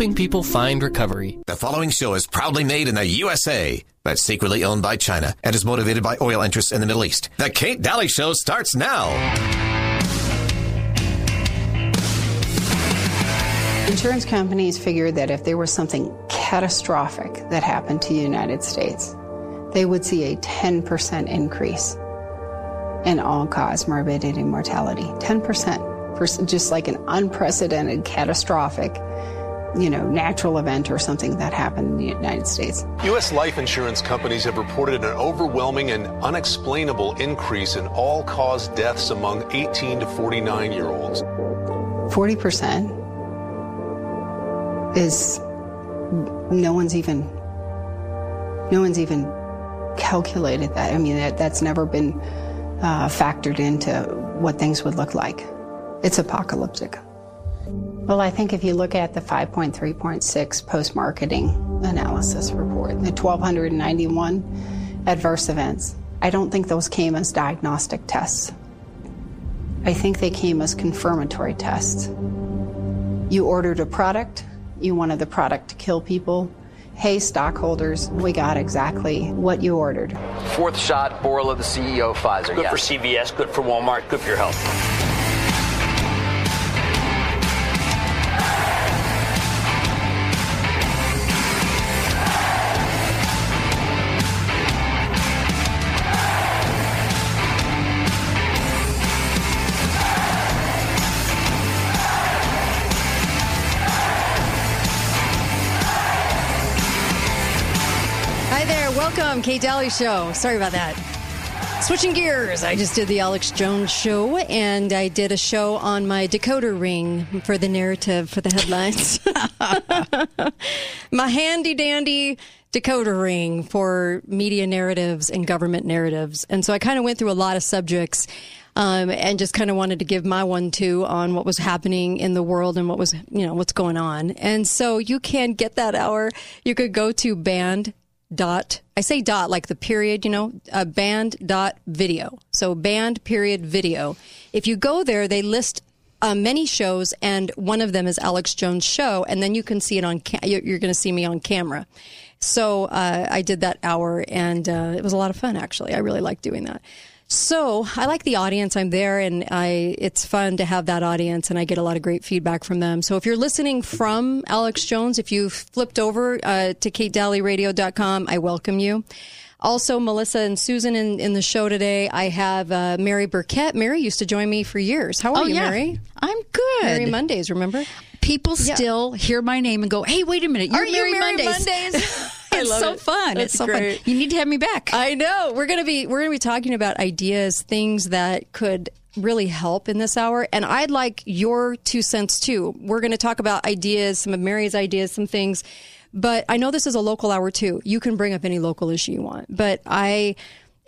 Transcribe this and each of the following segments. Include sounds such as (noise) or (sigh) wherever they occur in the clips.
helping people find recovery. The following show is proudly made in the USA, but secretly owned by China and is motivated by oil interests in the Middle East. The Kate Daly Show starts now. Insurance companies figured that if there was something catastrophic that happened to the United States, they would see a 10% increase in all cause morbidity and mortality. 10% for just like an unprecedented catastrophic you know, natural event or something that happened in the United States. U.S. life insurance companies have reported an overwhelming and unexplainable increase in all cause deaths among 18 to 49 year olds. 40% is no one's even no one's even calculated that. I mean, that, that's never been uh, factored into what things would look like. It's apocalyptic. Well, I think if you look at the 5.3.6 post marketing analysis report, the 1,291 adverse events, I don't think those came as diagnostic tests. I think they came as confirmatory tests. You ordered a product, you wanted the product to kill people. Hey, stockholders, we got exactly what you ordered. Fourth shot, Bourla, the CEO of Pfizer. Good yes. for CVS, good for Walmart, good for your health. Kate Daly Show. Sorry about that. Switching gears, I just did the Alex Jones show, and I did a show on my decoder ring for the narrative for the headlines. (laughs) my handy dandy decoder ring for media narratives and government narratives. And so I kind of went through a lot of subjects. Um, and just kind of wanted to give my one two on what was happening in the world and what was, you know, what's going on. And so you can get that hour. You could go to band dot I say dot like the period, you know, uh, band dot video. So band period video. If you go there, they list uh, many shows, and one of them is Alex Jones' show, and then you can see it on. Ca- you're, going to see me on camera. So uh, I did that hour, and uh, it was a lot of fun. Actually, I really like doing that. So I like the audience. I'm there, and I it's fun to have that audience, and I get a lot of great feedback from them. So if you're listening from Alex Jones, if you flipped over uh, to KateDalyRadio.com, I welcome you. Also, Melissa and Susan in, in the show today. I have uh, Mary Burkett. Mary used to join me for years. How are oh, you, yeah. Mary? I'm good. Mary Mondays, remember? People still hear my name and go, "Hey, wait a minute, you're Are you Mary, Mary Mondays." Mondays? (laughs) It's so it. fun. That's it's so great. fun. You need to have me back. I know. We're gonna be we're gonna be talking about ideas, things that could really help in this hour. And I'd like your two cents too. We're gonna talk about ideas, some of Mary's ideas, some things. But I know this is a local hour too. You can bring up any local issue you want. But I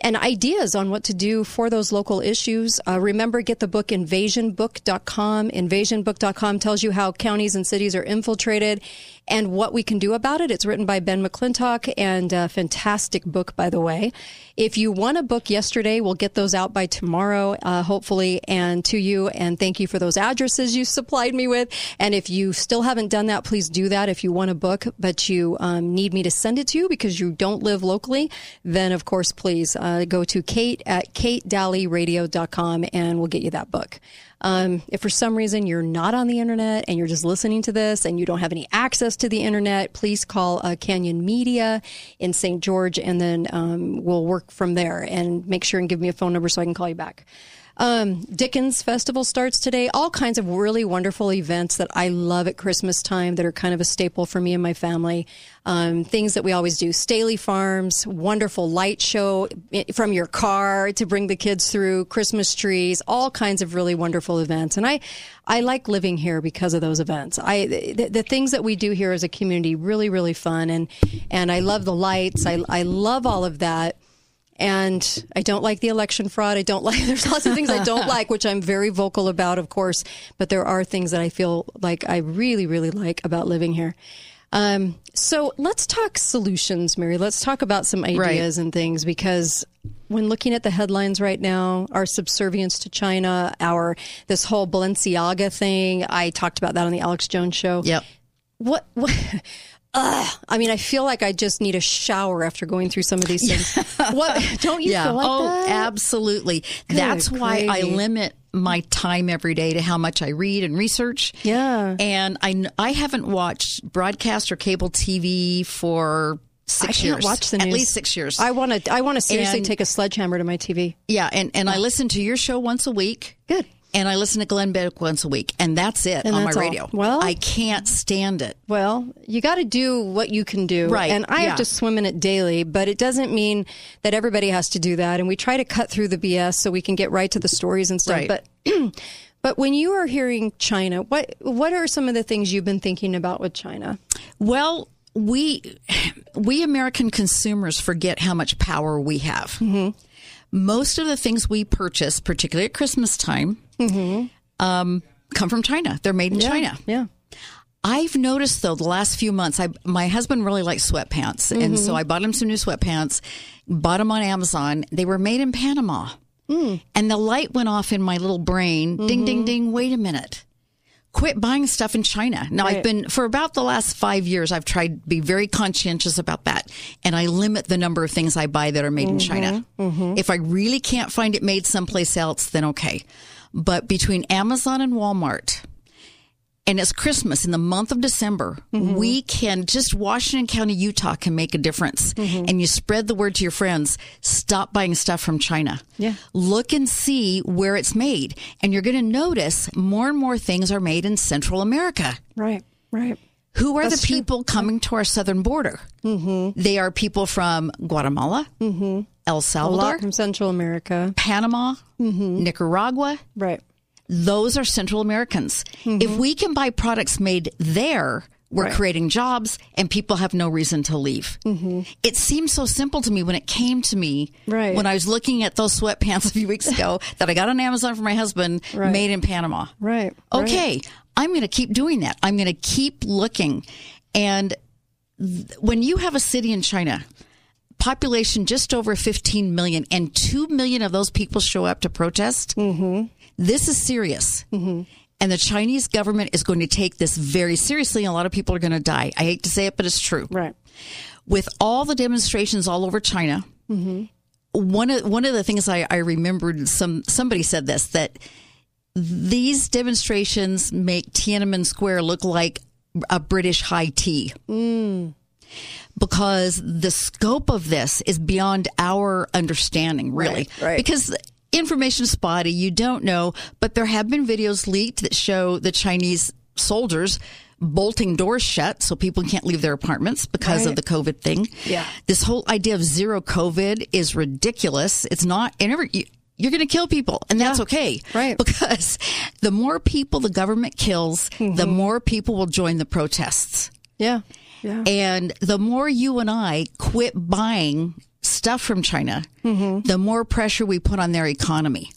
and ideas on what to do for those local issues. Uh, remember, get the book invasionbook.com. Invasionbook.com tells you how counties and cities are infiltrated and what we can do about it. It's written by Ben McClintock and a fantastic book, by the way. If you want a book yesterday, we'll get those out by tomorrow, uh, hopefully, and to you. And thank you for those addresses you supplied me with. And if you still haven't done that, please do that. If you want a book, but you um, need me to send it to you because you don't live locally, then of course, please uh, go to Kate at katedalyradio.com and we'll get you that book. Um, if for some reason you're not on the internet and you're just listening to this and you don't have any access to the internet, please call uh, Canyon Media in St. George and then um, we'll work from there and make sure and give me a phone number so I can call you back. Um, Dickens Festival starts today. All kinds of really wonderful events that I love at Christmas time that are kind of a staple for me and my family. Um, things that we always do. Staheli Farms, wonderful light show from your car to bring the kids through, Christmas trees, all kinds of really wonderful events. And I, I like living here because of those events. I, the, the things that we do here as a community, really, really fun. And, and I love the lights. I, I love all of that and I don't like the election fraud. I don't (laughs) like, there's lots of things I don't (laughs) like, which I'm very vocal about, of course, but there are things that I feel like I really, really like about living here. Um, so let's talk solutions, Mary. Let's talk about some ideas and things because when looking at the headlines right now, our subservience to China, our, this whole Balenciaga thing, I talked about that on the Alex Jones show. Yep. what what (laughs) Ugh. I mean, I feel like I just need a shower after going through some of these things. (laughs) what don't you yeah. feel like oh, that? absolutely. That's why I limit my time every day to how much I read and research. Yeah. And I I haven't watched broadcast or cable TV for six I can't years. watch the news. At least six years. I want to. I want to seriously And- take a sledgehammer to my TV. yeah, and and I listen to your show once a week. Good. And I listen to Glenn Beck once a week, and that's it And on that's my all. radio. Well- I can't stand it. Well, you got to do what you can do. Right, And I yeah. have to swim in it daily, but it doesn't mean that everybody has to do that. And we try to cut through the BS so we can get right to the stories and stuff. Right. But (clears throat) but when you are hearing China, what what are some of the things you've been thinking about with China? Well, we (sighs) we American consumers forget how much power we have. Mm-hmm. Most of the things we purchase, particularly at Christmas time, um, come from China. They're made in China. Mm-hmm. Yeah. I've noticed though the last few months, I my husband really likes sweatpants, and Mm-hmm. so I bought him some new sweatpants. Bought them on Amazon. They were made in Panama, Mm. and the light went off in my little brain. Ding, Mm-hmm. ding, ding! Wait a minute. Quit buying stuff in China. Now I've been for about the last five years. I've tried to be very conscientious about that, and I limit the number of things I buy that are made in China. If I really can't find it made someplace else, then okay. But between Amazon and Walmart, and it's Christmas in the month of December. Mm-hmm. We can just Washington County, Utah can make a difference. Mm-hmm. And you spread the word to your friends. Stop buying stuff from China. Yeah. Look and see where it's made. And you're going to notice more and more things are made in Central America. Right. Right. Who are That's the true. people coming to our southern border? Mm-hmm. They are people from Guatemala, El Mm-hmm. A Salvador, from Central America. Panama, Mm-hmm. Nicaragua Right. those are Central Americans. If we can buy products made there, we're Right. creating jobs and people have no reason to leave. Mm-hmm. It seemed so simple to me when it came to me Right. when I was looking at those sweatpants (laughs) a few weeks ago (laughs) that I got on Amazon for my husband, Right. made in Panama. Right. Okay, I'm going to keep doing that. I'm going to keep looking. And th- when you have a city in China, population just over 15 million, and 2 million of those people show up to protest, mm-hmm. this is serious. Mm-hmm. And the Chinese government is going to take this very seriously, and a lot of people are going to die. I hate to say it, but it's true Right. with all the demonstrations all over China, mm-hmm. one of one of the things I, I remembered some somebody said this that these demonstrations make Tiananmen Square look like a British high tea. Mm. Because the scope of this is beyond our understanding, really. Right, right. Because information spotty, you don't know, but there have been videos leaked that show the Chinese soldiers bolting doors shut so people can't leave their apartments because of the COVID thing. Yeah. This whole idea of zero COVID is ridiculous. It's not, and every, you, you're going to kill people, and that's Yeah. okay. Right. Because the more people the government kills, the Mm-hmm. more people will join the protests. Yeah. Yeah. And the more you and I quit buying stuff from China, Mm-hmm. the more pressure we put on their economy.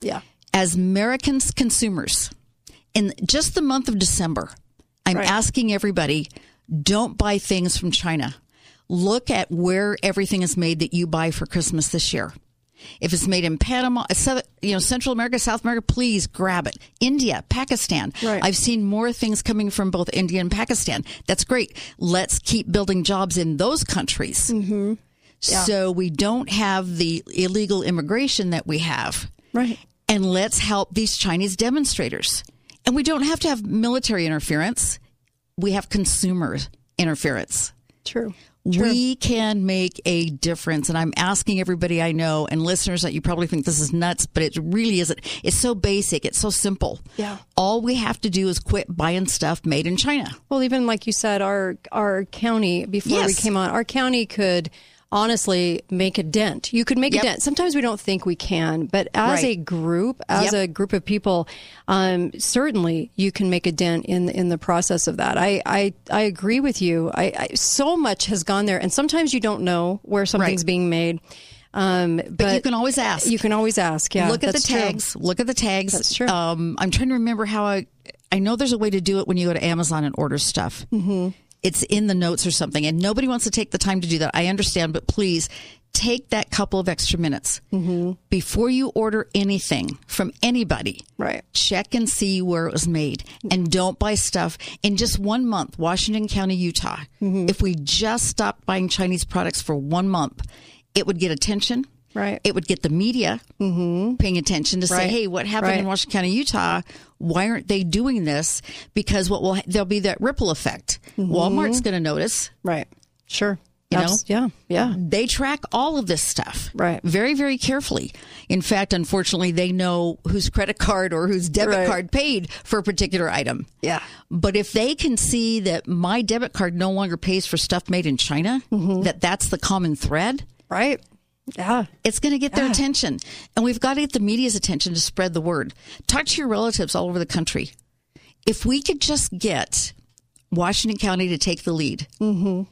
Yeah. As Americans consumers, in just the month of December, I'm Right. asking everybody don't buy things from China. Look at where everything is made that you buy for Christmas this year. If it's made in Panama, you know, Central America, South America, please grab it. India, Pakistan. Right. I've seen more things coming from both India and Pakistan. That's great. Let's keep building jobs in those countries. Mm-hmm. So we don't have the illegal immigration that we have. Right. And let's help these Chinese demonstrators. And we don't have to have military interference. We have consumer interference. True. We can make a difference. And I'm asking everybody I know and listeners that you probably think this is nuts, but it really isn't. It's so basic. It's so simple. Yeah. All we have to do is quit buying stuff made in China. Well, even like you said, our our county before we came on, our county could honestly make a dent. You could make Yep. a dent. Sometimes we don't think we can, but as Right. a group, as Yep. a group of people, um, certainly you can make a dent in in the process of that. I I, I agree with you. I, I so much has gone there, and sometimes you don't know where something's Right. being made. Um, but, you can always ask. You can always ask. Yeah, look at the that's true. tags. Look at the tags. That's true. Um, I'm trying to remember how I. I know there's a way to do it when you go to Amazon and order stuff. Mm-hmm. It's in the notes or something, and nobody wants to take the time to do that. I understand, but please take that couple of extra minutes Mm-hmm. before you order anything from anybody. Right. Check and see where it was made and don't buy stuff in just one month, Washington County, Utah. Mm-hmm. If we just stopped buying Chinese products for one month, it would get attention. Right. It would get the media paying attention to say, Right. "Hey, what happened in Washington County, Utah? Why aren't they doing this?" Because what will there'll be that ripple effect. Mm-hmm. Walmart's going to notice. Right. Sure. You know? Yeah. Yeah. They track all of this stuff Right. very, very carefully. In fact, unfortunately, they know whose credit card or whose debit Right. card paid for a particular item. Yeah. But if they can see that my debit card no longer pays for stuff made in China, Mm-hmm. that that's the common thread, Right. Yeah. it's going to get their ah. attention. And we've got to get the media's attention to spread the word. Talk to your relatives all over the country. If we could just get Washington County to take the lead, mm-hmm.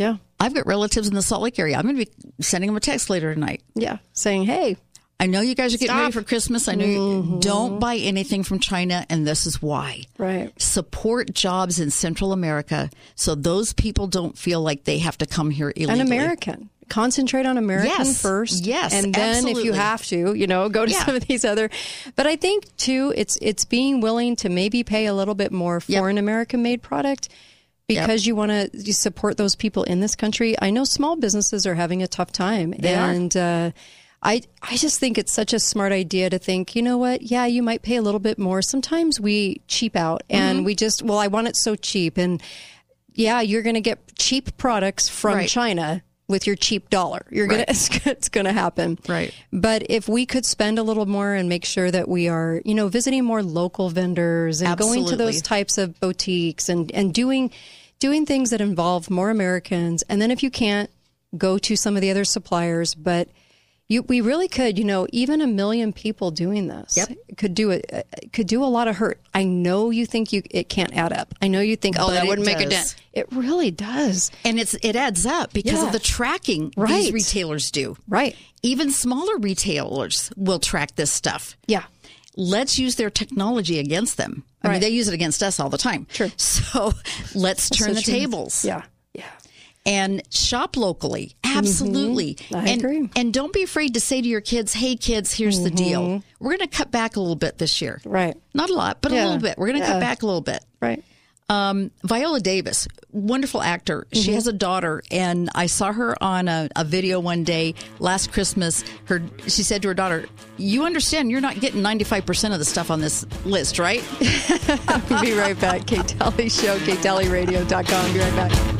Yeah. I've got relatives in the Salt Lake area. I'm going to be sending them a text later tonight. Yeah. Saying, hey, I know you guys are getting ready for Christmas. I know you mm-hmm. don't buy anything from China, and this is why. Right. Support jobs in Central America so those people don't feel like they have to come here illegally. an American. Concentrate on American Yes. first. Yes, And then if you have to, you know, go to Yeah. some of these other but I think too it's it's being willing to maybe pay a little bit more for Yep. an American made product because you want to support those people in this country. I know small businesses are having a tough time They and uh I, I just think it's such a smart idea to think, you know what? Yeah, you might pay a little bit more. Sometimes we cheap out Mm-hmm. and we just, well, I want it so cheap. And yeah, you're going to get cheap products from Right. China with your cheap dollar. You're gonna (laughs) it's, it's gonna happen. Right. But if we could spend a little more and make sure that we are, you know, visiting more local vendors and going to those types of boutiques and and doing doing things that involve more Americans. And then if you can't, go to some of the other suppliers. But you, we really could, you know, even a million people doing this Yep. could do it. Could do a lot of hurt. I know you think you it can't add up. I know you think, oh, But that wouldn't make a dent. It really does. And it's it adds up because Yeah. of the tracking Right. these retailers do. Right. Even smaller retailers will track this stuff. Yeah. Let's use their technology against them. I mean, they use it against us all the time. True. So (laughs) let's turn So the true. tables. Yeah. Yeah. and shop locally. Absolutely. Mm-hmm. I and, agree. And don't be afraid to say to your kids, hey, kids, here's the deal. We're going to cut back a little bit this year. Mm-hmm. Right. Not a lot, but a little bit. We're going to Yeah. cut back a little bit. Right. Um, Viola Davis, wonderful actor. Mm-hmm. She has a daughter, and I saw her on a, a video one day last Christmas. Her, she said to her daughter, "You understand? You're not getting 95 percent of the stuff on this list, right?" We'll (laughs) be right back. Kate Daly Show, KateDalyRadio.com. Be right back.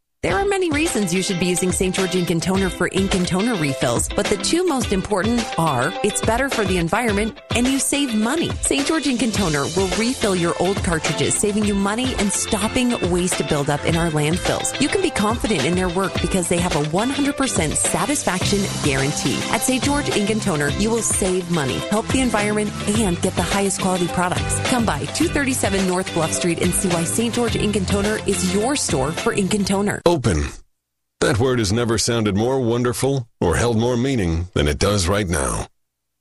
There are many reasons you should be using St. George Ink and Toner for ink and toner refills, but the two most important are it's better for the environment and you save money. St. George Ink and Toner will refill your old cartridges, saving you money and stopping waste buildup in our landfills. You can be confident in their work because they have a 100% satisfaction guarantee. At St. George Ink and Toner, you will save money, help the environment, and get the highest quality products. Come by 237 North Bluff Street and see why St. George Ink and Toner is your store for ink and toner. Open. That word has never sounded more wonderful or held more meaning than it does right now.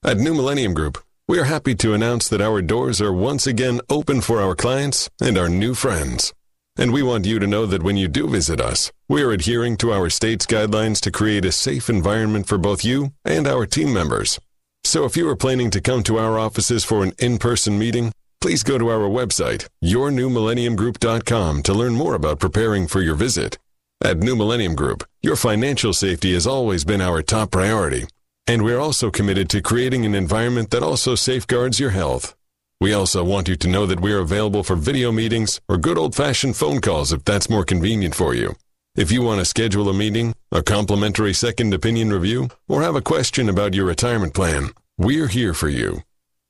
At New Millennium Group, we are happy to announce that our doors are once again open for our clients and our new friends. And we want you to know that when you do visit us, we are adhering to our state's guidelines to create a safe environment for both you and our team members. So if you are planning to come to our offices for an in-person meeting, please go to our website, yournewmillenniumgroup.com to learn more about preparing for your visit. At New Millennium Group, your financial safety has always been our top priority, and we're also committed to creating an environment that also safeguards your health. We also want you to know that we're available for video meetings or good old-fashioned phone calls if that's more convenient for you. If you want to schedule a meeting, a complimentary second opinion review, or have a question about your retirement plan, we're here for you.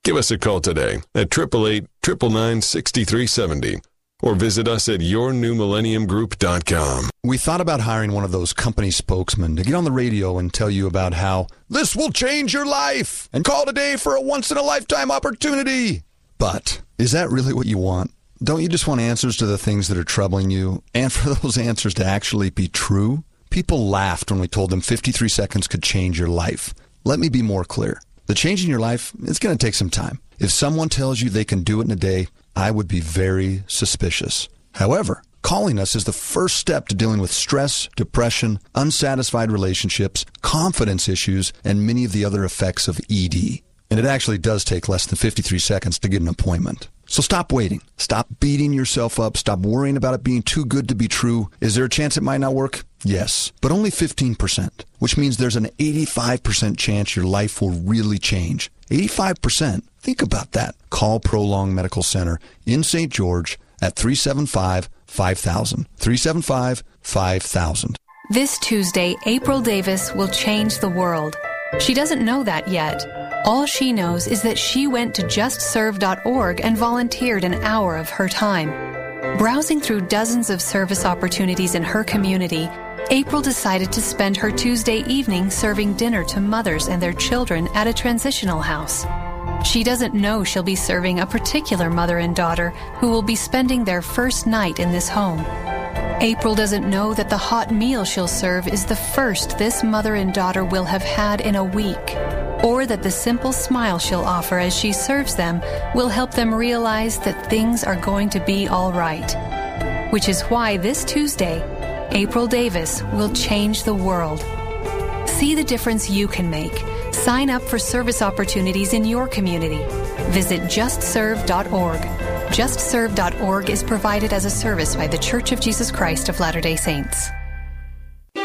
Give us a call today at 888 999 6370 or visit us at yournewmillenniumgroup.com. We thought about hiring one of those company spokesmen to get on the radio and tell you about how this will change your life and call today for a once in a lifetime opportunity. But is that really what you want? Don't you just want answers to the things that are troubling you and for (laughs) those answers to actually be true? People laughed when we told them 53 seconds could change your life. Let me be more clear. The change in your life, it's going to take some time. If someone tells you they can do it in a day, I would be very suspicious. However, calling us is the first step to dealing with stress, depression, unsatisfied relationships, confidence issues, and many of the other effects of ED. And it actually does take less than 53 seconds to get an appointment. So stop waiting. Stop beating yourself up. Stop worrying about it being too good to be true. Is there a chance it might not work? Yes, but only 15%, which means there's an 85% chance your life will really change. 85%. Think about that. Call Prolong Medical Center in St. George at 375 5000. 375 5000. This Tuesday, April Davis will change the world. She doesn't know that yet. All she knows is that she went to justserve.org and volunteered an hour of her time. Browsing through dozens of service opportunities in her community, April decided to spend her Tuesday evening serving dinner to mothers and their children at a transitional house. She doesn't know she'll be serving a particular mother and daughter who will be spending their first night in this home. April doesn't know that the hot meal she'll serve is the first this mother and daughter will have had in a week, or that the simple smile she'll offer as she serves them will help them realize that things are going to be all right. Which is why this Tuesday, April Davis will change the world. See the difference you can make. Sign up for service opportunities in your community. Visit justserve.org. JustServe.org is provided as a service by The Church of Jesus Christ of Latter day Saints.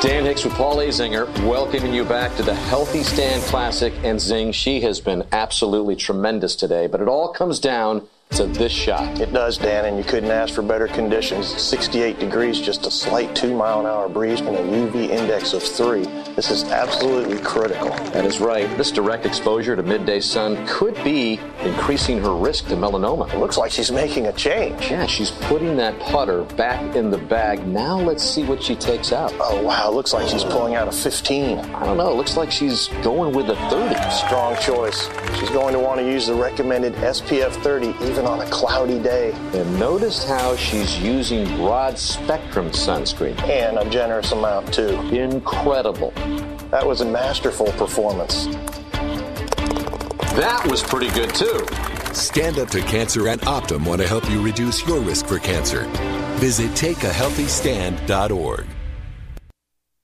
Dan Hicks with Paul Azinger, welcoming you back to the Healthy Stand Classic. And Zing, she has been absolutely tremendous today, but it all comes down to this shot. It does, Dan, and you couldn't ask for better conditions. 68 degrees, just a slight two mile an hour breeze, and a UV index of three. This is absolutely critical. That is right. This direct exposure to midday sun could be increasing her risk to melanoma. It looks like she's making a change. Yeah, she's putting that putter back in the bag. Now let's see what she takes out. Oh, wow. Looks like she's pulling out a 15. I don't know. Looks like she's going with a 30. Strong choice. She's going to want to use the recommended SPF 30 even on a cloudy day. And notice how she's using broad spectrum sunscreen. And a generous amount, too. Incredible. That was a masterful performance. That was pretty good, too. Stand Up to Cancer and Optum want to help you reduce your risk for cancer. Visit takeahealthystand.org.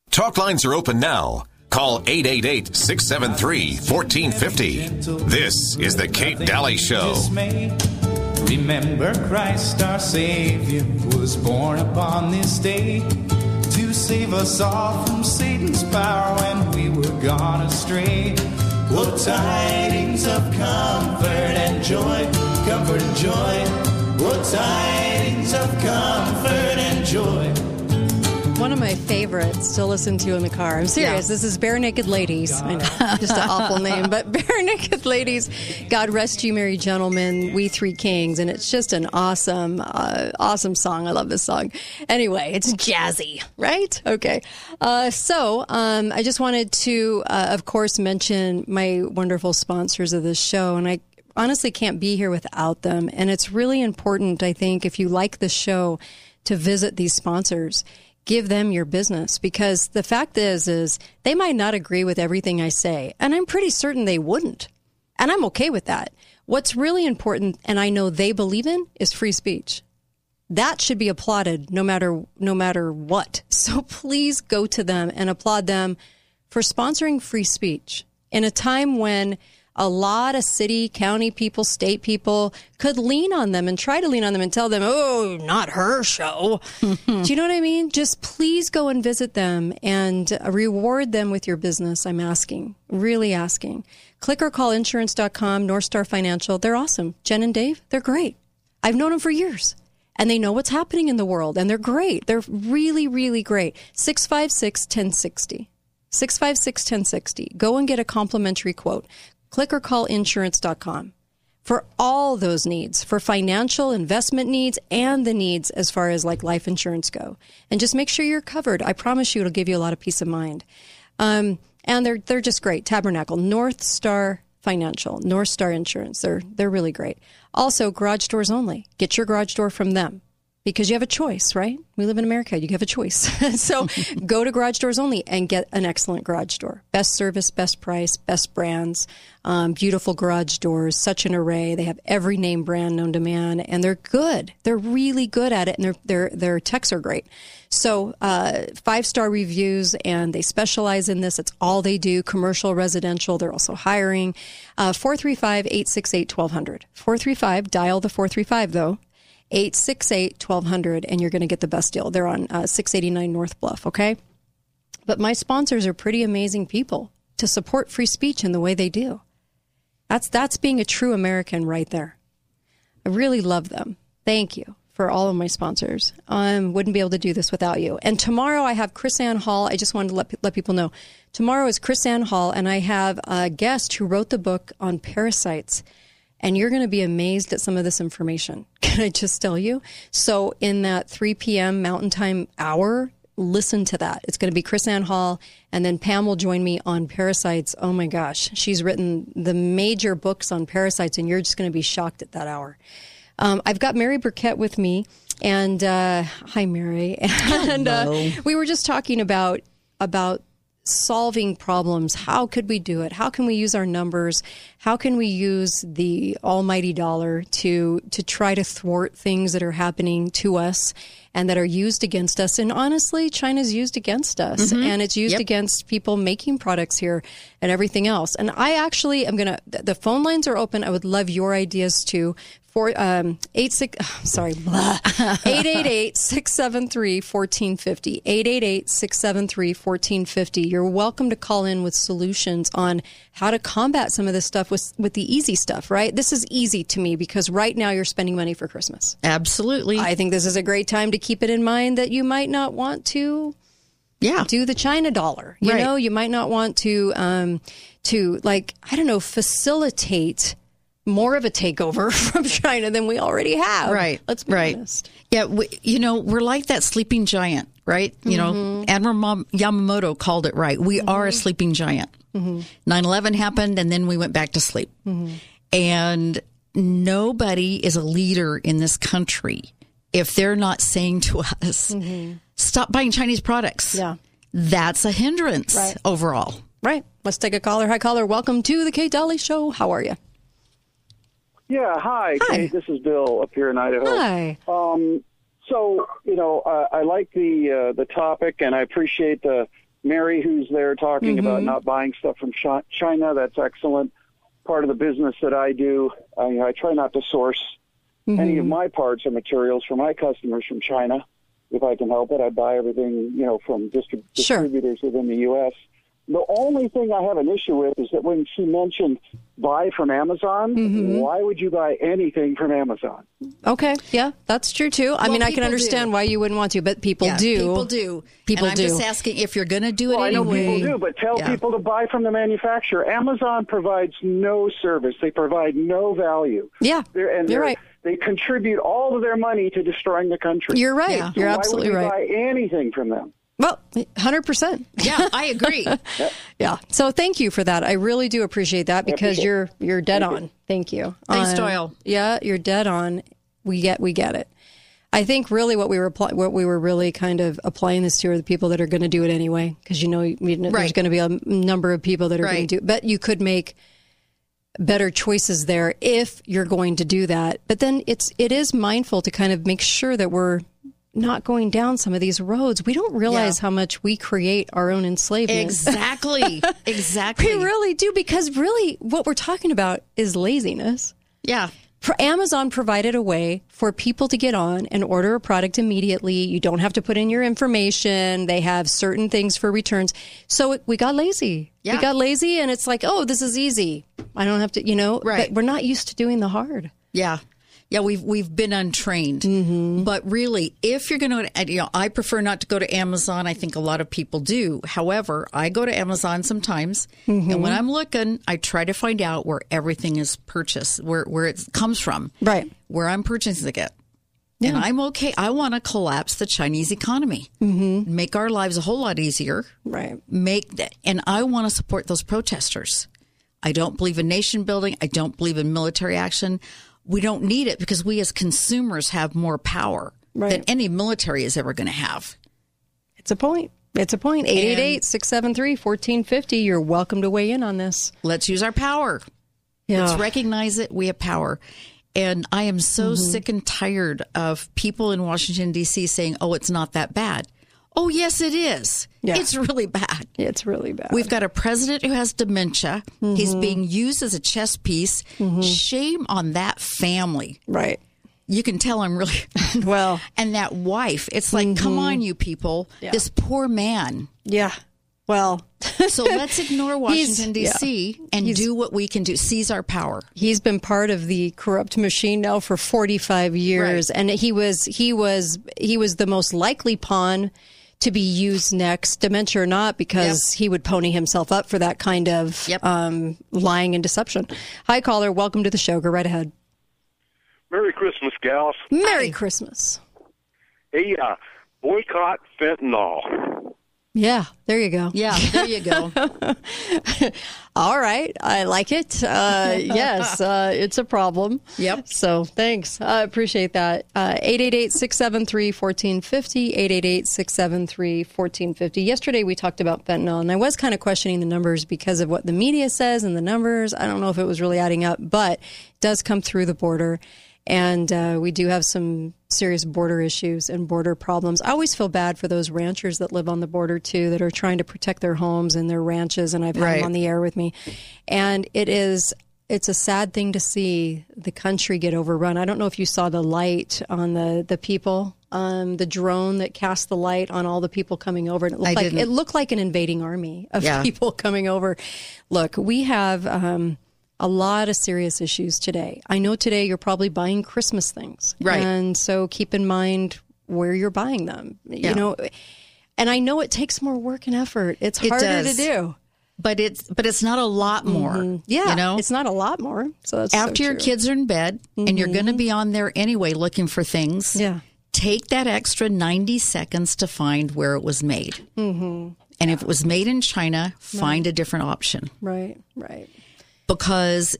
Talk lines are open now. Call 888 673 1450. This is The Kate Daly Show. Remember, Christ our Savior was born upon this day to save us all from Satan's power when we were gone astray. Oh, tidings of comfort and joy, comfort and joy. Oh, tidings of comfort and joy. My favorites to listen to in the car. I'm serious. Yeah. This is Barenaked Ladies. I know, (laughs) just an awful name, but (laughs) Barenaked Ladies. God rest you, merry gentlemen. We three kings, and it's just an awesome, uh, awesome song. I love this song. Anyway, it's jazzy, right? Okay. Uh, so um, I just wanted to, uh, of course, mention my wonderful sponsors of this show, and I honestly can't be here without them. And it's really important, I think, if you like the show, to visit these sponsors give them your business because the fact is is they might not agree with everything I say and I'm pretty certain they wouldn't. And I'm okay with that. What's really important and I know they believe in is free speech. That should be applauded no matter no matter what. (laughs) So please go to them and applaud them for sponsoring free speech in a time when a lot of city, county people, state people could lean on them and try to lean on them and tell them, oh, not her show. (laughs) Do you know what I mean? Just please go and visit them and reward them with your business. I'm asking, really asking. Click or call insurance.com, North Star Financial. They're awesome. Jen and Dave, they're great. I've known them for years and they know what's happening in the world and they're great. They're really, really great. 656 1060. 656 1060. Go and get a complimentary quote click or call insurance.com. for all those needs, for financial investment needs and the needs as far as like life insurance go. And just make sure you're covered. I promise you it'll give you a lot of peace of mind. Um, and they're they're just great. Tabernacle, North Star Financial, North Star Insurance. They're they're really great. Also, garage doors only. Get your garage door from them because you have a choice, right? We live in America. You have a choice. (laughs) so (laughs) go to Garage Doors Only and get an excellent garage door. Best service, best price, best brands, um, beautiful garage doors, such an array. They have every name brand known to man, and they're good. They're really good at it, and their their their techs are great. So uh, five star reviews, and they specialize in this. It's all they do: commercial, residential. They're also hiring. Uh, four three five eight six eight twelve hundred. Four three five. Dial the four three five though. 868 1200 and you're going to get the best deal. They're on uh, 689 North Bluff, okay? But my sponsors are pretty amazing people to support free speech in the way they do. That's that's being a true American right there. I really love them. Thank you for all of my sponsors. I um, wouldn't be able to do this without you. And tomorrow I have Chris Ann Hall. I just wanted to let, let people know. Tomorrow is Chris Ann Hall, and I have a guest who wrote the book on parasites and you're going to be amazed at some of this information. (laughs) Can I just tell you? So, in that 3 p.m. Mountain Time hour, listen to that. It's going to be Chris Ann Hall, and then Pam will join me on parasites. Oh my gosh, she's written the major books on parasites, and you're just going to be shocked at that hour. Um, I've got Mary Burkett with me, and uh, hi, Mary. (laughs) And uh, we were just talking about about solving problems. How could we do it? How can we use our numbers? How can we use the almighty dollar to to try to thwart things that are happening to us and that are used against us? And honestly, China's used against us Mhm. and it's used Yep. against people making products here and everything else. And I actually am going to the phone lines are open. I would love your ideas too. For um, eight six, (sighs) sorry, blah. (laughs) 888-673-1450. 888-673-1450. You're welcome to call in with solutions on how to combat some of this stuff with with the easy stuff, right? This is easy to me because right now you're spending money for Christmas. Absolutely. I think this is a great time to keep it in mind that you might not want to yeah. do the China dollar. You Right. know, you might not want to um to like I don't know, facilitate more of a takeover (laughs) from China than we already have. Right. Let's be right. honest. Yeah, we, you know, we're like that sleeping giant, right? You know, Mhm. Admiral Mam- Yamamoto called it right. We are a sleeping giant. Mhm. 9 11 happened, and then we went back to sleep. Mhm. And nobody is a leader in this country if they're not saying to (laughs) us, stop buying Chinese products. Yeah. That's a hindrance Right. overall. Right. Let's take a caller. Hi, caller. Welcome to the Kate Daly Show. How are you? Yeah, hi, Kate. This is Bill up here in Idaho. Hi. Um, so you know, uh, I like the uh, the topic, and I appreciate the Mary who's there talking Mhm. about not buying stuff from China. That's excellent. Part of the business that I do, I, I try not to source any of my parts or materials for my customers from China. If I can help it, I buy everything you know from distrib- distributors within the U.S. The only thing I have an issue with is that when she mentioned buy from Amazon, Mm-hmm. why would you buy anything from Amazon? Okay. Yeah, that's true too. I Well, mean, I can understand do. why you wouldn't want to, but people Yeah, do. People do. People and I'm do. just asking if you're going to do it Well, I know anyway. people do, but tell Yeah. people to buy from the manufacturer. Amazon provides no service; they provide no value. Yeah, They're, and you're they're- right. They contribute all of their money to destroying the country. You're right. So You're why absolutely would we right. Buy anything from them? Well, 100%. Yeah, I agree. (laughs) yeah. So thank you for that. I really do appreciate that because appreciate you're you're dead on. Thank you. Thanks, Um, Doyle. Yeah, you're dead on. We get we get it. I think really what we were apply, what we were really kind of applying this to are the people that are going to do it anyway because you know, you know there's going to be a number of people that are going to do but you could make better choices there if you're going to do that. But then it's it is mindful to kind of make sure that we're not going down some of these roads. We don't realize how much we create our own enslavement. Exactly. (laughs) exactly. We really do because really what we're talking about is laziness. Yeah. For Amazon provided a way for people to get on and order a product immediately. You don't have to put in your information. They have certain things for returns. So it, we got lazy. Yeah. We got lazy and it's like, oh, this is easy. I don't have to, you know, Right. but we're not used to doing the hard. Yeah. Yeah, we've we've been untrained. Mm-hmm. But really, if you're going to, you know, I prefer not to go to Amazon. I think a lot of people do. However, I go to Amazon sometimes, Mm-hmm. and when I'm looking, I try to find out where everything is purchased, where where it comes from, right? Where I'm purchasing it. And I'm okay. I want to collapse the Chinese economy, mm-hmm. make our lives a whole lot easier. Right. Make that, and I want to support those protesters. I don't believe in nation building. I don't believe in military action. We don't need it because we as consumers have more power than any military is ever going to have. It's a point. It's a point. 888 673 1450. You're welcome to weigh in on this. Let's use our power. Yeah. Let's recognize it. We have power. And I am so Mm-hmm. sick and tired of people in Washington, D.C. saying, oh, it's not that bad. Oh, yes, it is. Yeah. It's really bad. It's really bad. We've got a president who has dementia. He's Mhm. being used as a chess piece. Shame on that family. Right. You can tell I'm really (laughs) well. And that wife. It's like, come on, you people. Yeah. This poor man. Yeah. Well, (laughs) so let's ignore (laughs) Washington, He's- D.C. and do what we can do, seize our power. He's been part of the corrupt machine now for 45 years and he was he was he was the most likely pawn to be used next, dementia or not, because he would pony himself up for that kind of um, lying and deception. Hi, caller. Welcome to the show. Go right ahead. Merry Christmas, gals. Merry Christmas. Hey, uh, boycott fentanyl. Yeah, there you go. Yeah, there you go. (laughs) All right, I like it. Uh, (laughs) yes, uh, it's a problem. Yep. So thanks. I appreciate that. Uh, 888 673 1450. 888 673 1450. Yesterday we talked about fentanyl, and I was kind of questioning the numbers because of what the media says and the numbers. I don't know if it was really adding up, but it does come through the border. And uh, we do have some serious border issues and border problems. I always feel bad for those ranchers that live on the border too, that are trying to protect their homes and their ranches. And I've had Right. them on the air with me, and it is it's a sad thing to see the country get overrun. I don't know if you saw the light on the the people, um, the drone that cast the light on all the people coming over. And it looked I like didn't. it looked like an invading army of Yeah. (laughs) people coming over. Look, we have. Um, a lot of serious issues today. I know today you're probably buying Christmas things. Right. And so keep in mind where you're buying them. Yeah. You know, and I know it takes more work and effort. It's harder does. to do. But it's but it's not a lot more. Mhm. Yeah. You know? It's not a lot more. So that's so After your kids are in bed and you're going to be on there anyway looking for things. Yeah. Take that extra 90 seconds to find where it was made. Mm-hmm. And if it was made in China, find a different option Right, right. Because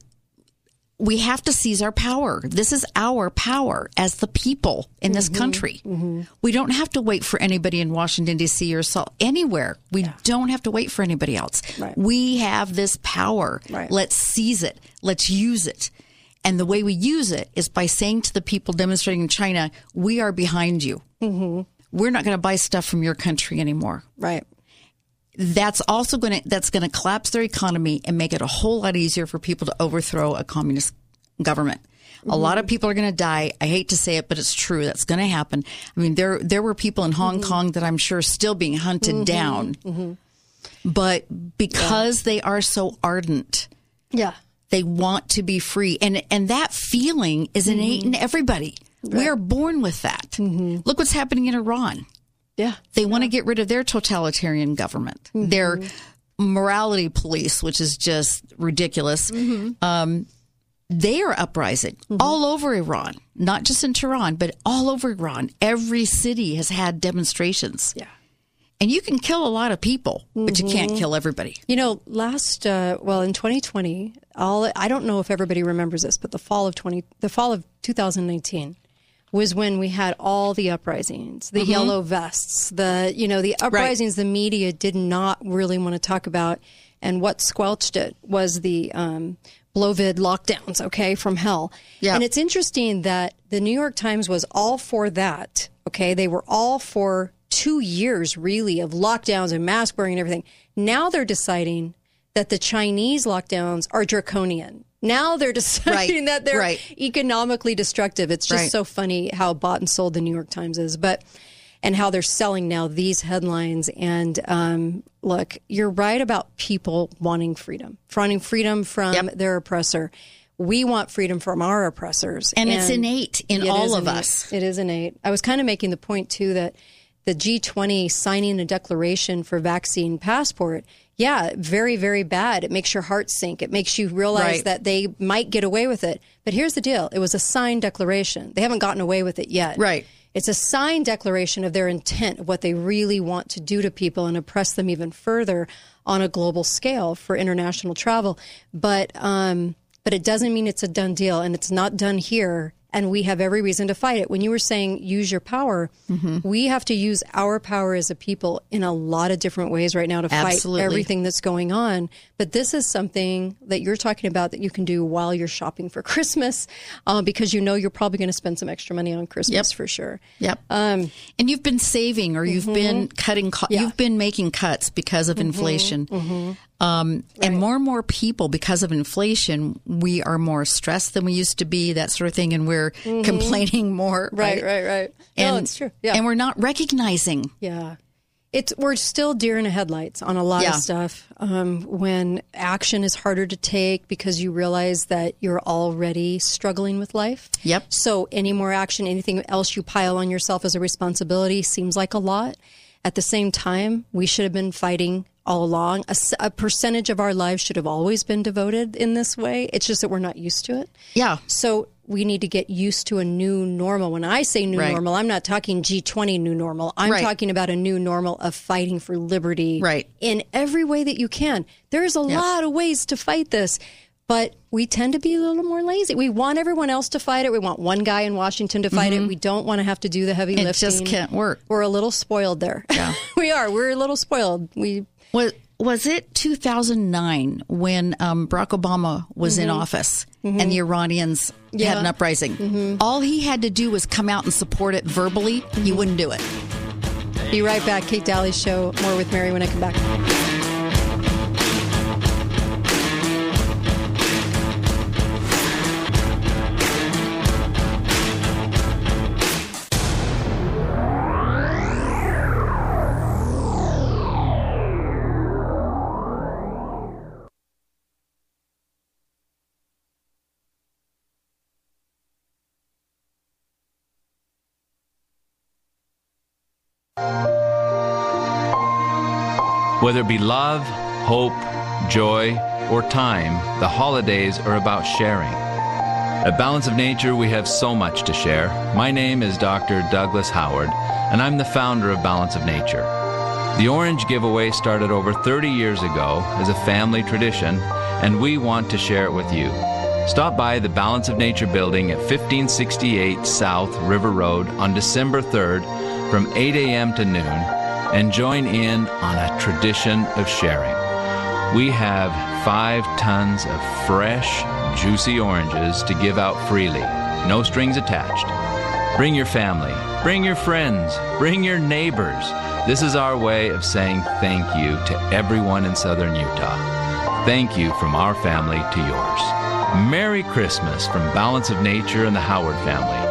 we have to seize our power. This is our power as the people in this Mhm. country. Mhm. We don't have to wait for anybody in Washington, D.C. or so, anywhere. We don't have to wait for anybody else. Right. We have this power. Right. Let's seize it. Let's use it. And the way we use it is by saying to the people demonstrating in China, we are behind you. Mm-hmm. We're not going to buy stuff from your country anymore. Right. That's also going to that's going to collapse their economy and make it a whole lot easier for people to overthrow a communist government. A lot of people are going to die. I hate to say it, but it's true. That's going to happen. I mean, there there were people in Hong Kong that I'm sure are still being hunted Mhm. down, Mhm. but because they are so ardent, Yeah. they want to be free, and and that feeling is innate in everybody. We are born with that. Look what's happening in Iran. Yeah. They want to get rid of their totalitarian government, their morality police, which is just ridiculous. Um, they are uprising all over Iran, not just in Tehran, but all over Iran. Every city has had demonstrations. Yeah. And you can kill a lot of people, but you can't Mhm. kill everybody. You know, last uh, well in 2020, all I don't know if everybody remembers this, but the fall of 20 the fall of 2019 was when we had all the uprisings, the Mhm. yellow vests, the you know, the uprisings the media did not really want to talk about and what squelched it was the um Blovid lockdowns, okay, from hell. Yeah. And it's interesting that the New York Times was all for that. Okay. They were all for two years really of lockdowns and mask wearing and everything. Now they're deciding that the Chinese lockdowns are draconian. Now they're (laughs) deciding Right, that they're right. economically destructive. It's just Right. so funny how bought and sold the New York Times is, but and how they're selling now these headlines. And um, look, you're right about people wanting freedom, wanting freedom from their oppressor. we want freedom from our oppressors. And it's innate in It all of innate. us. It is innate. I was kind of making the point too that the G20 signing a declaration for vaccine passport, yeah, very, very bad. It makes your heart sink. It makes you realize Right. that they might get away with it. But here's the deal it was a signed declaration. They haven't gotten away with it yet. Right. It's a signed declaration of their intent, of what they really want to do to people and oppress them even further on a global scale for international travel. But um, but it doesn't mean it's a done deal, and it's not done here. And we have every reason to fight it. When you were saying use your power, we have to use our power as a people in a lot of different ways right now to Absolutely. fight everything that's going on. But this is something that you're talking about that you can do while you're shopping for (laughs) Christmas, uh, because you know you're probably going to spend some extra money on Christmas for sure. Yep. Um, and you've been saving or you've been cutting, co- you've been making cuts because of inflation. Mm-hmm. Um, And more and more people, because of inflation, we are more stressed than we used to be, that sort of thing. And we're Mhm. complaining more. Right, right, right. No, And, it's true. Yeah. And we're not recognizing. Yeah. It's we're still deer in the headlights on a lot Yeah. of stuff. Um, when action is harder to take because you realize that you're already struggling with life. Yep. So any more action, anything else you pile on yourself as a responsibility seems like a lot. At the same time, we should have been fighting all along. a percentage of our lives should have always been devoted in this way. It's just that we're not used to it. Yeah. So we need to get used to a new normal. When I say new Right. normal, I'm not talking G20 new normal. I'm Right. talking about a new normal of fighting for liberty Right. in every way that you can. There's a lot of ways to fight this, but we tend to be a little more lazy. We want everyone else to fight it. We want one guy in Washington to fight it. We don't want to have to do the heavy Mm-hmm. It just can't work. We're a little spoiled there. Yeah. (laughs) we are. We're a little spoiled. We Was was it 2009 when um, Barack Obama was in Mhm. office Mhm. and the Iranians Yeah. had an uprising? Mhm. All he had to do was come out and support it verbally. He wouldn't do it. be right back. Kate Daly's show. More with Mary when I come back. Whether it be love, hope, joy, or time, the holidays are about sharing. At Balance of Nature, we have so much to share. My name is Dr. Douglas Howard, and I'm the founder of Balance of Nature. The Orange Giveaway started over 30 years ago as a family tradition, and we want to share it with you. Stop by the Balance of Nature building at 1568 South River Road on December 3rd from 8 a.m. to noon and join in on a tradition of sharing. We have five tons of fresh, juicy oranges to give out freely, no strings attached. Bring your family, bring your friends, bring your neighbors. This is our way of saying thank you to everyone in southern Utah. Thank you from our family to yours. Merry Christmas from Balance of Nature and the Howard family.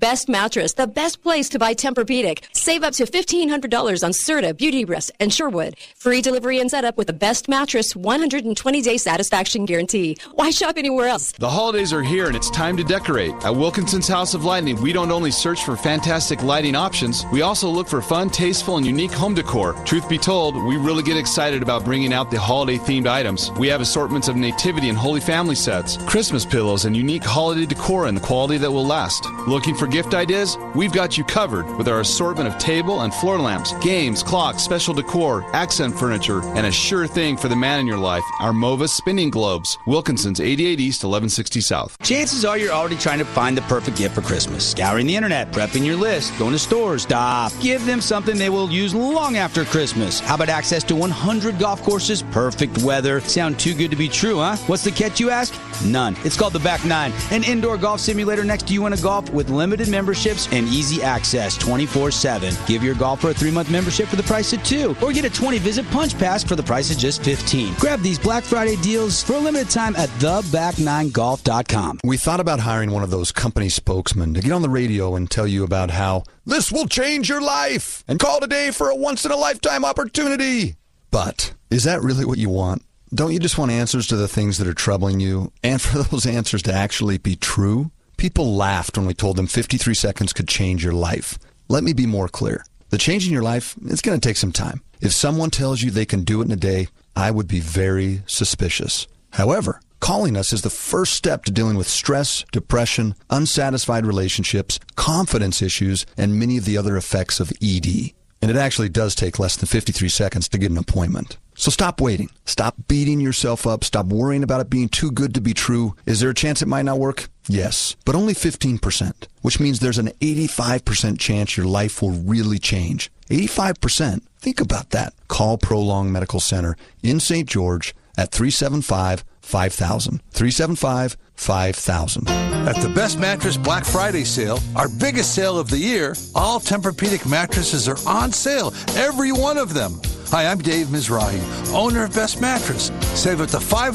Best mattress, the best place to buy Tempur-Pedic. Save up to $1,500 on Serta, Beauty Rest, and Sherwood. Free delivery and setup with the best mattress, 120-day satisfaction guarantee. Why shop anywhere else? The holidays are here and it's time to decorate. At Wilkinson's House of Lighting, we don't only search for fantastic lighting options, we also look for fun, tasteful, and unique home decor. Truth be told, we really get excited about bringing out the holiday themed items. We have assortments of nativity and holy family sets, Christmas pillows, and unique holiday decor in the quality that will last. Looking for gift ideas? We've got you covered with our assortment of table and floor lamps, games, clocks, special decor, accent furniture, and a sure thing for the man in your life, our MOVA spinning globes. Wilkinson's 88 East, 1160 South. Chances are you're already trying to find the perfect gift for Christmas. Scouring the internet, prepping your list, going to stores. Stop. Give them something they will use long after Christmas. How about access to 100 golf courses, perfect weather? Sound too good to be true, huh? What's the catch, you ask? None. It's called the Back Nine, an indoor golf simulator next to you in a golf with limited unlimited memberships, and easy access 24 7. Give your golfer a three month membership for the price of two, or get a 20 visit punch pass for the price of just 15. Grab these Black Friday deals for a limited time at theback9golf.com. We thought about hiring one of those company spokesmen to get on the radio and tell you about how this will change your life and call today for a once in a lifetime opportunity. But is that really what you want? Don't you just want answers to the things that are troubling you and (laughs) for those answers to actually be true? People laughed when we told them 53 seconds could change your life. Let me be more clear. The change in your life, it's going to take some time. If someone tells you they can do it in a day, I would be very suspicious. However, calling us is the first step to dealing with stress, depression, unsatisfied relationships, confidence issues, and many of the other effects of ED. And it actually does take less than 53 seconds to get an appointment. So stop waiting. Stop beating yourself up. Stop worrying about it being too good to be true. Is there a chance it might not work? Yes, but only 15%, which means there's an 85% chance your life will really change. 85%. Think about that. Call Prolong Medical Center in St. George at 375 5000. 375 5000. At the Best Mattress Black Friday sale, our biggest sale of the year, all Tempur-Pedic mattresses are on sale, every one of them. Hi, I'm Dave Mizrahi, owner of Best Mattress. Save up to $500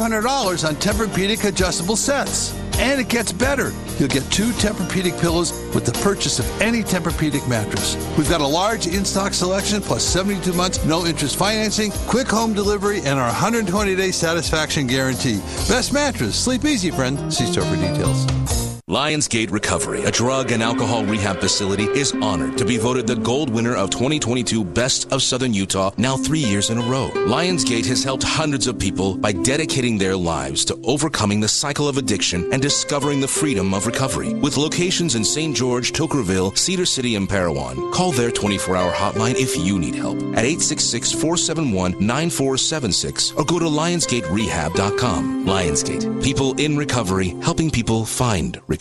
on Tempur-Pedic adjustable sets. And it gets better. You'll get two Tempur-Pedic pillows with the purchase of any Tempur-Pedic mattress. We've got a large in-stock selection plus 72 months no interest financing, quick home delivery, and our 120-day satisfaction guarantee. Best mattress. Sleep easy, friend. See store for details. Lionsgate Recovery, a drug and alcohol rehab facility, is honored to be voted the gold winner of 2022 Best of Southern Utah now three years in a row. Lionsgate has helped hundreds of people by dedicating their lives to overcoming the cycle of addiction and discovering the freedom of recovery. With locations in St. George, Toquerville, Cedar City, and Parowan, call their 24 hour hotline if you need help at 866 471 9476 or go to lionsgaterehab.com. Lionsgate, people in recovery, helping people find recovery.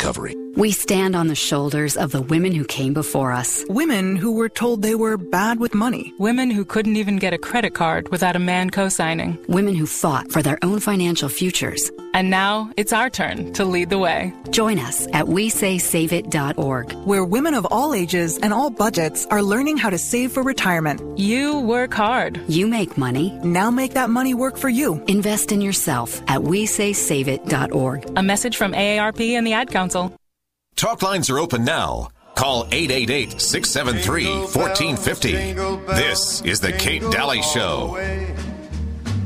We stand on the shoulders of the women who came before us. Women who were told they were bad with money. Women who couldn't even get a credit card without a man co signing. Women who fought for their own financial futures. And now it's our turn to lead the way. Join us at WeSaySaveIt.org, where women of all ages and all budgets are learning how to save for retirement. You work hard. You make money. Now make that money work for you. Invest in yourself at WeSaySaveIt.org. A message from AARP and the Ad Council. Talk lines are open now. Call 888 673 1450. This is The Kate Daly Show.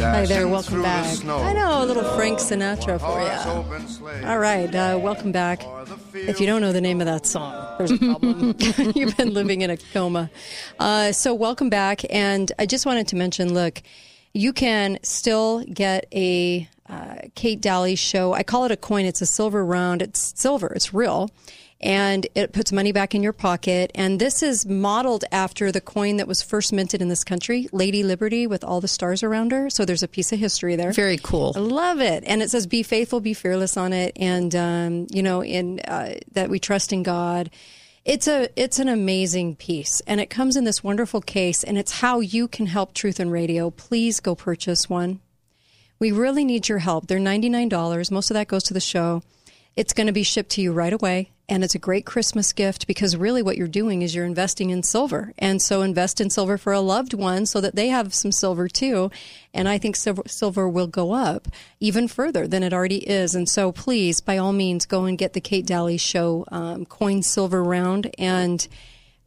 Hi there, welcome back. I know a little Frank Sinatra for you. All right, uh, welcome back. If you don't know the name of that song, there's a problem. (laughs) (laughs) You've been living in a coma. Uh, so, welcome back. And I just wanted to mention look, you can still get a uh, Kate Daly show. I call it a coin, it's a silver round. It's silver, it's real and it puts money back in your pocket. And this is modeled after the coin that was first minted in this country, Lady Liberty, with all the stars around her. So there's a piece of history there. Very cool. I love it. And it says, "Be faithful, be fearless" on it, and um, you know, in uh, that we trust in God. It's a it's an amazing piece, and it comes in this wonderful case, and it's how you can help Truth and Radio. Please go purchase one. We really need your help. They're ninety nine dollars. Most of that goes to the show. It's going to be shipped to you right away. And it's a great Christmas gift because really what you're doing is you're investing in silver. And so invest in silver for a loved one so that they have some silver too. And I think silver, will go up even further than it already is. And so please, by all means, go and get the Kate Daly Show um, coin silver round. And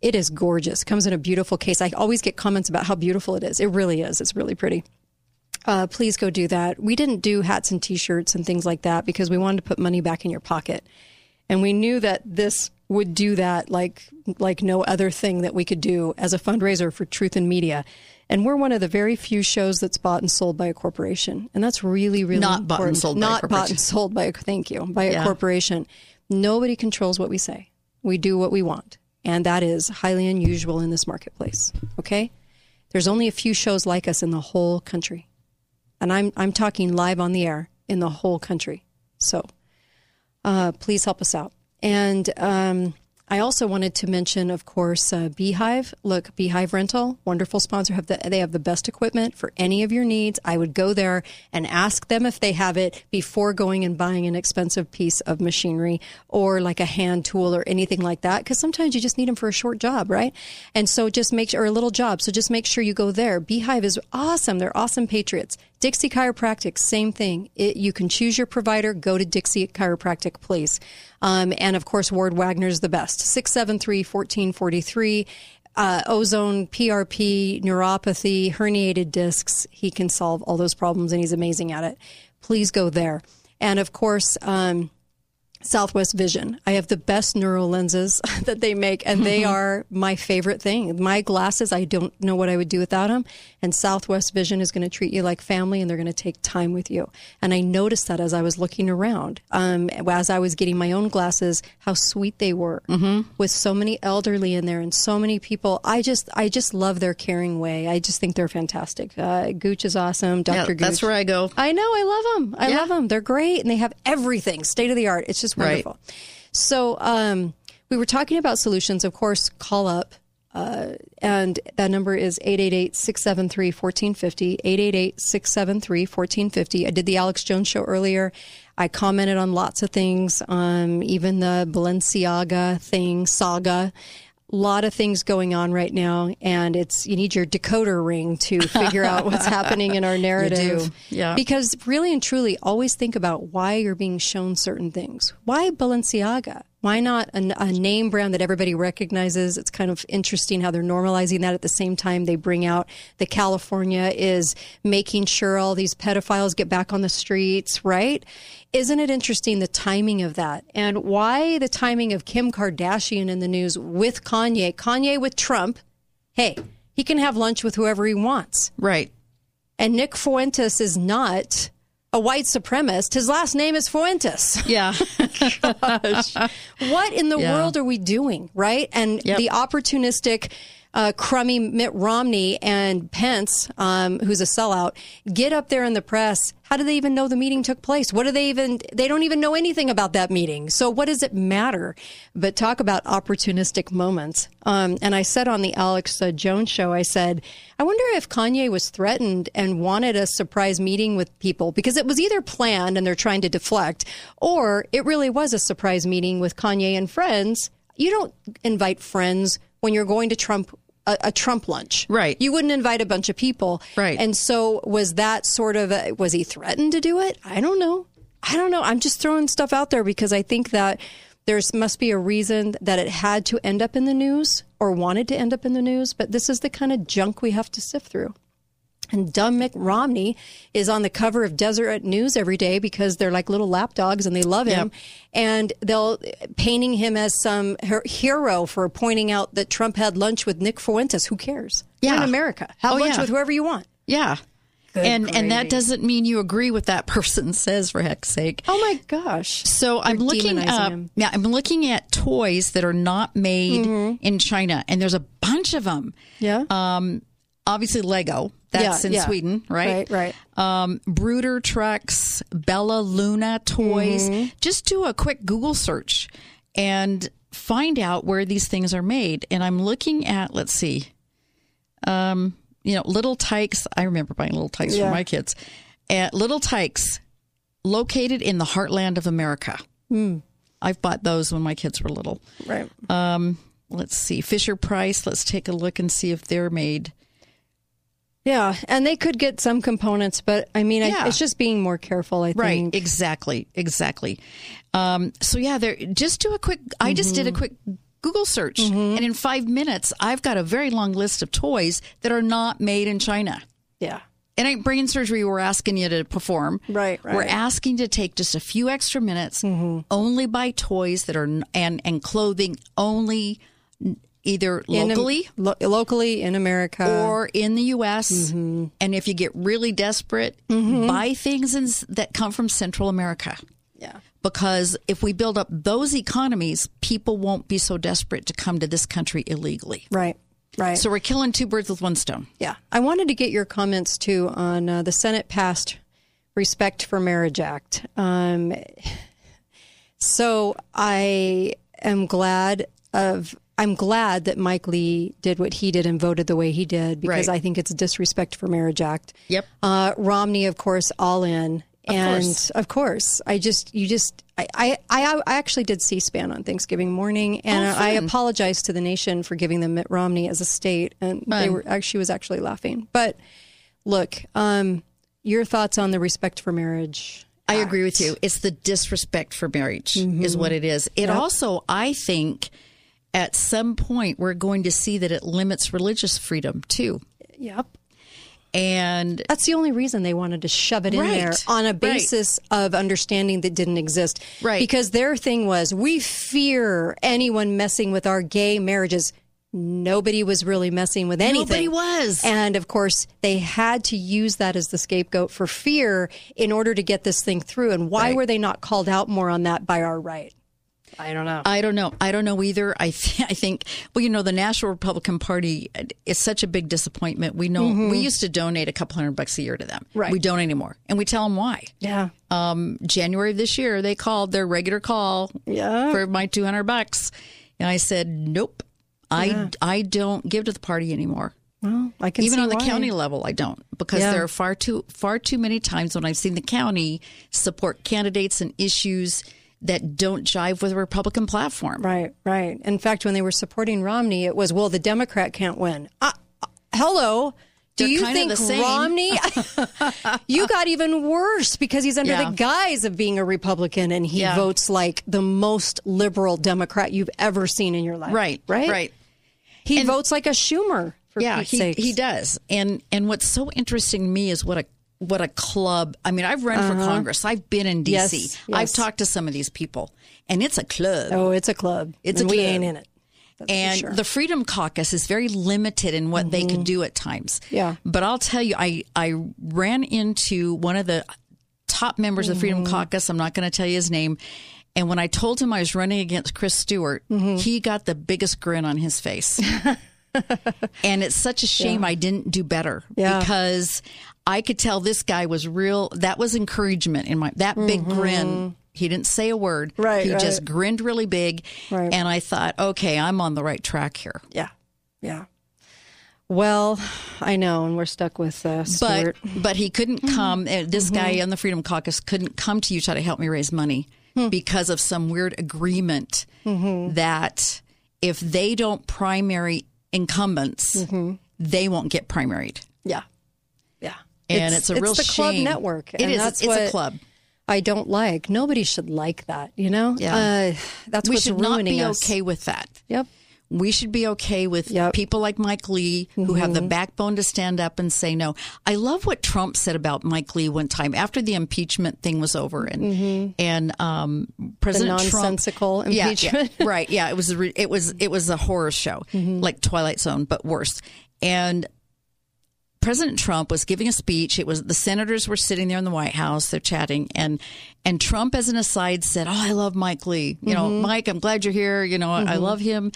it is gorgeous. Comes in a beautiful case. I always get comments about how beautiful it is. It really is. It's really pretty. Uh, please go do that. We didn't do hats and t-shirts and things like that because we wanted to put money back in your pocket and we knew that this would do that like like no other thing that we could do as a fundraiser for Truth and Media. And we're one of the very few shows that's bought and sold by a corporation, and that's really, really not important. bought and sold. Not by bought and sold by a thank you by Yeah. a corporation. Nobody controls what we say. We do what we want, and that is highly unusual in this marketplace. Okay, there's only a few shows like us in the whole country, and I'm I'm talking live on the air in the whole country. So uh, please help us out. And um, I also wanted to mention, of course, uh, Beehive. Look, Beehive Rental, wonderful sponsor. Have the, they have the best equipment for any of your needs. I would go there and ask them if they have it before going and buying an expensive piece of machinery or like a hand tool or anything like that. Because sometimes you just need them for a short job, right? And so just make sure, or a little job. So just make sure you go there. Beehive is awesome. They're awesome patriots. Dixie Chiropractic, same thing. It, you can choose your provider. Go to Dixie Chiropractic, please. Um, and of course, Ward Wagner's the best. 673 1443. Uh, ozone, PRP, neuropathy, herniated discs. He can solve all those problems and he's amazing at it. Please go there. And of course, um, Southwest Vision. I have the best Neurolenses (laughs) that they make, and they (laughs) are my favorite thing. My glasses, I don't know what I would do without them. And Southwest Vision is going to treat you like family, and they're going to take time with you. And I noticed that as I was looking around, um, as I was getting my own glasses, how sweet they were, Mm-hmm. with so many elderly in there and so many people. I just, I just love their caring way. I just think they're fantastic. Uh, Gooch is awesome. Dr. Yeah, Gooch. that's where I go. I know. I love them. I Yeah. love them. They're great, and they have everything state of the art. It's just Right. wonderful. So um, we were talking about solutions. Of course, call up. Uh, and that number is 888-673-1450, 888-673-1450. I did the Alex Jones show earlier. I commented on lots of things, um, even the Balenciaga thing, saga. A lot of things going on right now, and it's you need your decoder ring to (laughs) figure out what's happening in our narrative. yeah. Because really and truly, always think about why you're being shown certain things. Why Balenciaga? Why not a, a name brand that everybody recognizes? It's kind of interesting how they're normalizing that at the same time they bring out that California is making sure all these pedophiles get back on the streets, right? Isn't it interesting the timing of that and why the timing of Kim Kardashian in the news with Kanye, Kanye with Trump? Hey, he can have lunch with whoever he wants. Right. And Nick Fuentes is not a white supremacist. His last name is Fuentes. (laughs) Yeah. Gosh. what in the Yeah. world are we doing, right? And Yep. the opportunistic, uh, crummy Mitt Romney and Pence, um, who's a sellout, get up there in the press. How do they even know the meeting took place? What do they even? They don't even know anything about that meeting. So what does it matter? But talk about opportunistic moments. Um, and I said on the Alex uh, Jones show, I said, I wonder if Kanye was threatened and wanted a surprise meeting with people because it was either planned and they're trying to deflect, or it really was a surprise meeting with Kanye and friends. You don't invite friends when you're going to Trump a, a Trump lunch, Right. You wouldn't invite a bunch of people, Right. And so was that sort of a, was he threatened to do it? I don't know. I don't know. I'm just throwing stuff out there because I think that there's must be a reason that it had to end up in the news or wanted to end up in the news. But this is the kind of junk we have to sift through. And dumb Mitt Romney is on the cover of Deseret News every day because they're like little lapdogs and they love him. And they'll painting him as some her- hero for pointing out that Trump had lunch with Nick Fuentes. Who cares? You're in Yeah. America. Have Oh, lunch yeah. with whoever you want. Yeah. Good and and that doesn't mean you agree with that (laughs) person says for heck's sake. Oh my gosh. So I'm looking up him. yeah, I'm looking at toys that are not made Mm-hmm. in China and there's a bunch of them. Yeah. Um obviously Lego. That's Yeah, in yeah. Sweden, right? Right, right. Um, Bruder trucks, Bella Luna toys. Mm-hmm. Just do a quick Google search and find out where these things are made. And I'm looking at, let's see, um, you know, Little Tikes. I remember buying Little Tikes Yeah. for my kids. At Little Tikes, located in the heartland of America. Hmm. I've bought those when my kids were little. Right. Um, let's see, Fisher Price. Let's take a look and see if they're made. Yeah, and they could get some components, but I mean, Yeah. I, it's just being more careful. I think. Right, exactly, exactly. Um, so yeah, there. Just do a quick. I just did a mm-hmm. quick Google search, mm-hmm. and in five minutes, I've got a very long list of toys that are not made in China. Yeah. It ain't brain surgery we're asking you to perform. Right, right. We're asking to take just a few extra minutes, mm-hmm. only buy toys that are and and clothing only either In- locally lo- locally in America, or in the U.S. And if you get really desperate, buy things in, that come from Central America. yeah, Because if we build up those economies, people won't be so desperate to come to this country illegally. right, right. So we're killing two birds with one stone. yeah, I wanted to get your comments too on uh, the Senate passed Respect for Marriage Act. Um, (sighs) So I am glad of. I'm glad that Mike Lee did what he did and voted the way he did because Right. I think it's a disrespect for Marriage Act. Yep. Uh, Romney, of course, all in. Of and course. of course, I just, you just, I, I, I, I actually did C SPAN on Thanksgiving morning, and Oh, I fun. apologized to the nation for giving them Mitt Romney as a state, and they were actually was actually laughing. But look, um, your thoughts on the respect for marriage? I agree with you. It's the disrespect for marriage is Mhm. what it is. It Yep. also, I think, at some point we're going to see that it limits religious freedom too. Yep. And that's the only reason they wanted to shove it in Right. there on a Right. basis of understanding that didn't exist. Right. Because their thing was, we fear anyone messing with our gay marriages. Nobody was really messing with anything. Nobody was. And of course, they had to use that as the scapegoat for fear in order to get this thing through. And why Right. were they not called out more on that by our right? I don't know. I don't know. I don't know either. I th- (laughs) I think well, you know, the National Republican Party is such a big disappointment. We know Mhm. we used to donate a couple hundred bucks a year to them. Right. We don't anymore, and we tell them why. Yeah. Um, January of this year, they called their regular call. Yeah. For my two hundred bucks, and I said, nope. Yeah. I I don't give to the party anymore. Well, I can even on the why. county level, I don't because Yeah. there are far too far too many times when I've seen the county support candidates and issues that don't jive with the Republican platform. Right, right. In fact, when they were supporting Romney, it was, well, the Democrat can't win. Uh, uh, hello. Do They're you think. Romney? (laughs) (laughs) you got even worse because he's under Yeah. the guise of being a Republican and he Yeah. votes like the most liberal Democrat you've ever seen in your life. Right, right, right. He And- votes like a Schumer. For yeah, he, he does. And and what's so interesting to me is what a what a club. I mean, I've run for Uh-huh. Congress. I've been in DC. Yes, I've talked to some of these people, and it's a club. Oh, it's a club. It's And a we club. ain't in it. That's and sure. Mm-hmm. the Freedom Caucus is very limited in what they can do at times. Yeah. But I'll tell you, I, I ran into one of the top members of the Freedom. Caucus. I'm not going to tell you his name. And when I told him I was running against Chris Stewart, Mm-hmm. he got the biggest grin on his face. (laughs) and it's such a shame Yeah. I didn't do better Yeah. because I could tell this guy was real. That was encouragement in my that big grin. He didn't say a word. Mm-hmm. Right, He right. just grinned really big. Right. And I thought, okay, I'm on the right track here. Yeah. Yeah. Well, I know, and we're stuck with uh, But but he couldn't Mm-hmm. come. uh, This guy on the Freedom Caucus couldn't come to Utah to help me raise money Hmm. because of some weird agreement Mm-hmm. that if they don't primary incumbents, Mm-hmm. they won't get primaried. Yeah. Yeah. And it's, a real it's the club network. It is. It's a club. I don't like. Nobody should like that. You know. Yeah. Uh, that's we what's should not be us. okay with that. Yep. We should be okay with people like Mike Lee who have the Mm-hmm. backbone to stand up and say no. I love what Trump said about Mike Lee one time after the impeachment thing was over and and um, President Trump- Mm-hmm. nonsensical Yeah, impeachment. yeah, (laughs) right? Yeah, it was a re- it was it was a horror show Mm-hmm. like Twilight Zone, but worse. And President Trump was giving a speech. It was the senators were sitting there in the White House. They're chatting, and and Trump, as an aside, said, "Oh, I love Mike Lee. You know, Mhm. Mike, I'm glad you're here. You know, I I love him."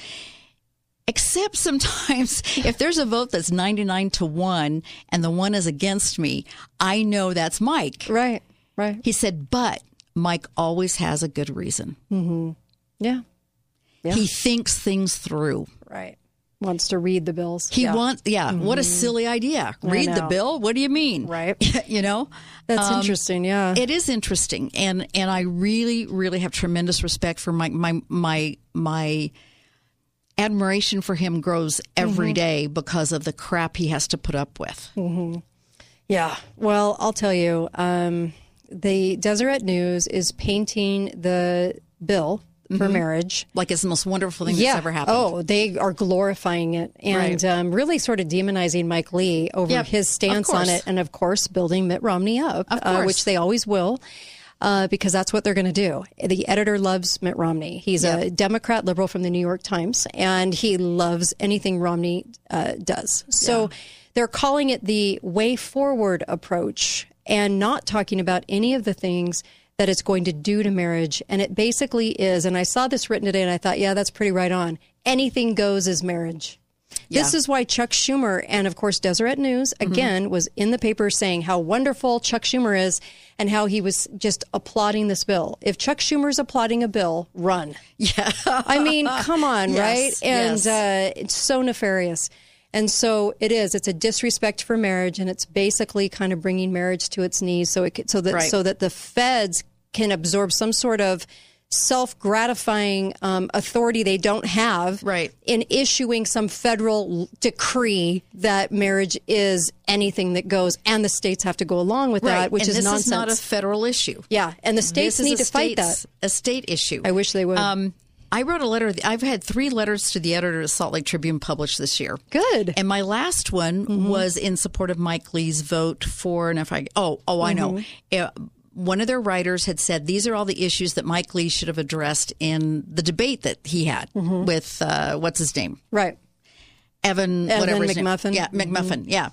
Except sometimes, (laughs) if there's a vote that's 99 to one, and the one is against me, I know that's Mike. Right. Right. He said, "But Mike always has a good reason. Mm-hmm. Yeah. Yeah. He thinks things through." Right. Wants to read the bills. He yeah. wants, yeah. What a Mhm. silly idea! Read the bill. What do you mean? Right. (laughs) you know, That's Um, interesting. Yeah. It is interesting, and and I really, really have tremendous respect for my my my my admiration for him grows every Mhm. day because of the crap he has to put up with. hmm Yeah. Well, I'll tell you, um, the Deseret News is painting the bill for Mhm. marriage like it's the most wonderful thing yeah. that's ever happened. Oh, they are glorifying it and Right. um, really sort of demonizing Mike Lee over Yep, his stance on it, and of course, building Mitt Romney up, uh, which they always will. Uh, because that's what they're going to do. The editor loves Mitt Romney. He's a Democrat liberal from the New York Times, and he loves anything Romney uh, does. So they're calling it the way forward approach and not talking about any of the things that it's going to do to marriage. And it basically is, and I saw this written today and I thought, yeah, that's pretty right on. Anything goes is marriage. This is why Chuck Schumer and, of course, Deseret News, Mm-hmm. again, was in the paper saying how wonderful Chuck Schumer is and how he was just applauding this bill. If Chuck Schumer's applauding a bill, run. (laughs) Yeah. I mean, come on, (laughs) Yes, right? And yes. uh, it's so nefarious. And so it is. It's a disrespect for marriage, and it's basically kind of bringing marriage to its knees, so it so that Right. so that the feds can absorb some sort of self-gratifying um, authority they don't have right. in issuing some federal decree that marriage is anything that goes and the states have to go along with Right. that which and is this nonsense is not a federal issue. yeah and the states This need to fight that A state issue. i wish they would Um, I wrote a letter. I've had three letters to the editor of Salt Lake Tribune published this year. Good. And my last one was in support of Mike Lee's vote for, and if I, oh, oh, I know. Uh, one of their writers had said these are all the issues that Mike Lee should have addressed in the debate that he had with, uh, what's his name? right Evan, Evan whatever McMuffin. Yeah, McMuffin. Yeah.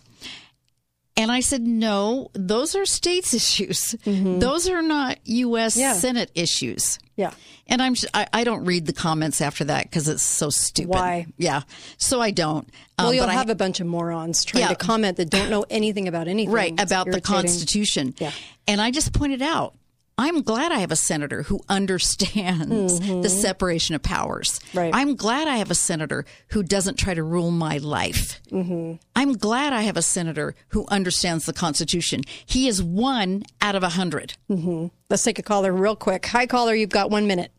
And I said, no, those are states (laughs) issues. Those are not U.S. Yeah. Senate issues. yeah And I'm I, I don't read the comments after that because it's so stupid. Why? Yeah. So I don't. well Um, you'll have a bunch of morons trying Yeah. to comment that don't know anything about anything right It's about the. Constitution. Yeah. And I just pointed out. I'm glad I have a senator who (laughs) understands the separation of powers. Mm-hmm. Right. I'm glad I have a senator who doesn't try to rule my life. Mm-hmm. I'm glad I have a senator who understands the Constitution. He is one out of a 100 Mm-hmm. let's take a caller real quick hi caller you've got one minute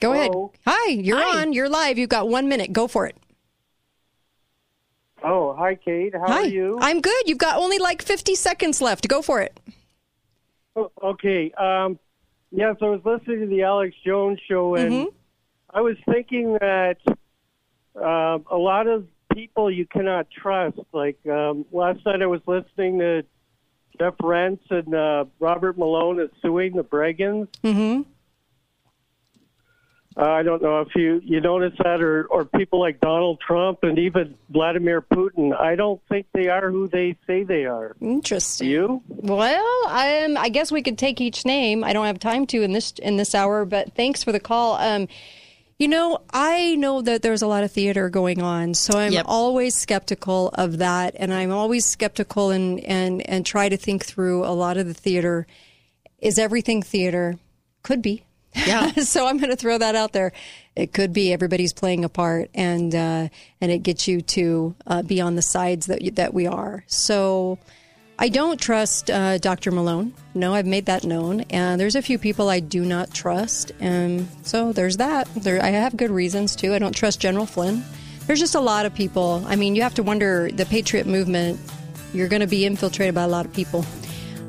go ahead hi you're on you're live you've got one minute go for it Oh, hi, Kate. How hi are you? i'm good you've got only like 50 seconds left go for it Oh, okay. Um, yes, I was listening to the Alex Jones show, and Mm-hmm. I was thinking that uh, a lot of people you cannot trust. Like um, last night, I was listening to Jeff Rense and uh, Robert Malone is suing the Breggins. mm-hmm I don't know if you you notice that, or or people like Donald Trump and even Vladimir Putin. I don't think they are who they say they are. Interesting. You? Well, um, I guess we could take each name. I don't have time to in this in this hour, but thanks for the call. Um, you know, I know that there's a lot of theater going on, so I'm Yep. always skeptical of that, and I'm always skeptical and and and try to think through a lot of the theater. Is everything theater? Could be. Yeah. (laughs) so I'm going to throw that out there. It could be everybody's playing a part, and uh, and it gets you to uh, be on the sides that that we are. So I don't trust uh, Dr. Malone. No, I've made that known, and there's a few people I do not trust, and so there's that. There, I have good reasons too. I don't trust General Flynn. There's just a lot of people. I mean, you have to wonder the Patriot movement. You're going to be infiltrated by a lot of people.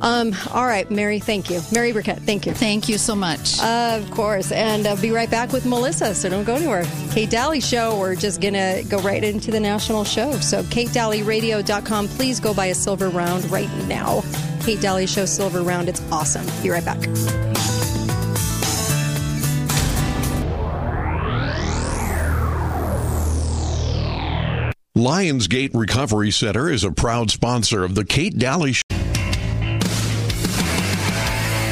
Um, all right, Mary, thank you. Mary Burkett, thank you. Thank you so much. Uh, of course. And I'll be right back with Melissa, so don't go anywhere. Kate Daly Show, we're just going to go right into the national show. So, katedalyradio.com, please go buy a silver round right now. Kate Daly Show Silver Round, it's awesome. Be right back. Lionsgate Recovery Center is a proud sponsor of the Kate Daly Show.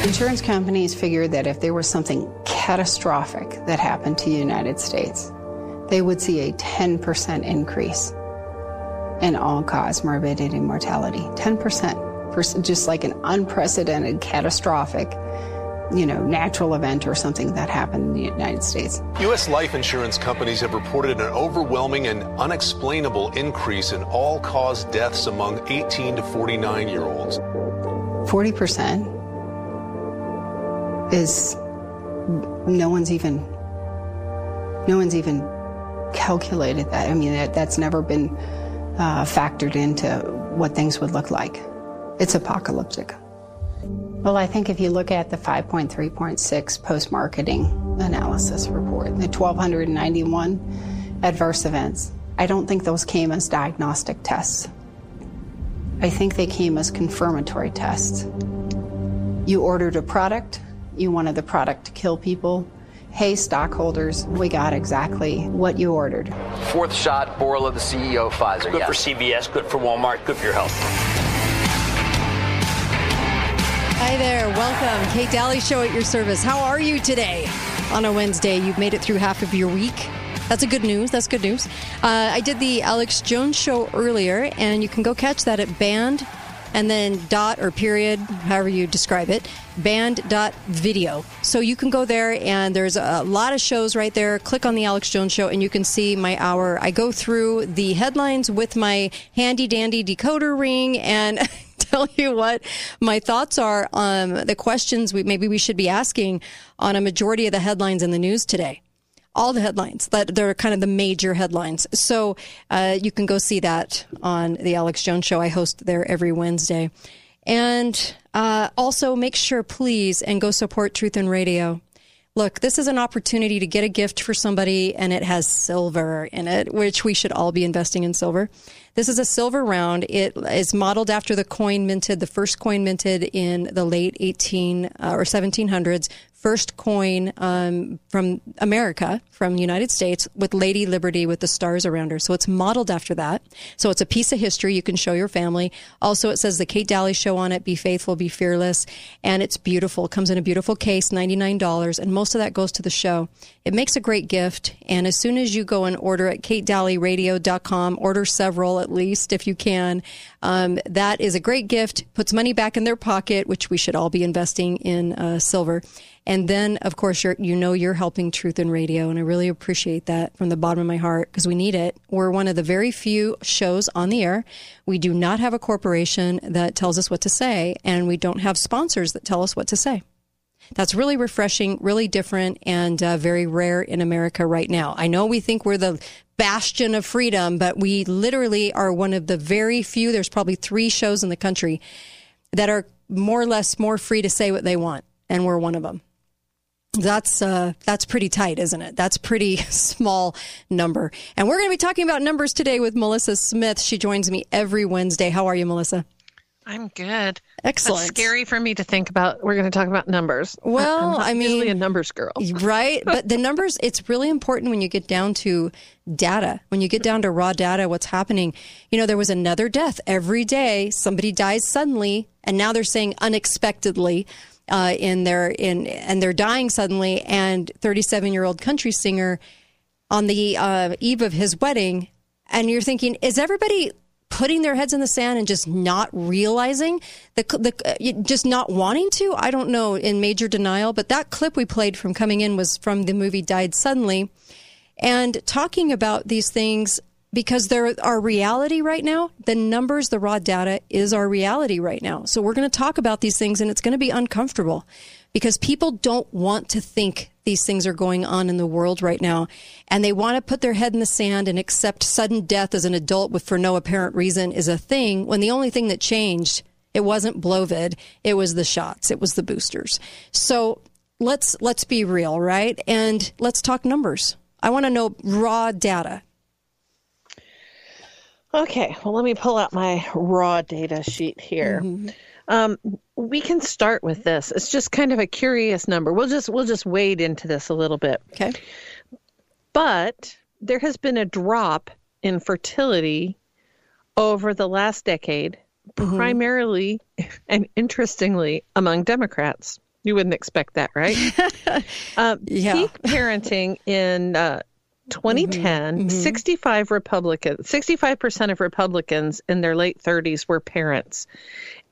Insurance companies figured that if there was something catastrophic that happened to the United States, they would see a 10% increase in all cause morbidity and mortality. 10% for just like an unprecedented catastrophic, you know, natural event or something that happened in the United States. U.S. life insurance companies have reported an overwhelming and unexplainable increase in all cause deaths among 18 to 49 year olds. 40% is no one's even no one's even calculated that. I mean, that, that's never been uh, factored into what things would look like. It's apocalyptic. Well, I think if you look at the 5.3.6 post marketing analysis report, the 1,291 adverse events, I don't think those came as diagnostic tests. I think they came as confirmatory tests. You ordered a product, you wanted the product to kill people. Hey, stockholders, we got exactly what you ordered. Fourth shot, Bourla, the CEO of Pfizer. Good yes. for CVS, good for Walmart, good for your health. Hi there. Welcome. Kate Daly Show at your service. How are you today? On a Wednesday, you've made it through half of your week. That's a good news. That's good news. Uh, I did the Alex Jones show earlier, and you can go catch that at banned and then dot or period, however you describe it, banned dot video. So you can go there, and there's a lot of shows right there. Click on the Alex Jones show, and you can see my hour. I go through the headlines with my handy dandy decoder ring and. (laughs) tell you what my thoughts are on the questions we maybe we should be asking on a majority of the headlines in the news today all the headlines that they're kind of the major headlines. So uh, you can go see that on the Alex Jones Show. I host there every Wednesday, and uh, also make sure, please, and go support Truth and Radio. Look, this is an opportunity to get a gift for somebody, and it has silver in it, which we should all be investing in silver. This is a silver round. It is modeled after the coin minted, the first coin minted in the late 18 uh, or 1700s first coin um, from America, from United States, with Lady Liberty with the stars around her. So it's modeled after that. So it's a piece of history you can show your family. Also, it says the Kate Daly Show on it. Be faithful, be fearless, and it's beautiful. It comes in a beautiful case, ninety nine dollars, and most of that goes to the show. It makes a great gift. And as soon as you go and order at katedalyradio.com, order several at least if you can. Um, that is a great gift. Puts money back in their pocket, which we should all be investing in uh, silver. And then, of course, you know you're helping Truth in Radio, and I really appreciate that from the bottom of my heart because we need it. We're one of the very few shows on the air. We do not have a corporation that tells us what to say, and we don't have sponsors that tell us what to say. That's really refreshing, really different, and uh, very rare in America right now. I know we think we're the bastion of freedom, but we literally are one of the very few. There's probably three shows in the country that are more or less more free to say what they want, and we're one of them. That's uh, that's pretty tight, isn't it? That's pretty (laughs) small number. And we're going to be talking about numbers today with Melissa Smith. She joins me every Wednesday. How are you, Melissa? I'm good. Excellent. That's scary for me to think about. We're going to talk about numbers. (laughs) Well, I mean, usually a numbers girl, right? But the numbers, it's really important when you get down to data. When you get down to raw data, what's happening? You know, there was another death every day. Somebody dies suddenly, and now they're saying unexpectedly uh, in their in and they're dying suddenly. And 37 year old country singer on the uh, eve of his wedding, and you're thinking, is everybody putting their heads in the sand and just not realizing the, the uh, just not wanting to i don't know in major denial but that clip we played from coming in was from the movie died suddenly and talking about these things because they're our reality right now. The numbers, the raw data is our reality right now. So we're going to talk about these things and it's going to be uncomfortable because people don't want to think these things are going on in the world right now. And they want to put their head in the sand and accept sudden death as an adult with for no apparent reason is a thing when the only thing that changed, it wasn't Blovid, it was the shots, it was the boosters. So let's let's be real, right? And let's talk numbers. I want to know raw data. Okay, well, let me pull out my raw data sheet here. Mm-hmm. Um, we can start with this. It's just kind of a curious number. We'll just we'll just wade into this a little bit. Okay. But there has been a drop in fertility over the last decade, mm-hmm. primarily (laughs) and interestingly among Democrats. You wouldn't expect that, right? (laughs) uh, yeah. Peak parenting in uh, 2010, mm-hmm. 65 Republicans, 65% of Republicans in their late 30s were parents.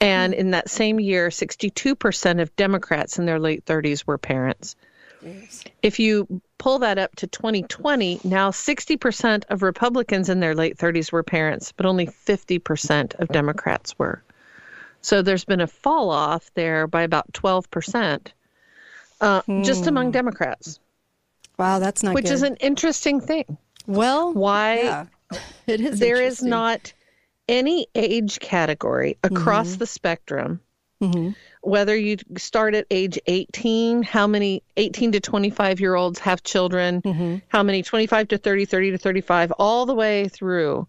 And mm-hmm. in that same year, 62% of Democrats in their late 30s were parents. Yes. If you pull that up to 2020, now 60% of Republicans in their late 30s were parents, but only 50% of Democrats were. So there's been a fall off there by about 12%, uh, mm. just among hmm. Democrats. Wow, that's not which good. is an interesting thing. Well, why yeah, (laughs) it is. There is not any age category across mm-hmm. the spectrum. Mm-hmm. Whether you start at age 18, how many 18 to 25 year olds have children, mm-hmm. how many 25 to 30, 30 to 35, all the way through.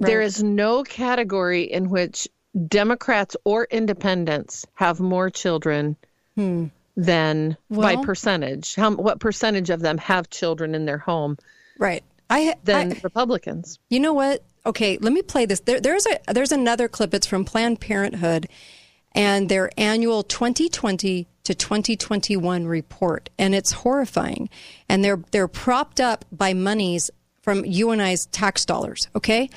Right. There is no category in which Democrats or independents have more children hmm than well, by percentage. How what percentage of them have children in their home? Right. I than I, Republicans. You know what? Okay, let me play this. There, there's a there's another clip. It's from Planned Parenthood, and their annual 2020 to 2021 report, and it's horrifying. And they're they're propped up by monies from you and I's tax dollars. Okay.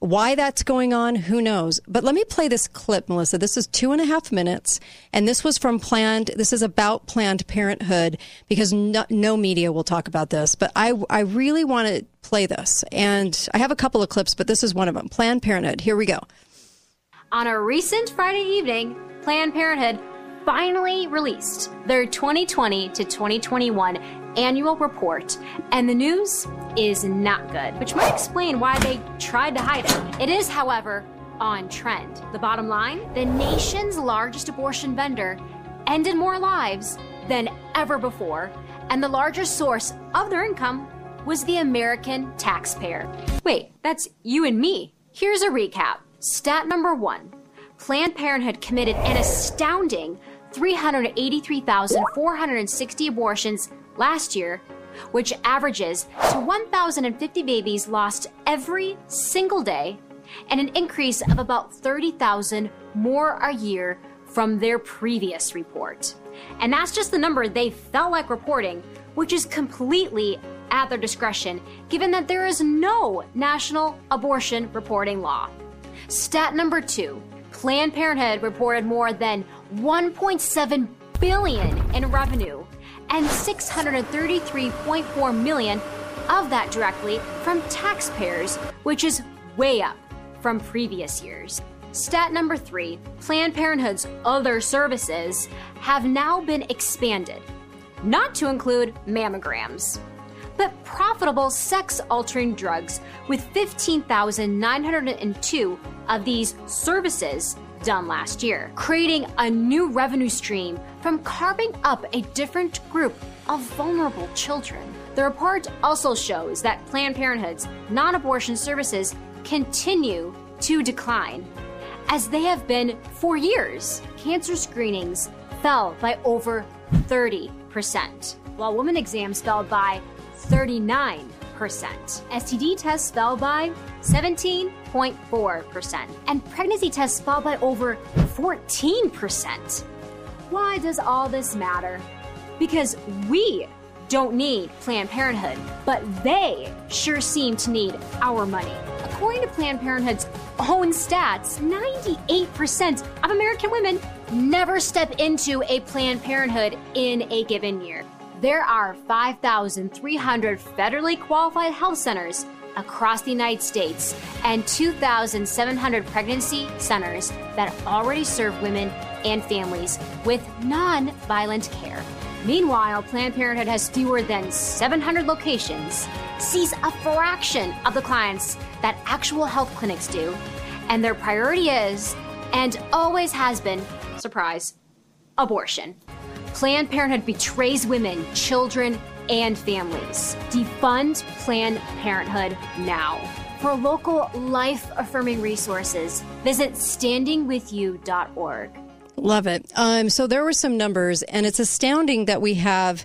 Why that's going on, who knows? But let me play this clip, Melissa. This is two and a half minutes, and this was from Planned. This is about Planned Parenthood because no, no media will talk about this. But I, I really want to play this, and I have a couple of clips, but this is one of them. Planned Parenthood. Here we go. On a recent Friday evening, Planned Parenthood finally released their 2020 to 2021 annual report, and the news is not good, which might explain why they tried to hide it. It is, however, on trend. The bottom line the nation's largest abortion vendor ended more lives than ever before, and the largest source of their income was the American taxpayer. Wait, that's you and me. Here's a recap. Stat number one Planned Parenthood committed an astounding 383,460 abortions last year, which averages to 1,050 babies lost every single day, and an increase of about 30,000 more a year from their previous report. And that's just the number they felt like reporting, which is completely at their discretion, given that there is no national abortion reporting law. Stat number two Planned Parenthood reported more than 1.7 billion in revenue and 633.4 million of that directly from taxpayers, which is way up from previous years. Stat number three Planned Parenthood's other services have now been expanded, not to include mammograms, but profitable sex altering drugs, with 15,902 of these services done last year, creating a new revenue stream from carving up a different group of vulnerable children. The report also shows that Planned Parenthood's non abortion services continue to decline, as they have been for years. Cancer screenings fell by over 30%, while women exams fell by 39%. STD tests fell by 17.4%, and pregnancy tests fell by over 14%. Why does all this matter? Because we don't need Planned Parenthood, but they sure seem to need our money. According to Planned Parenthood's own stats, 98% of American women never step into a Planned Parenthood in a given year. There are 5,300 federally qualified health centers across the United States and 2,700 pregnancy centers that already serve women and families with non violent care. Meanwhile, Planned Parenthood has fewer than 700 locations, sees a fraction of the clients that actual health clinics do, and their priority is, and always has been, surprise, abortion. Planned Parenthood betrays women, children, and families. Defund Planned Parenthood now. For local life affirming resources, visit standingwithyou.org. Love it. Um, so there were some numbers, and it's astounding that we have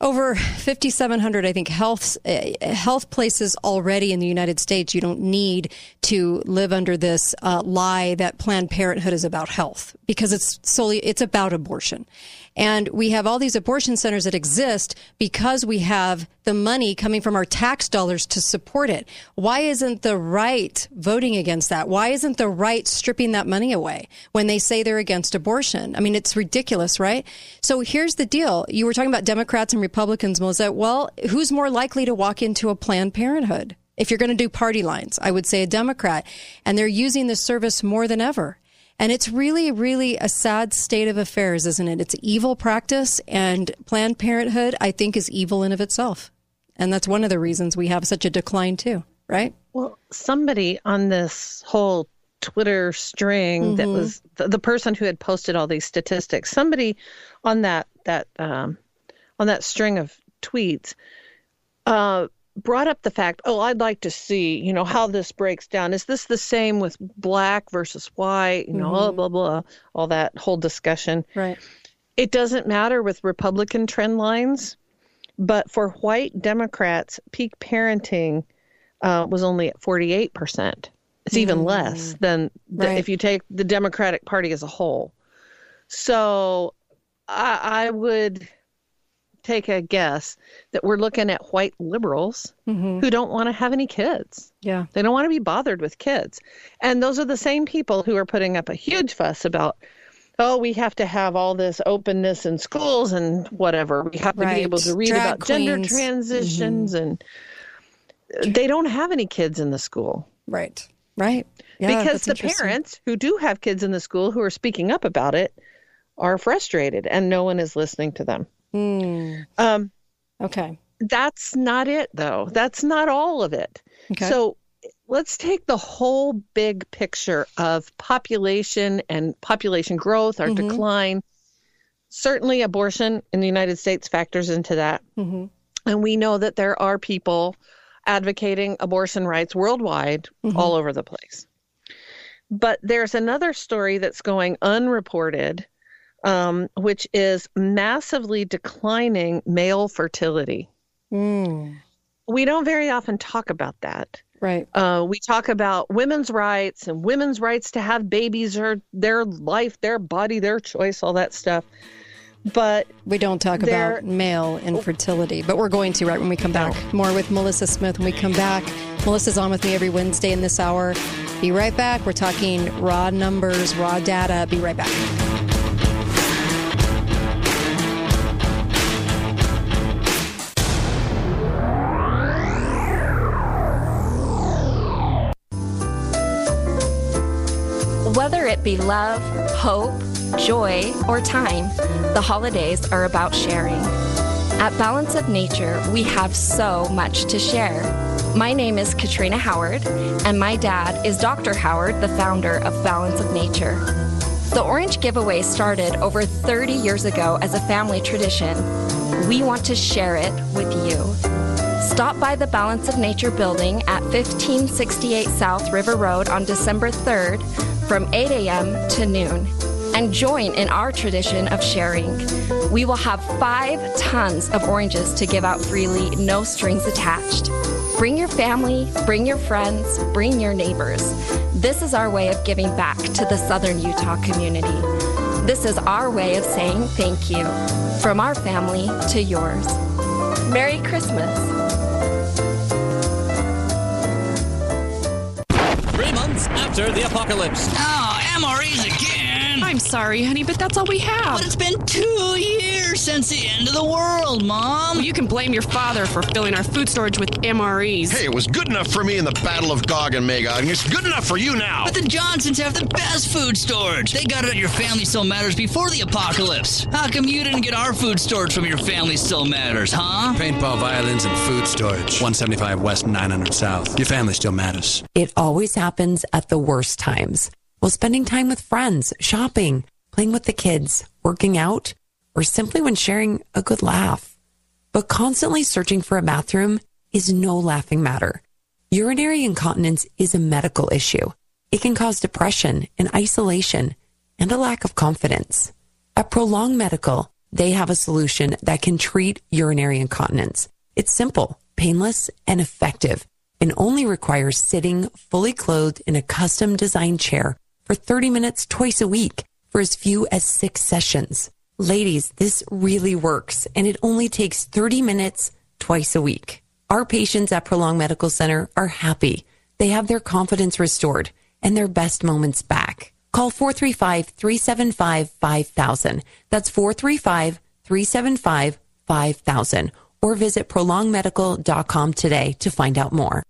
over 5,700, I think, health uh, health places already in the United States. You don't need to live under this uh, lie that Planned Parenthood is about health because it's solely it's about abortion. And we have all these abortion centers that exist because we have the money coming from our tax dollars to support it. Why isn't the right voting against that? Why isn't the right stripping that money away when they say they're against abortion? I mean, it's ridiculous, right? So here's the deal. You were talking about Democrats and Republicans, Melissa. Well, who's more likely to walk into a Planned Parenthood? If you're going to do party lines, I would say a Democrat. And they're using the service more than ever. And it's really, really a sad state of affairs, isn't it? It's evil practice, and Planned Parenthood, I think, is evil in of itself. And that's one of the reasons we have such a decline, too, right? Well, somebody on this whole Twitter string mm-hmm. that was the, the, person who had posted all these statistics, somebody on that that um, on that string of tweets uh, brought up the fact, oh, I'd like to see, you know, how this breaks down. Is this the same with black versus white? You know, mm-hmm. blah, blah, blah, all that whole discussion. Right. It doesn't matter with Republican trend lines, but for white Democrats, peak parenting uh, was only at 48%. It's even mm-hmm. less than the, right. if you take the Democratic Party as a whole. So I, I would take a guess that we're looking at white liberals Mhm. who don't want to have any kids. Yeah. They don't want to be bothered with kids. And those are the same people who are putting up a huge fuss about, oh, we have to have all this openness in schools and whatever. We have to Right. be able to read Drag about gender queens. transitions and they don't have any kids in the school. Right. Right. Yeah, because the parents who do have kids in the school who are speaking up about it are frustrated and no one is listening to them. Hmm. Um, okay. That's not it, though. That's not all of it. Okay. So let's take the whole big picture of population and population growth or Mhm. decline. Certainly, abortion in the United States factors into that. Mm-hmm. And we know that there are people advocating abortion rights worldwide, Mhm. all over the place. But there's another story that's going unreported, um, which is massively declining male fertility. Mm. We don't very often talk about that. Right. Uh, we talk about women's rights and women's rights to have babies or their life, their body, their choice, all that stuff. But we don't talk about male infertility, but we're going to right when we come back. More with Melissa Smith when we come back. Melissa's on with me every Wednesday in this hour. Be right back. We're talking raw numbers, raw data. Be right back. Be love, hope, joy, or time, the holidays are about sharing. At Balance of Nature, we have so much to share. My name is Katrina Howard, and my dad is Dr. Howard, the founder of Balance of Nature. The Orange Giveaway started over 30 years ago as a family tradition. We want to share it with you. Stop by the Balance of Nature building at 1568 South River Road on December 3rd from 8 a.m. to noon and join in our tradition of sharing. We will have five tons of oranges to give out freely, no strings attached. Bring your family, bring your friends, bring your neighbors. This is our way of giving back to the Southern Utah community. This is our way of saying thank you from our family to yours. Merry Christmas. After the apocalypse. Oh, MREs. I'm sorry, honey, but that's all we have. But it's been two years since the end of the world, Mom. Well, you can blame your father for filling our food storage with MREs. Hey, it was good enough for me in the Battle of Gog and Magog, and it's good enough for you now. But the Johnsons have the best food storage. They got it at your Family Still Matters before the apocalypse. How come you didn't get our food storage from your Family Still Matters, huh? Paintball, violins, and food storage. 175 West, 900 South. Your family still matters. It always happens at the worst times. While spending time with friends, shopping, playing with the kids, working out, or simply when sharing a good laugh. But constantly searching for a bathroom is no laughing matter. Urinary incontinence is a medical issue. It can cause depression and isolation and a lack of confidence. At Prolong Medical, they have a solution that can treat urinary incontinence. It's simple, painless, and effective and only requires sitting fully clothed in a custom designed chair for 30 minutes twice a week for as few as six sessions. Ladies, this really works and it only takes 30 minutes twice a week. Our patients at Prolong Medical Center are happy. They have their confidence restored and their best moments back. Call 435-375-5000. That's 435-375-5000 or visit prolongmedical.com today to find out more.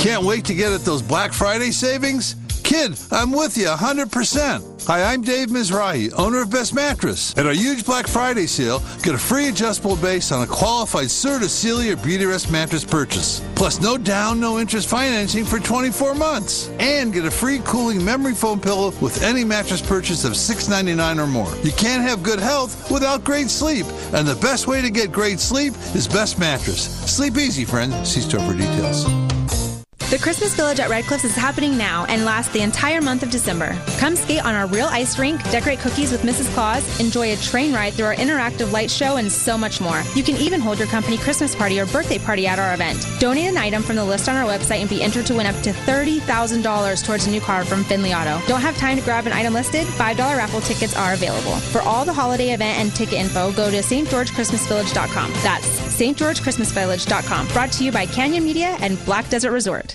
Can't wait to get at those Black Friday savings? Kid, I'm with you 100%. Hi, I'm Dave Mizrahi, owner of Best Mattress. At our huge Black Friday sale, get a free adjustable base on a qualified Serta or Beautyrest mattress purchase. Plus, no down, no interest financing for 24 months. And get a free cooling memory foam pillow with any mattress purchase of $6.99 or more. You can't have good health without great sleep. And the best way to get great sleep is Best Mattress. Sleep easy, friend. See store for details. The Christmas Village at Red Cliffs is happening now and lasts the entire month of December. Come skate on our real ice rink, decorate cookies with Mrs. Claus, enjoy a train ride through our interactive light show, and so much more. You can even hold your company Christmas party or birthday party at our event. Donate an item from the list on our website and be entered to win up to $30,000 towards a new car from Finley Auto. Don't have time to grab an item listed? $5 raffle tickets are available. For all the holiday event and ticket info, go to stgeorgechristmasvillage.com. That's stgeorgechristmasvillage.com. Brought to you by Canyon Media and Black Desert Resort.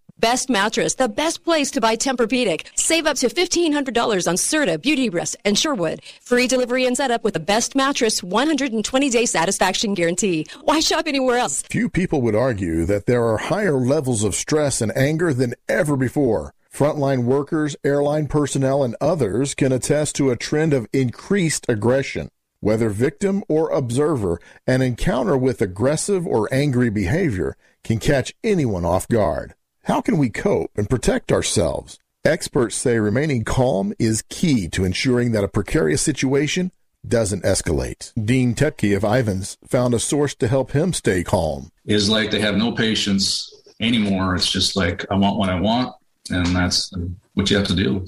Best mattress, the best place to buy Tempur-Pedic. Save up to $1,500 on Serta, Beautyrest, and Sherwood. Free delivery and setup with the best mattress, 120-day satisfaction guarantee. Why shop anywhere else? Few people would argue that there are higher levels of stress and anger than ever before. Frontline workers, airline personnel, and others can attest to a trend of increased aggression. Whether victim or observer, an encounter with aggressive or angry behavior can catch anyone off guard. How can we cope and protect ourselves? Experts say remaining calm is key to ensuring that a precarious situation doesn't escalate. Dean Tetke of Ivans found a source to help him stay calm. Is like they have no patience anymore. It's just like, I want what I want, and that's what you have to do.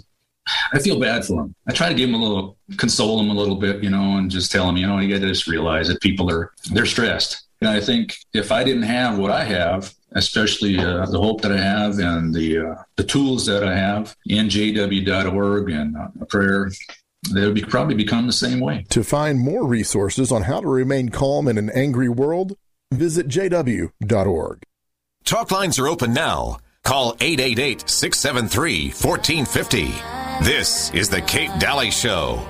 I feel bad for them. I try to give them a little, console them a little bit, you know, and just tell them, you know, you got to just realize that people are, they're stressed. And I think if I didn't have what I have, especially uh, the hope that I have and the uh, the tools that I have in jw.org and uh, prayer, they would be, probably become the same way. To find more resources on how to remain calm in an angry world, visit jw.org. Talk lines are open now. Call 888 673 1450. This is The Kate Daly Show.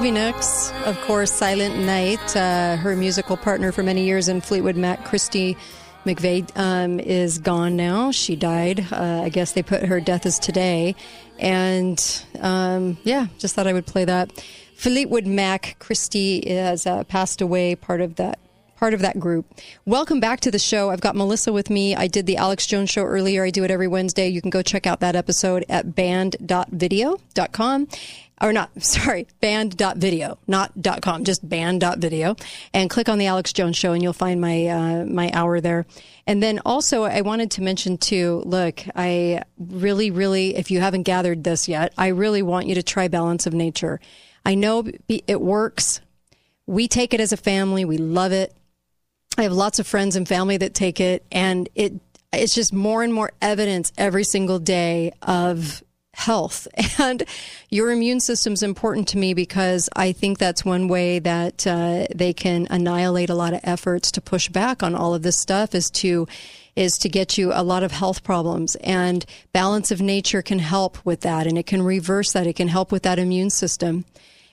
Stevie Nicks, of course, Silent Night, uh, her musical partner for many years in Fleetwood Mac, Christy McVie, um, is gone now. She died. Uh, I guess they put her death as today. And um, yeah, just thought I would play that. Fleetwood Mac, Christy has uh, passed away, part of that part of that group. Welcome back to the show. I've got Melissa with me. I did the Alex Jones show earlier. I do it every Wednesday. You can go check out that episode at banned.video.com or not, (laughs) sorry, banned.video, not .com, just banned.video and click on the Alex Jones show and you'll find my, uh, my hour there. And then also I wanted to mention too, look, I really, really, if you haven't gathered this yet, I really want you to try balance of nature. I know it works. We take it as a family. We love it. I have lots of friends and family that take it and it, it's just more and more evidence every single day of health. (laughs) And your immune system is important to me because I think that's one way that uh, they can annihilate a lot of efforts to push back on all of this stuff is to is to get you a lot of health problems. And balance of nature can help with that and it can reverse that. It can help with that immune system.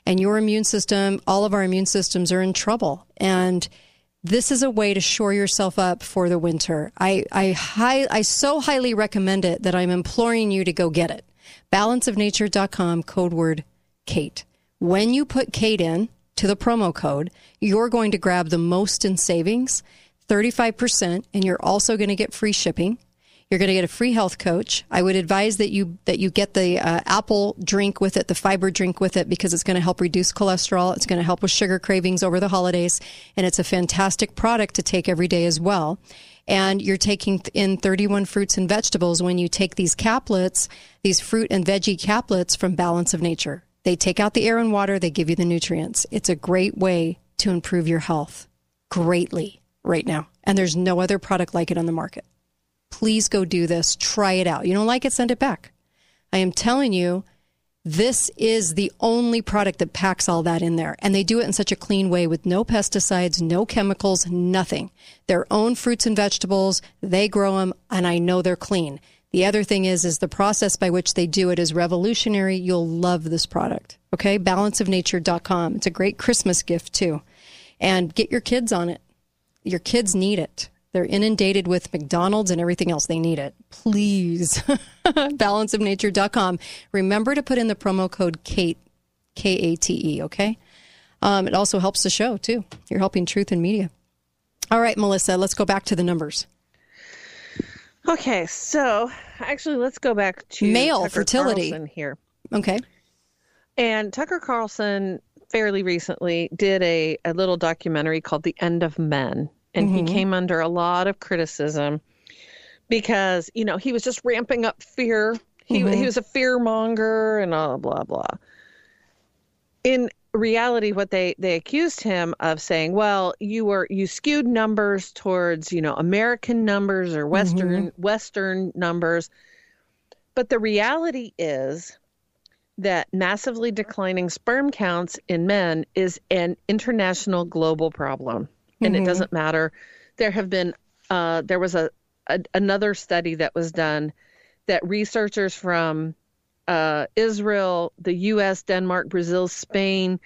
And your immune system all of our immune systems are in trouble. And this is a way to shore yourself up for the winter. I I high, I so highly recommend it that I'm imploring you to go get it balanceofnature.com, code word Kate. When you put Kate in to the promo code, you're going to grab the most in savings, 35%, and you're also going to get free shipping. You're going to get a free health coach. I would advise that you that you get the uh, apple drink with it, the fiber drink with it, because it's going to help reduce cholesterol. It's going to help with sugar cravings over the holidays, and it's a fantastic product to take every day as well and you're taking in 31 fruits and vegetables when you take these caplets, these fruit and veggie caplets from Balance of Nature. They take out the air and water, they give you the nutrients. It's a great way to improve your health greatly right now. And there's no other product like it on the market. Please go do this. Try it out. You don't like it, send it back. I am telling you, this is the only product that packs all that in there. And they do it in such a clean way with no pesticides, no chemicals, nothing. Their own fruits and vegetables, they grow them, and I know they're clean. The other thing is, is the process by which they do it is revolutionary. You'll love this product. Okay, balanceofnature.com. It's a great Christmas gift too. And get your kids on it. Your kids need it. They're inundated with McDonald's and everything else. They need it. Please. (laughs) balanceofnature.com. Remember to put in the promo code KATE, K A T E, okay? Um, it also helps the show too. You're helping truth in media. All right, Melissa, let's go back to the numbers. Okay, so actually, let's go back to Male Tucker fertility. Carlson here. Okay. And Tucker Carlson fairly recently did a, a little documentary called The End of Men. And Mhm. he came under a lot of criticism because, you know, he was just ramping up fear. He, Mhm. he was a fear monger and blah, blah, blah. In reality, what they, they accused him of saying, well, you were you skewed numbers towards, you know, American numbers or Western Western numbers. But the reality is that massively declining sperm counts in men is an international global problem and it Mhm. doesn't matter there have been uh, there was a, a another study that was done that researchers from uh, Israel, the U.S., Denmark, Brazil, Spain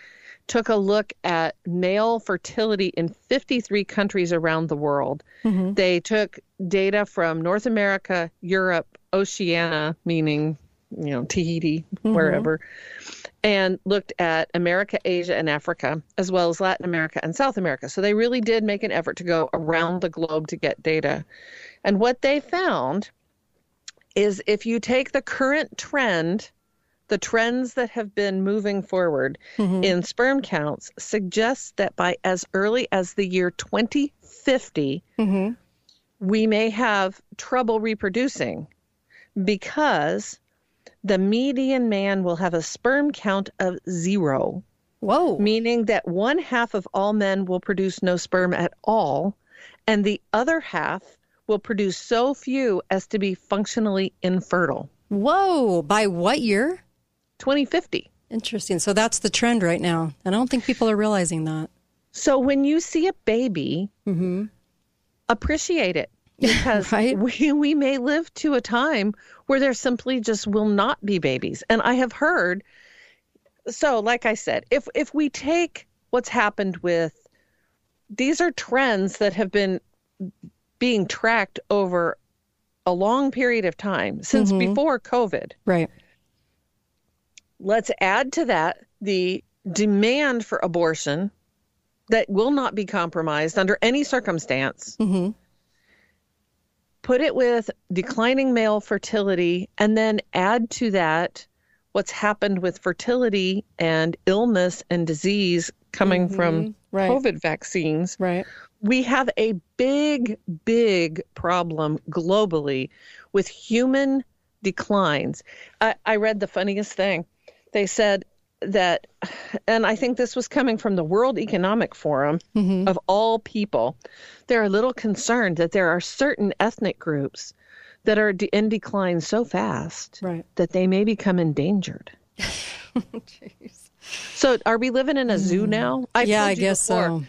took a look at male fertility in 53 countries around the world. Mm-hmm. They took data from North America, Europe, Oceania, meaning, you know, Tahiti, Mhm. wherever, and looked at America, Asia, and Africa, as well as Latin America and South America. So they really did make an effort to go around the globe to get data. And what they found is if you take the current trend, the trends that have been moving forward Mm-hmm. in sperm counts suggests that by as early as the year 2050, Mm-hmm. we may have trouble reproducing because the median man will have a sperm count of zero. Whoa. Meaning that one half of all men will produce no sperm at all, and the other half will produce so few as to be functionally infertile. Whoa. By what year? 2050. Interesting. So that's the trend right now. And I don't think people are realizing that. So when you see a baby, Mm-hmm. appreciate it because (laughs) we, we may live to a time where there simply just will not be babies. And I have heard, so like I said, if if we take what's happened with these are trends that have been being tracked over a long period of time since Mhm. before COVID. Right. Let's add to that the demand for abortion that will not be compromised under any circumstance. Mm-hmm. Put it with declining male fertility, and then add to that what's happened with fertility and illness and disease coming from Mhm. Right. COVID vaccines. Right. We have a big, big problem globally with human declines. I, I read the funniest thing. They said that, and I think this was coming from the World Economic Forum Mm-hmm. of all people, they're a little concerned that there are certain ethnic groups that are in decline so fast right. that they may become endangered. (laughs) Jeez. So, are we living in a zoo now? I've yeah, I guess before, so.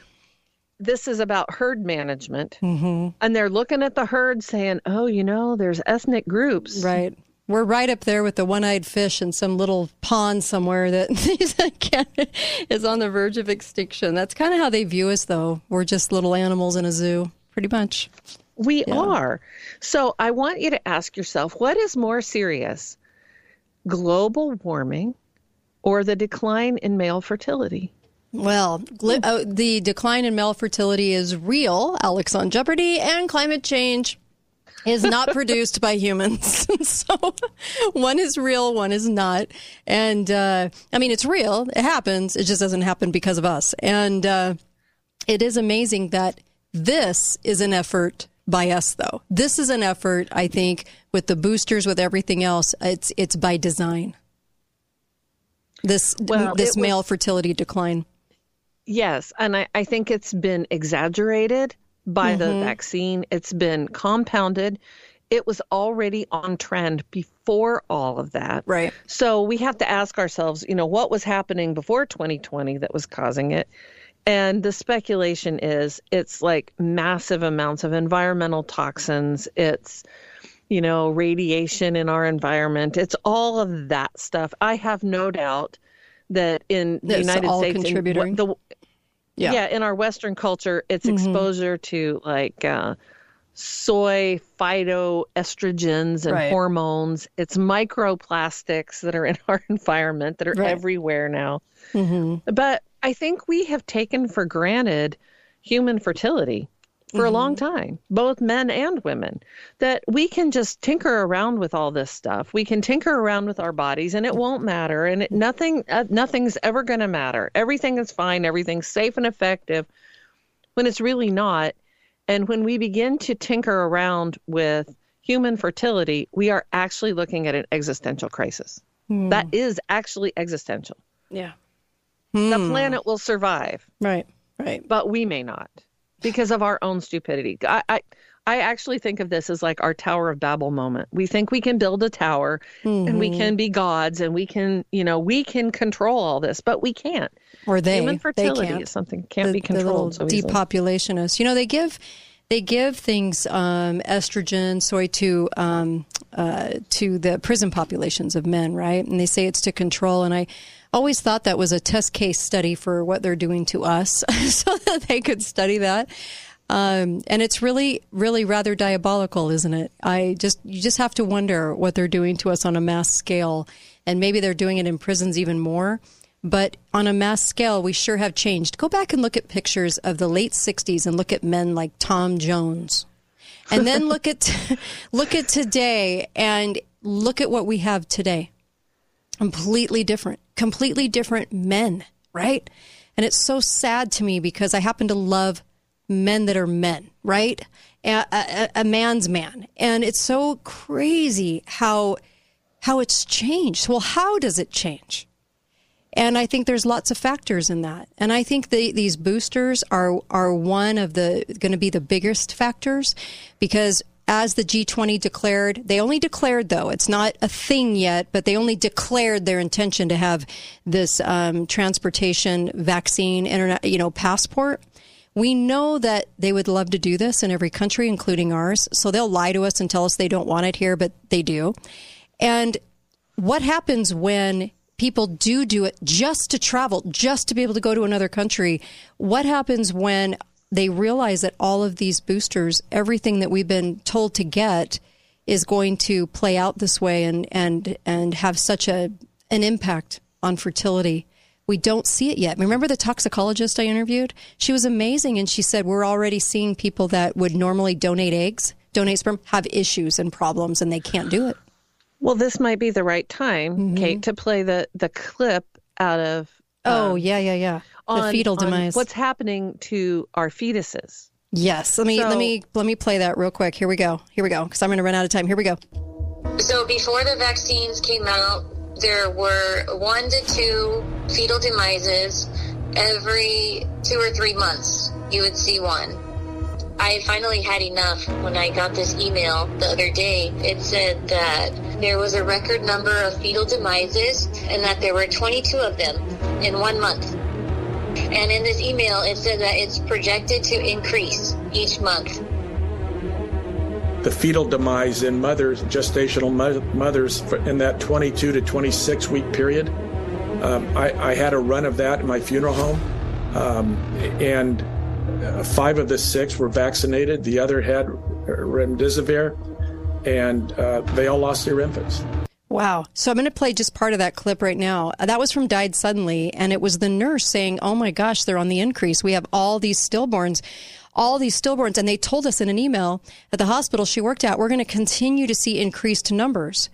This is about herd management. Mm-hmm. And they're looking at the herd saying, oh, you know, there's ethnic groups. Right. We're right up there with the one-eyed fish in some little pond somewhere that (laughs) is on the verge of extinction. That's kind of how they view us, though. We're just little animals in a zoo, pretty much. We are. So I want you to ask yourself what is more serious, global warming or the decline in male fertility? Well, uh, the decline in male fertility is real, Alex on Jeopardy, and climate change is not produced by humans. (laughs) so one is real, one is not. And uh, I mean, it's real, it happens, it just doesn't happen because of us. And uh, it is amazing that this is an effort by us, though. This is an effort, I think, with the boosters, with everything else, it's, it's by design. This, Well, this it was- male fertility decline. Yes, and I, I think it's been exaggerated by the Mhm. vaccine. It's been compounded. It was already on trend before all of that. Right. So we have to ask ourselves, you know, what was happening before 2020 that was causing it? And the speculation is it's like massive amounts of environmental toxins. It's, you know, radiation in our environment. It's all of that stuff. I have no doubt that in the United States, the, Yeah. yeah. in our Western culture, it's Mhm. exposure to like uh, soy phytoestrogens and Right. hormones. It's microplastics that are in (laughs) our environment that are Right. everywhere now. Mm-hmm. But I think we have taken for granted human fertility for a long time, both men and women, that we can just tinker around with all this stuff. We can tinker around with our bodies and it won't matter and it, nothing uh, nothing's ever going to matter. Everything is fine, everything's safe and effective when it's really not. And when we begin to tinker around with human fertility, we are actually looking at an existential crisis. Hmm. That is actually existential. Yeah. The Hmm. planet will survive. Right. Right. But we may not because of our own stupidity. I, I I actually think of this as like our Tower of Babel moment. We think we can build a tower and we Mhm. can be gods and we can, you know, we can control all this, but we can't. Or they. Human fertility they is something can't the, be controlled. The so depopulationists. You know, they give they give things um, estrogen, soy to um, uh, to the prison populations of men, right? And they say it's to control. And I always thought that was a test case study for what they're doing to us, (laughs) so that they could study that. Um, and it's really, really rather diabolical, isn't it? I just, you just have to wonder what they're doing to us on a mass scale, and maybe they're doing it in prisons even more. But on a mass scale, we sure have changed. Go back and look at pictures of the late '60s and look at men like Tom Jones, and then look at (laughs) look at today and look at what we have today. Completely different, completely different men, right? And it's so sad to me because I happen to love men that are men, right? A, a, a man's man, and it's so crazy how how it's changed. Well, how does it change? And I think there's lots of factors in that. And I think the, these boosters are are one of the going to be the biggest factors because as the G20 declared, they only declared though it's not a thing yet, but they only declared their intention to have this um, transportation vaccine internet, you know, passport. We know that they would love to do this in every country, including ours. So they'll lie to us and tell us they don't want it here, but they do. And what happens when people do do it just to travel, just to be able to go to another country? What happens when they realize that all of these boosters, everything that we've been told to get, is going to play out this way and and and have such a an impact on fertility? We don't see it yet. Remember the toxicologist I interviewed? She was amazing, and she said we're already seeing people that would normally donate eggs, donate sperm, have issues and problems, and they can't do it. Well, this might be the right time, Mm-hmm. Kate, to play the the clip out of Oh um, yeah, yeah, yeah. The fetal on demise. What's happening to our fetuses? Yes, let me So- let me let me play that real quick. Here we go. Here we go. Because I'm going to run out of time. Here we go. So before the vaccines came out, there were one to two fetal demises every two or three months. You would see one. I finally had enough when I got this email the other day. It said that there was a record number of fetal demises and that there were 22 of them in one month. And in this email, it said that it's projected to increase each month. the fetal demise in mothers, gestational mothers, in that 22 to 26 week period. Um, I, I had a run of that in my funeral home, um, and uh, five of the six were vaccinated. The other had remdesivir, and uh, they all lost their infants. Wow. So I'm going to play just part of that clip right now. Uh, That was from Died Suddenly, and it was the nurse saying, Oh my gosh, they're on the increase. We have all these stillborns, all these stillborns. And they told us in an email at the hospital she worked at, we're going to continue to see increased numbers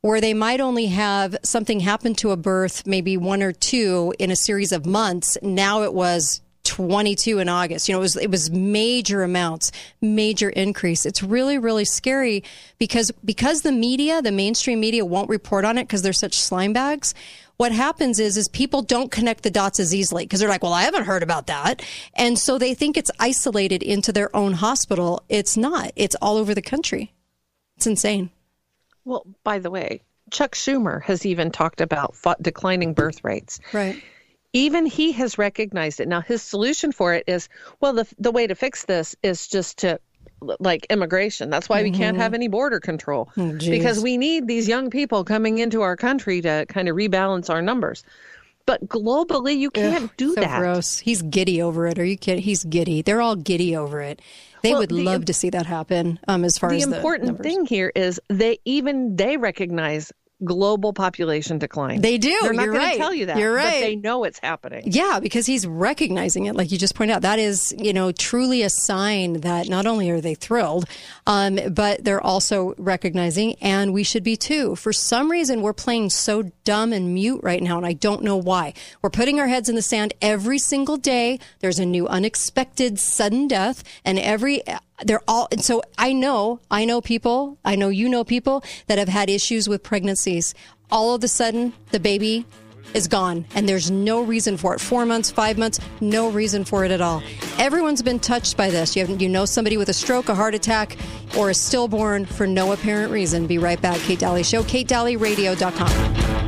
where they might only have something happen to a birth, maybe one or two in a series of months. Now it was 22 in August. You know, it was it was major amounts, major increase. It's really really scary because because the media, the mainstream media won't report on it because they're such slime bags. What happens is is people don't connect the dots as easily because they're like, "Well, I haven't heard about that." And so they think it's isolated into their own hospital. It's not. It's all over the country. It's insane. Well, by the way, Chuck Schumer has even talked about declining birth rates. Right. Even he has recognized it. Now, his solution for it is well, the, the way to fix this is just to like immigration. That's why we can't Mhm. have any border control Oh, because we need these young people coming into our country to kind of rebalance our numbers. but globally you can't Ugh, do so that. Gross. He's giddy over it. Are you kidding? He's giddy. They're all giddy over it. They Well, would the love to see that happen. Um, as far the as important the numbers. thing here is they even they recognize global population decline. They do. They're not You're gonna right. tell you that. You're But right. they know it's happening. Yeah, because he's recognizing it, like you just pointed out. That is, you know, truly a sign that not only are they thrilled, um, but they're also recognizing, and we should be too. For some reason, we're playing so dumb and mute right now, and I don't know why. We're putting our heads in the sand every single day. There's a new unexpected sudden death, and every they're all and so i know i know people i know you know people that have had issues with pregnancies. All of a sudden the baby is gone and there's no reason for it. Four months five months no reason for it at all. Everyone's been touched by this. You, have, you know somebody with a stroke a heart attack or a stillborn for no apparent reason. Be right back. Kate Daly show katedalyradio.com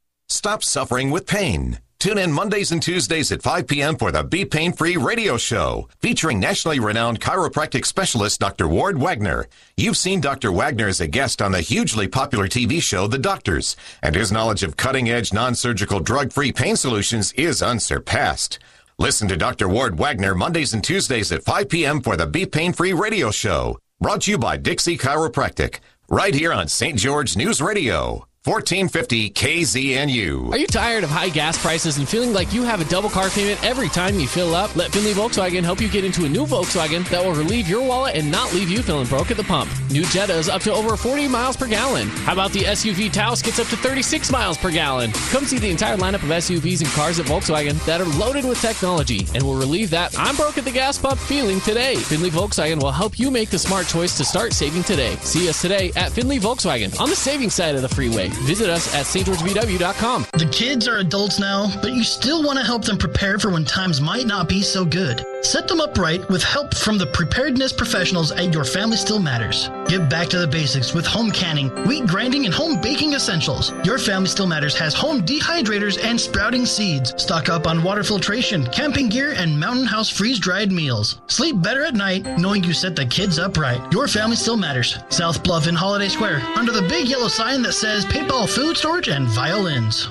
Stop suffering with pain. Tune in Mondays and Tuesdays at 5 p.m. for the Be Pain Free radio show, featuring nationally renowned chiropractic specialist Dr. Ward Wagner. You've seen Dr. Wagner as a guest on the hugely popular TV show The Doctors, and his knowledge of cutting edge non surgical drug free pain solutions is unsurpassed. Listen to Dr. Ward Wagner Mondays and Tuesdays at 5 p.m. for the Be Pain Free radio show, brought to you by Dixie Chiropractic, right here on St. George News Radio. 1450 KZNU. Are you tired of high gas prices and feeling like you have a double car payment every time you fill up? Let Finley Volkswagen help you get into a new Volkswagen that will relieve your wallet and not leave you feeling broke at the pump. New Jettas up to over 40 miles per gallon. How about the SUV Taos gets up to 36 miles per gallon? Come see the entire lineup of SUVs and cars at Volkswagen that are loaded with technology and will relieve that I'm broke at the gas pump feeling today. Finley Volkswagen will help you make the smart choice to start saving today. See us today at Finley Volkswagen on the saving side of the freeway. Visit us at stgeorgevw.com. The kids are adults now, but you still want to help them prepare for when times might not be so good. Set them up right with help from the preparedness professionals at Your Family Still Matters. Get back to the basics with home canning, wheat grinding, and home baking essentials. Your Family Still Matters has home dehydrators and sprouting seeds. Stock up on water filtration, camping gear, and Mountain House freeze dried meals. Sleep better at night knowing you set the kids up right. Your Family Still Matters. South Bluff in Holiday Square, under the big yellow sign that says paintball food storage and violins.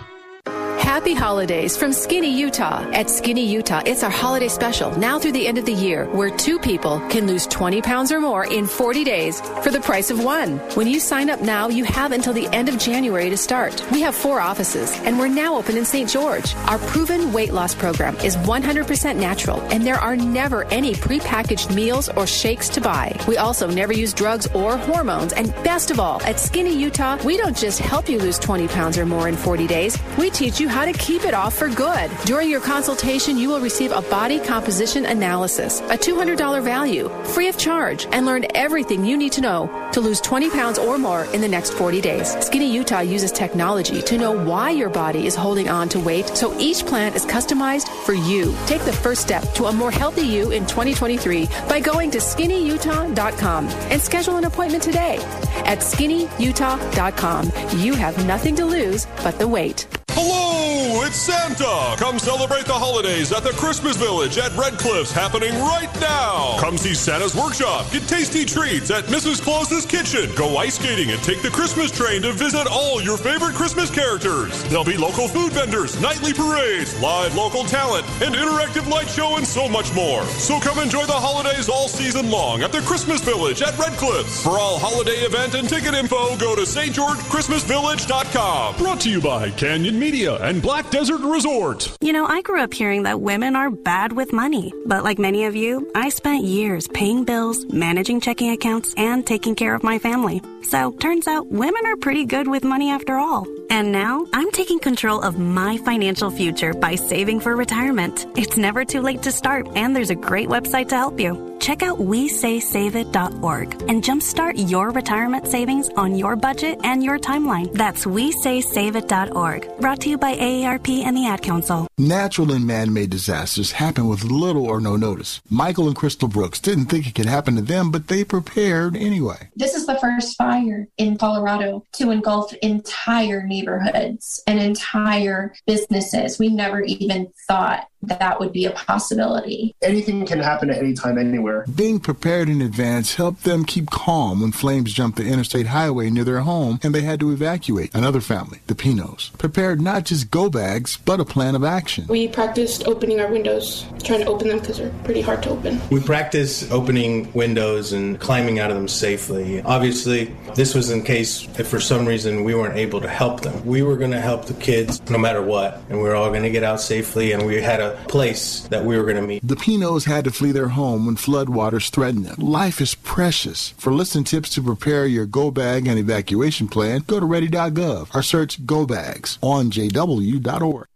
Happy holidays from Skinny Utah. At Skinny Utah, it's our holiday special now through the end of the year where two people can lose 20 pounds or more in 40 days for the price of one. When you sign up now, you have until the end of January to start. We have four offices and we're now open in St. George. Our proven weight loss program is 100% natural and there are never any prepackaged meals or shakes to buy. We also never use drugs or hormones. And best of all, at Skinny Utah, we don't just help you lose 20 pounds or more in 40 days. We teach you how to keep it off for good. During your consultation, you will receive a body composition analysis, a $200 value, free of charge, and learn everything you need to know to lose 20 pounds or more in the next 40 days. Skinny Utah uses technology to know why your body is holding on to weight, so each plan is customized for you. Take the first step to a more healthy you in 2023 by going to skinnyutah.com and schedule an appointment today. At skinnyutah.com, you have nothing to lose but the weight. Hello, it's Santa. Come celebrate the holidays at the Christmas Village at Red Cliffs happening right now. Come see Santa's workshop, get tasty treats at Mrs. Claus's kitchen, go ice skating and take the Christmas train to visit all your favorite Christmas characters. There'll be local food vendors, nightly parades, live local talent, an interactive light show and so much more. So come enjoy the holidays all season long at the Christmas Village at Red Cliffs. For all holiday event and ticket info, go to stgeorgechristmasvillage.com. Brought to you by Canyon Media and Black Desert Resort. You know, I grew up hearing that women are bad with money. But like many of you, I spent years paying bills, managing checking accounts, and taking care of my family. So turns out women are pretty good with money after all. And now I'm taking control of my financial future by saving for retirement. It's never too late to start, and there's a great website to help you. check out WeSaySaveIt.org and jumpstart your retirement savings on your budget and your timeline. That's WeSaySaveIt.org. Brought to you by AARP and the Ad Council. Natural and man-made disasters happen with little or no notice. Michael and Crystal Brooks didn't think it could happen to them, but they prepared anyway. This is the first fire in Colorado to engulf entire neighborhoods and entire businesses. We never even thought that would be a possibility. Anything can happen at any time, anywhere. Being prepared in advance helped them keep calm when flames jumped the interstate highway near their home and they had to evacuate. Another family, the Pinos, prepared not just go bags, but a plan of action. We practiced opening our windows, trying to open them because they're pretty hard to open. We practiced opening windows and climbing out of them safely. Obviously, this was in case if for some reason we weren't able to help them. We were going to help the kids no matter what, and we were all going to get out safely, and we had a place that we were going to meet. The Pinos had to flee their home when floodwaters threatened them. Life is precious. For listing tips to prepare your go bag and evacuation plan, go to ready.gov or search go bags on jw.org.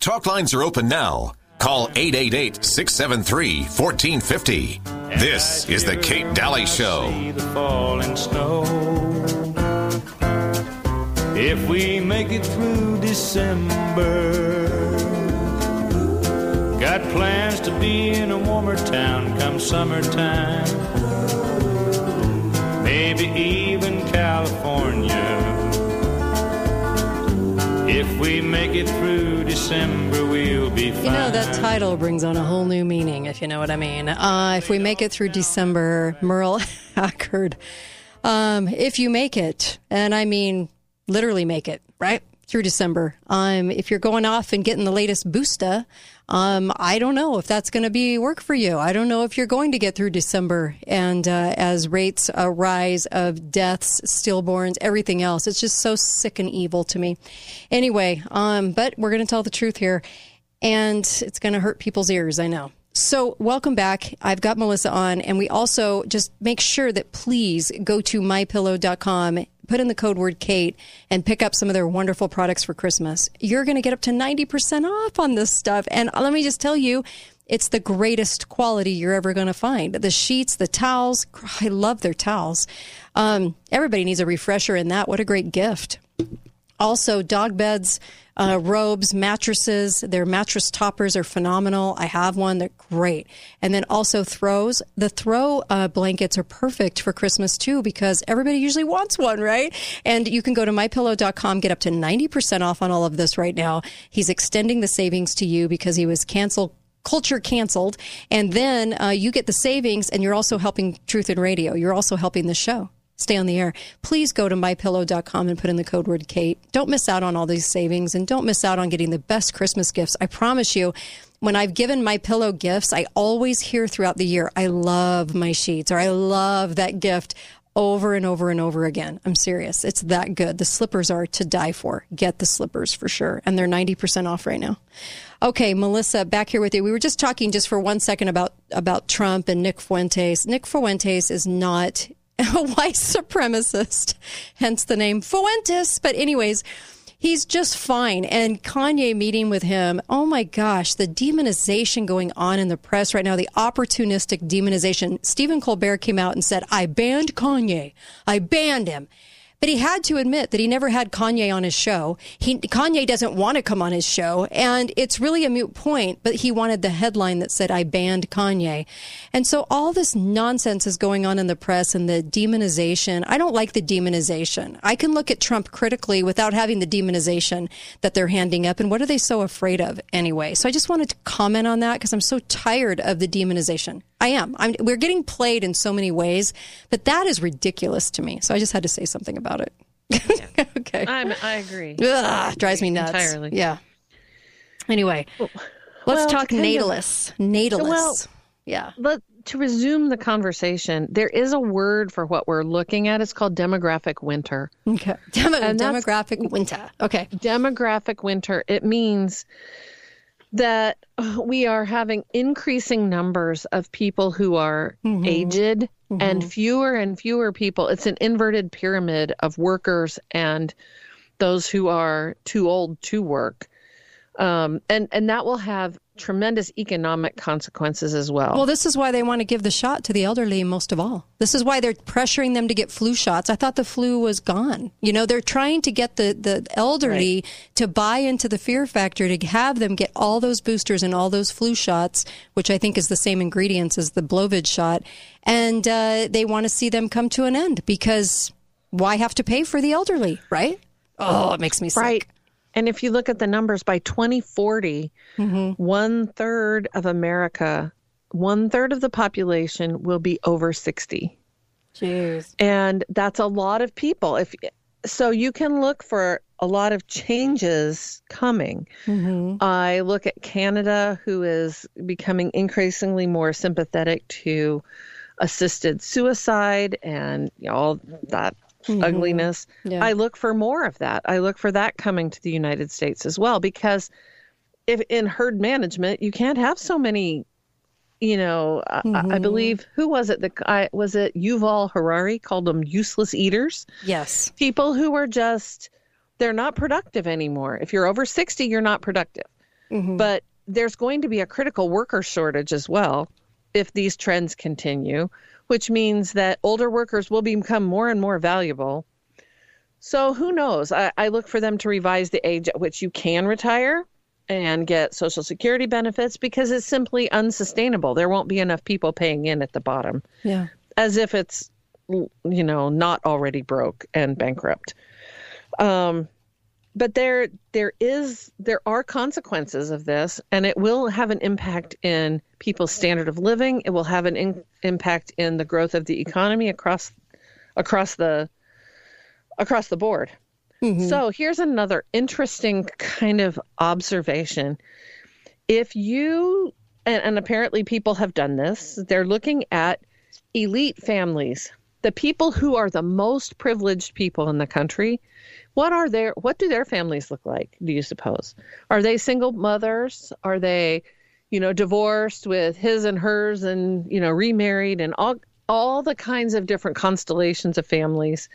Talk lines are open now. Call 888 673 1450. This is The Kate Daly Show. the falling snow. If we make it through December, got plans to be in a warmer town come summertime. Maybe even California. If we make it through December, we'll be fine. You know, that title brings on a whole new meaning, if you know what I mean. Uh, if we make it through December, Merle (laughs) Haggard, um, if you make it, and I mean literally make it, right? Through December. Um, if you're going off and getting the latest booster, um, I don't know if that's going to be work for you. I don't know if you're going to get through December. And uh, as rates uh, rise of deaths, stillborns, everything else, it's just so sick and evil to me. Anyway, um, but we're going to tell the truth here, and it's going to hurt people's ears. I know. So, welcome back. I've got Melissa on, and we also just make sure that please go to mypillow.com, put in the code word Kate, and pick up some of their wonderful products for Christmas. You're going to get up to 90% off on this stuff. And let me just tell you, it's the greatest quality you're ever going to find. The sheets, the towels, (sighs) I love their towels. Um, everybody needs a refresher in that. What a great gift. Also, dog beds, uh, robes, mattresses. Their mattress toppers are phenomenal. I have one; they're great. And then also throws. The throw uh, blankets are perfect for Christmas too because everybody usually wants one, right? And you can go to mypillow.com, get up to ninety percent off on all of this right now. He's extending the savings to you because he was canceled culture canceled and then uh, you get the savings and you're also helping truth in radio you're also helping the show stay on the air, please go to mypillow.com and put in the code word Kate. Don't miss out on all these savings and don't miss out on getting the best Christmas gifts. I promise you, when I've given my pillow gifts, I always hear throughout the year, I love my sheets or I love that gift over and over and over again. I'm serious. It's that good. The slippers are to die for. Get the slippers for sure. And they're 90% off right now. Okay, Melissa, back here with you. We were just talking just for one second about, about Trump and Nick Fuentes. Nick Fuentes is not (laughs) a white supremacist, hence the name Fuentes. But, anyways, he's just fine. And Kanye meeting with him, oh my gosh, the demonization going on in the press right now, the opportunistic demonization. Stephen Colbert came out and said, I banned Kanye. I banned him. But he had to admit that he never had Kanye on his show. He, Kanye doesn't want to come on his show, and it's really a moot point, but he wanted the headline that said, I banned Kanye. And so all this nonsense is going on in the press and the demonization. I don't like the demonization. I can look at Trump critically without having the demonization that they're handing up. And what are they so afraid of anyway? So I just wanted to comment on that because I'm so tired of the demonization. I am. I'm, we're getting played in so many ways, but that is ridiculous to me. So I just had to say something about it. (laughs) okay. I'm, I agree. Ugh, drives me nuts. Entirely. Yeah. Anyway, let's well, talk kind of- natalists. Natalists. Well, yeah. But to resume the conversation, there is a word for what we're looking at. It's called demographic winter. Okay. (laughs) Demo- demographic winter. Okay. Demographic winter. It means that we are having increasing numbers of people who are aged and fewer and fewer people. It's an inverted pyramid of workers and those who are too old to work. Um, and, and that will have tremendous economic consequences as well. Well, this is why they want to give the shot to the elderly most of all. This is why they're pressuring them to get flu shots. I thought the flu was gone. You know, they're trying to get the, the elderly right. to buy into the fear factor to have them get all those boosters and all those flu shots, which I think is the same ingredients as the Blovig shot. And uh, they want to see them come to an end because why have to pay for the elderly, right? Oh, it makes me sick. Right. And if you look at the numbers by 2040, mm-hmm. one third of America, one third of the population will be over 60. Jeez. And that's a lot of people. If so, you can look for a lot of changes coming. Mm-hmm. I look at Canada, who is becoming increasingly more sympathetic to assisted suicide and you know, all that mm-hmm. ugliness. Yeah. I look for more of that. I look for that coming to the United States as well because if in herd management you can't have so many you know mm-hmm. I, I, mm-hmm. believe who was it that I was it Yuval Harari called them useless eaters yes people who are just they're not productive anymore if you're over 60 you're not productive mm-hmm. but there's going to be a critical worker shortage as well if these trends continue which means that older workers will become more and more valuable. So who knows? I, I, look for them to revise the age at which you can retire and get Social Security benefits because it's simply unsustainable. There won't be enough people paying in at the bottom. Yeah. As if it's, you know, not already broke and bankrupt. Um, but there there is there are consequences of this and it will have an impact in people's standard of living. It will have an in, impact in the growth of the economy across across the across the board. Mm-hmm. so here's another interesting kind of observation. If you and, and apparently people have done this they're looking at elite families the people who are the most privileged people in the country what are their what do their families look like do you suppose? Are they single mothers? Are they you know divorced with his and hers and you know remarried and all all the kinds of different constellations of families?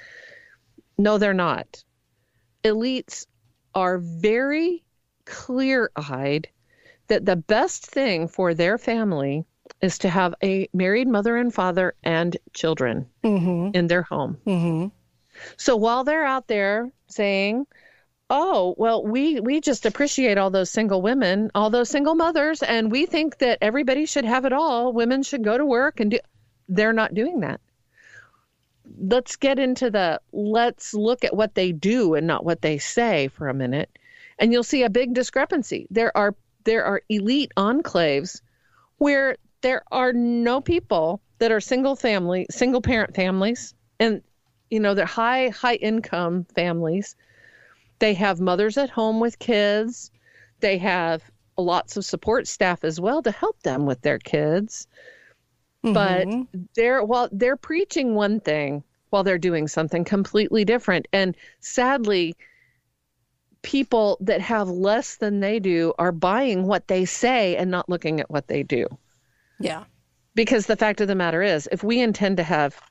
No they're not. Elites are very clear-eyed that the best thing for their family is to have a married mother and father and children mm-hmm. in their home. Mm-hmm. So while they're out there saying, "Oh, well, we we just appreciate all those single women, all those single mothers, and we think that everybody should have it all. Women should go to work and do." They're not doing that. Let's get into the let's look at what they do and not what they say for a minute, and you'll see a big discrepancy. There are there are elite enclaves where there are no people that are single family, single parent families, and you know, they're high, high income families. They have mothers at home with kids. They have lots of support staff as well to help them with their kids. Mm-hmm. But they're while they're preaching one thing while they're doing something completely different. And sadly, people that have less than they do are buying what they say and not looking at what they do. Yeah. Because the fact of the matter is, if we intend to have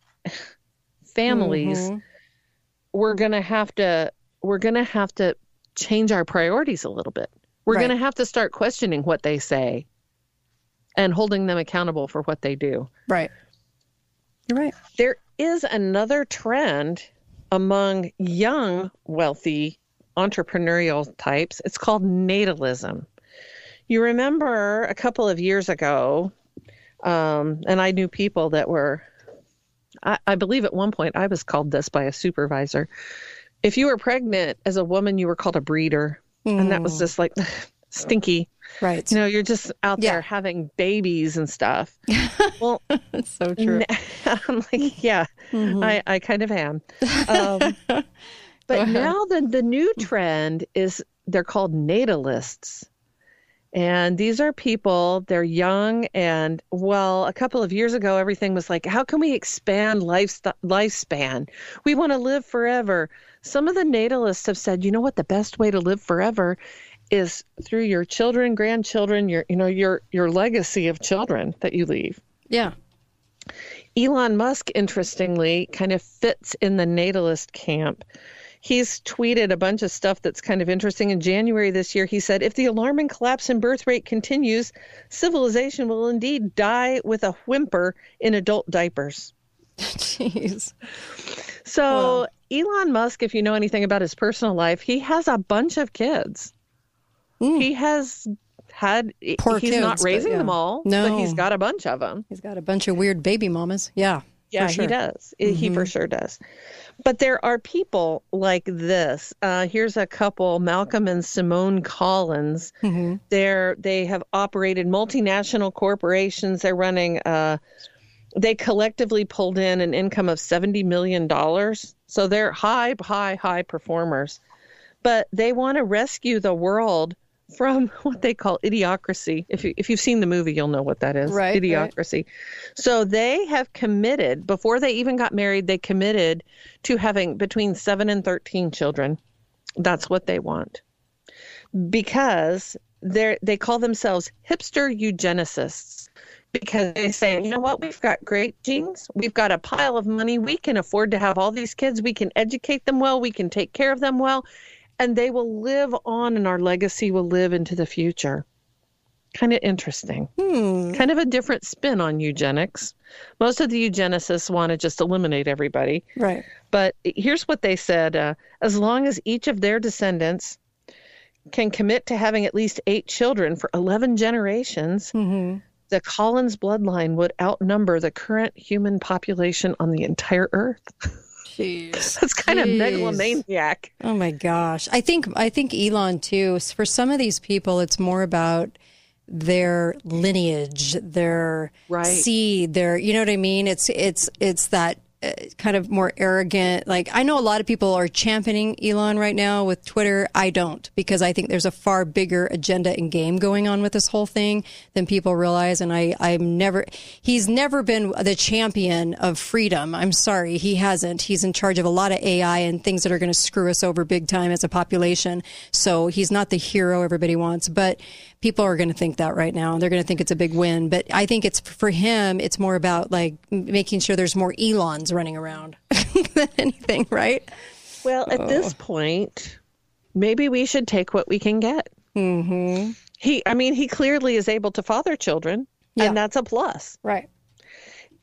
families, mm-hmm. we're going to have to we're going to have to change our priorities a little bit. We're right. going to have to start questioning what they say and holding them accountable for what they do. Right. You're right. There is another trend among young, wealthy entrepreneurial types. It's called natalism. You remember a couple of years ago, um, and I knew people that were I, I believe at one point I was called this by a supervisor. If you were pregnant as a woman, you were called a breeder. Mm. And that was hmm. just like (laughs) stinky. Right. You know, you're just out yeah. there having babies and stuff. (laughs) Well, it's so true. (laughs) I'm like, yeah, mm-hmm. I, I kind of am. Um, but now the, the new trend is they're called natalists. And these are people, they're young. And well, a couple of years ago, everything was like, how can we expand life, lifespan? We want to live forever. Some of the natalists have said, you know what, the best way to live forever is through your children, grandchildren, your, you know, your, your legacy of children that you leave. Yeah. Elon Musk, interestingly, kind of fits in the natalist camp. He's tweeted a bunch of stuff that's kind of interesting. In January this year, he said, If the alarming collapse in birth rate continues, civilization will indeed die with a whimper in adult diapers. (laughs) Jeez. So, Elon Musk, if you know anything about his personal life, he has a bunch of kids. He has had. Poor he's kids, not raising yeah. them all, No. but he's got a bunch of them. He's got a bunch of weird baby mamas. Yeah. Yeah, sure. he does. I- He for Mhm. sure does. But there are people like this. Uh, here's a couple, Malcolm and Simone Collins. Mm-hmm. They're they have operated multinational corporations. They're running. Uh, they collectively pulled in an income of seventy million dollars. So they're high, high, high performers. But they want to rescue the world from (laughs) what they call idiocracy. If you if you've seen the movie, you'll know what that is. Right, right. Idiocracy. So they have committed before they even got married. They committed to having between seven and thirteen children. That's what they want because they they call themselves hipster eugenicists because they say, you know what, we've got great genes, we've got a pile of money, we can afford to have all these kids, we can educate them well, we can take care of them well, and they will live on and our legacy will live into the future. Kind of interesting. Kind of a different spin on eugenics. Most of the eugenicists want to just eliminate everybody. Right. But here's what they said uh, as long as each of their descendants can commit to having at least eight children for 11 generations, the Collins bloodline would outnumber the current human population on the entire earth. (laughs) Jeez. (laughs) That's kind of megalomaniac. Oh my gosh. I think I think Elon too. For some of these people, it's more about their lineage, their Right. seed, their you know what I mean. It's it's it's that Uh, kind of more arrogant. Like I know a lot of people are championing Elon right now with Twitter. I don't because I think there's a far bigger agenda and game going on with this whole thing than people realize. And I I'm never he's never been the champion of freedom. I'm sorry, he hasn't. He's in charge of a lot of AI and things that are going to screw us over big time as a population. So he's not the hero everybody wants, but people are going to think that right now. They're going to think it's a big win. But I think it's for him, it's more about like making sure there's more Elons running around (laughs) than anything, right? Well, at this point, maybe we should take what we can get. Mm-hmm. He, I mean, he clearly is able to father children, and that's a plus. Right.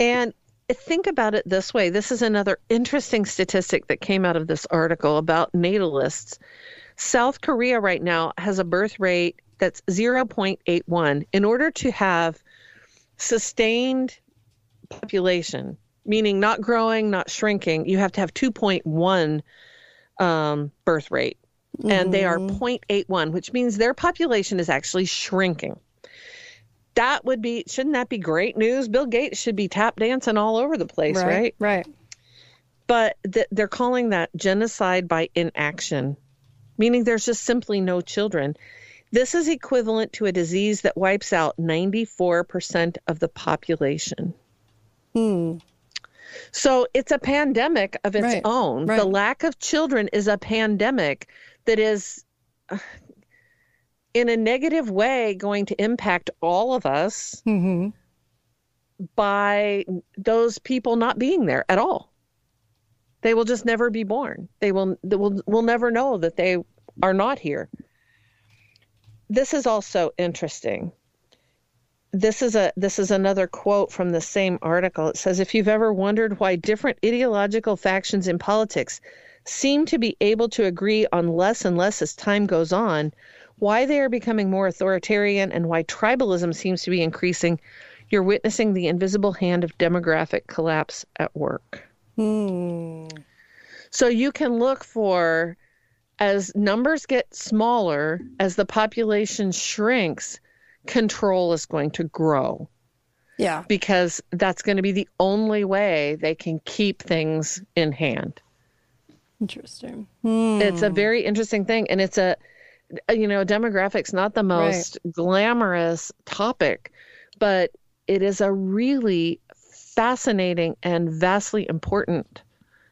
And think about it this way this is another interesting statistic that came out of this article about natalists. South Korea right now has a birth rate that's 0.81. In order to have sustained population, meaning not growing, not shrinking, you have to have 2.1 um, birth rate. And they are 0.81, which means their population is actually shrinking. That would be, shouldn't that be great news? Bill Gates should be tap dancing all over the place, right? Right. But th- they're calling that genocide by inaction, meaning there's just simply no children. This is equivalent to a disease that wipes out 94% of the population. Hmm. So it's a pandemic of its Right, own. right. The lack of children is a pandemic that is, in a negative way, going to impact all of us Mm-hmm. by those people not being there at all. They will just never be born. They will they will will never know that they are not here. This is also interesting. This is a this is another quote from the same article. It says if you've ever wondered why different ideological factions in politics seem to be able to agree on less and less as time goes on, why they are becoming more authoritarian and why tribalism seems to be increasing, you're witnessing the invisible hand of demographic collapse at work. Hmm. So you can look for as numbers get smaller, as the population shrinks, control is going to grow Yeah. because that's going to be the only way they can keep things in hand. Interesting. It's a Hmm. very interesting thing. And it's a, you know, demographics, not the most glamorous topic, but it is a really fascinating and vastly important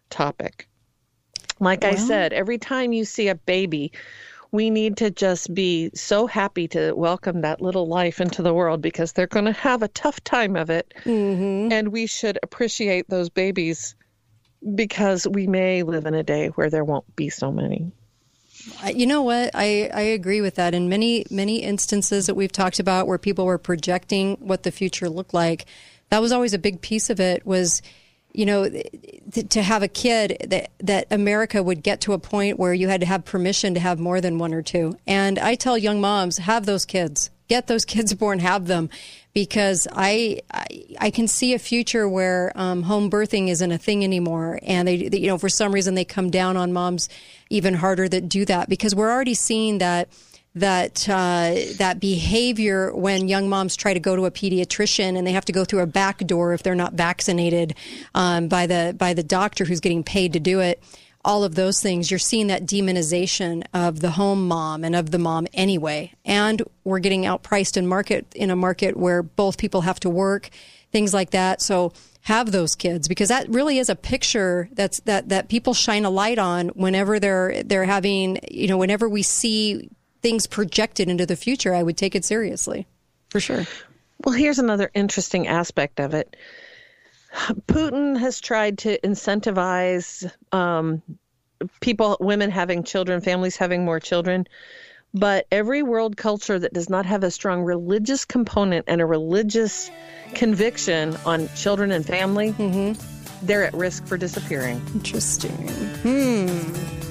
topic. Like I said, every time you see a baby, we need to just be so happy to welcome that little life into the world because they're going to have a tough time of it. Mm-hmm. And we should appreciate those babies because we may live in a day where there won't be so many. You know what? I, I agree with that. In many, many instances that we've talked about where people were projecting what the future looked like, that was always a big piece of it was, you know, th- to have a kid that, that America would get to a point where you had to have permission to have more than one or two. And I tell young moms, have those kids, get those (laughs) kids born, have them. Because I, I, I can see a future where um, home birthing isn't a thing anymore, and they, they, you know for some reason they come down on moms even harder that do that. Because we're already seeing that that uh, that behavior when young moms try to go to a pediatrician and they have to go through a back door if they're not vaccinated um, by the by the doctor who's getting paid to do it all of those things, you're seeing that demonization of the home mom and of the mom anyway. And we're getting outpriced in market in a market where both people have to work, things like that. So have those kids because that really is a picture that's that that people shine a light on whenever they're they're having you know whenever we see things projected into the future. I would take it seriously, for sure. Well, here's another interesting aspect of it. Putin has tried to incentivize um, people, women having children, families having more children. But every world culture that does not have a strong religious component and a religious conviction on children and family, mm-hmm. they're at risk for disappearing. Interesting. Hmm.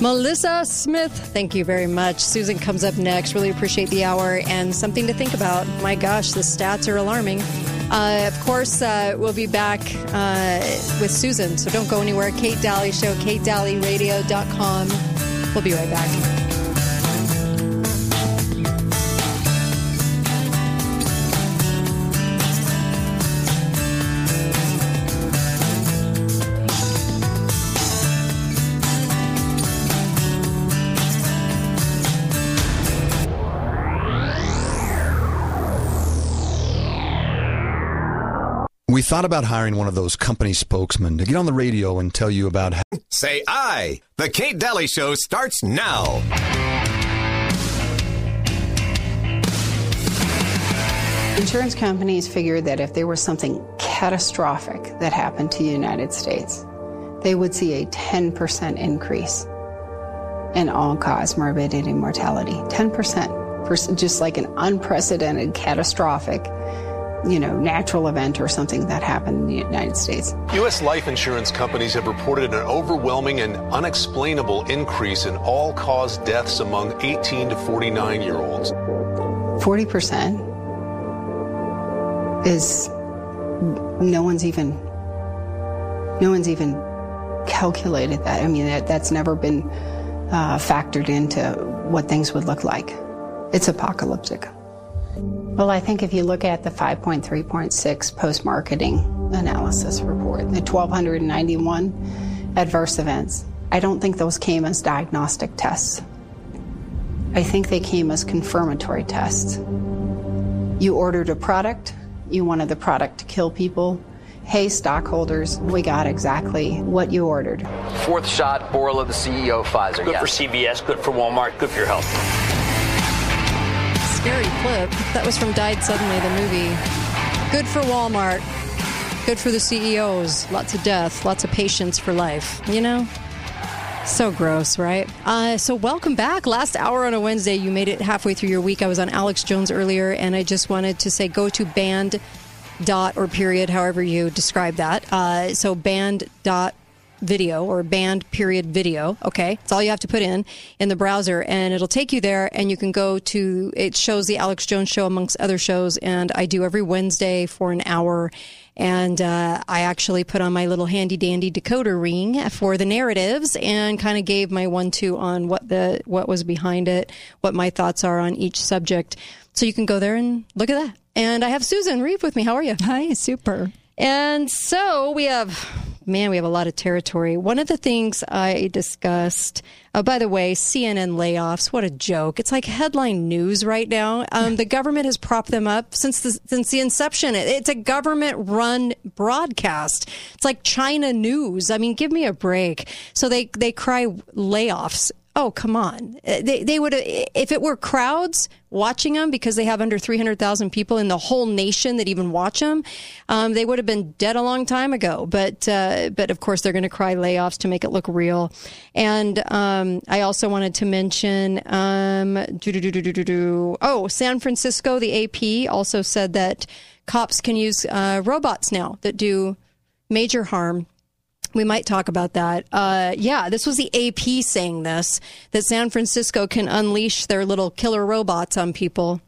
Melissa Smith, thank you very much. Susan comes up next. Really appreciate the hour and something to think about. My gosh, the stats are alarming. Uh, of course, uh, we'll be back uh, with Susan, so don't go anywhere. Kate Daly Show, katedalyradio.com. We'll be right back. Thought about hiring one of those company spokesmen to get on the radio and tell you about how. Say I. The Kate Daly Show starts now. Insurance companies figured that if there was something catastrophic that happened to the United States, they would see a 10% increase in all cause morbidity and mortality. 10% for just like an unprecedented catastrophic you know, natural event or something that happened in the United States. U.S. life insurance companies have reported an overwhelming and unexplainable increase in all cause deaths among 18 to 49 year olds. 40% is no one's even no one's even calculated that. I mean, that, that's never been uh, factored into what things would look like. It's apocalyptic. Well, I think if you look at the 5.3.6 post marketing analysis report, the 1,291 adverse events, I don't think those came as diagnostic tests. I think they came as confirmatory tests. You ordered a product, you wanted the product to kill people. Hey, stockholders, we got exactly what you ordered. Fourth shot, Bourla, the CEO of Pfizer. Good yes. for CVS, good for Walmart, good for your health scary clip. That was from Died Suddenly, the movie. Good for Walmart. Good for the CEOs. Lots of death, lots of patience for life, you know? So gross, right? Uh, so, welcome back. Last hour on a Wednesday, you made it halfway through your week. I was on Alex Jones earlier, and I just wanted to say go to banned dot or period, however you describe that. Uh, so, banned dot video or banned period video. Okay. It's all you have to put in in the browser and it'll take you there and you can go to, it shows the Alex Jones show amongst other shows. And I do every Wednesday for an hour. And uh, I actually put on my little handy dandy decoder ring for the narratives and kind of gave my one two on what the what was behind it, what my thoughts are on each subject. So you can go there and look at that. And I have Susan Reeve with me. How are you? Hi, super. And so we have man, we have a lot of territory. One of the things I discussed, oh, by the way, CNN layoffs, what a joke. It's like headline news right now. Um, (laughs) the government has propped them up since the, since the inception. It's a government run broadcast. It's like China news. I mean, give me a break. So they, they cry layoffs Oh, come on. Uh, They, they would, if it were crowds watching them because they have under 300,000 people in the whole nation that even watch them, um, they would have been dead a long time ago. But, uh, but of course, they're going to cry layoffs to make it look real. And um, I also wanted to mention, um, oh, San Francisco, the AP also said that cops can use uh, robots now that do major harm we might talk about that. Uh, yeah, this was the AP saying this that San Francisco can unleash their little killer robots on people.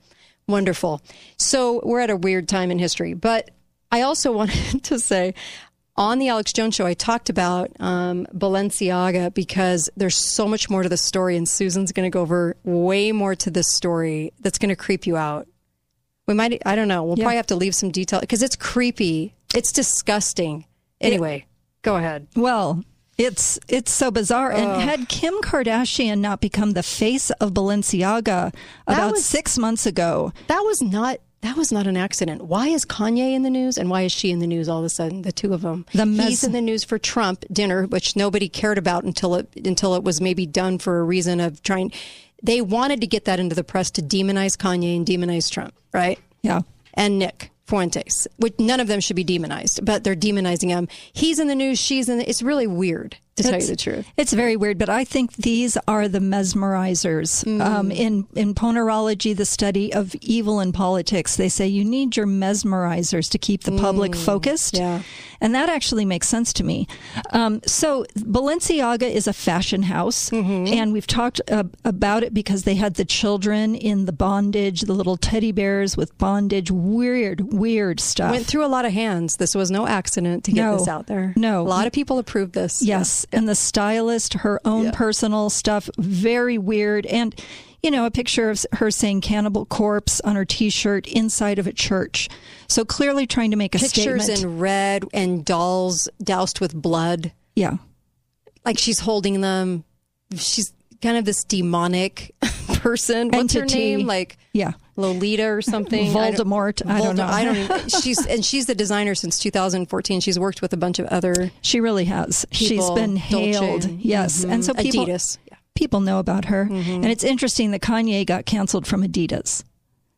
Wonderful. So we're at a weird time in history. But I also (laughs) wanted to say on the Alex Jones show, I talked about um, Balenciaga because there's so much more to the story, and Susan's going to go over way more to this story that's going to creep you out. We might, I don't know, we'll Yeah. probably have to leave some detail because it's creepy. It's disgusting. Anyway, go ahead. Well, it's it's so bizarre. Ugh. And had Kim Kardashian not become the face of Balenciaga about was- six months ago, That was not that was not an accident. Why is Kanye in the news and why is she in the news all of a sudden? The two of them. The mes- He's in the news for Trump dinner, which nobody cared about until it until it was maybe done for a reason of trying. They wanted to get that into the press to demonize Kanye and demonize Trump, right? Yeah. And Nick Fuentes, which none of them should be demonized, but they're demonizing him. He's in the news. She's in. The, it's really weird to tell you the truth. It's very weird, but I think these are the mesmerizers. Mm. Um, in in ponerology, the study of evil in politics, they say you need your mesmerizers to keep the public Mm. focused. Yeah. And that actually makes sense to me. Um, so Balenciaga is a fashion house, Mm-hmm. and we've talked uh, about it because they had the children in the bondage, the little teddy bears with bondage, weird, weird stuff. Went through a lot of hands. This was no accident to get No. this out there. No. a lot of people approved this. Yes, and the stylist, her own personal stuff, very weird. And, you know, a picture of her saying cannibal corpse on her t shirt inside of a church. So clearly trying to make a pictures statement. in red and dolls doused with blood. yeah. Like she's holding them. She's kind of this demonic (laughs) person. What's her Entity. name? Like Yeah. Lolita or something. I don't- Voldemort. I don't know. I don't she's and she's the designer since 2014. She's worked with a bunch of other. She really has. She's been Dolce hailed. and- yes. And so Mhm. people, Adidas. people know about her. Mm-hmm. And it's interesting that Kanye got canceled from Adidas.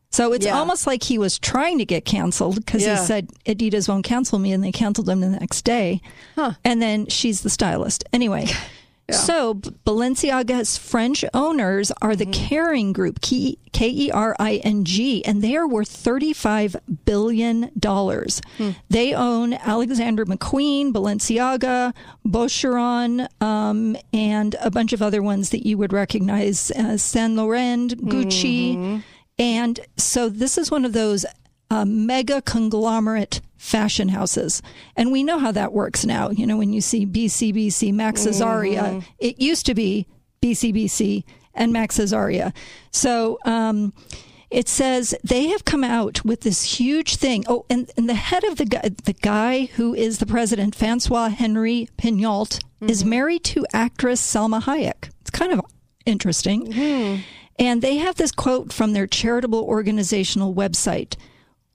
So it's Yeah. almost like he was trying to get canceled because Yeah. he said Adidas won't cancel me, and they canceled him the next day. Huh. And then she's the stylist. Anyway, (laughs) so B- Balenciaga's French owners are the Mm-hmm. Kering Group, K E R I N G, and they are worth $35 billion. Hmm. They own Alexander McQueen, Balenciaga, Boucheron, um, and a bunch of other ones that you would recognize as Saint Laurent, Gucci. Mm-hmm. And so this is one of those uh, mega conglomerate fashion houses. And we know how that works now. You know, when you see BCBG, Max Azria, Mm-hmm. it used to be BCBG and Max Azria. So, um, it says they have come out with this huge thing. Oh, and, and the head of the guy, the guy who is the president, Francois Henri Pinault, is married to actress Salma Hayek. It's kind of interesting. And they have this quote from their charitable organizational website.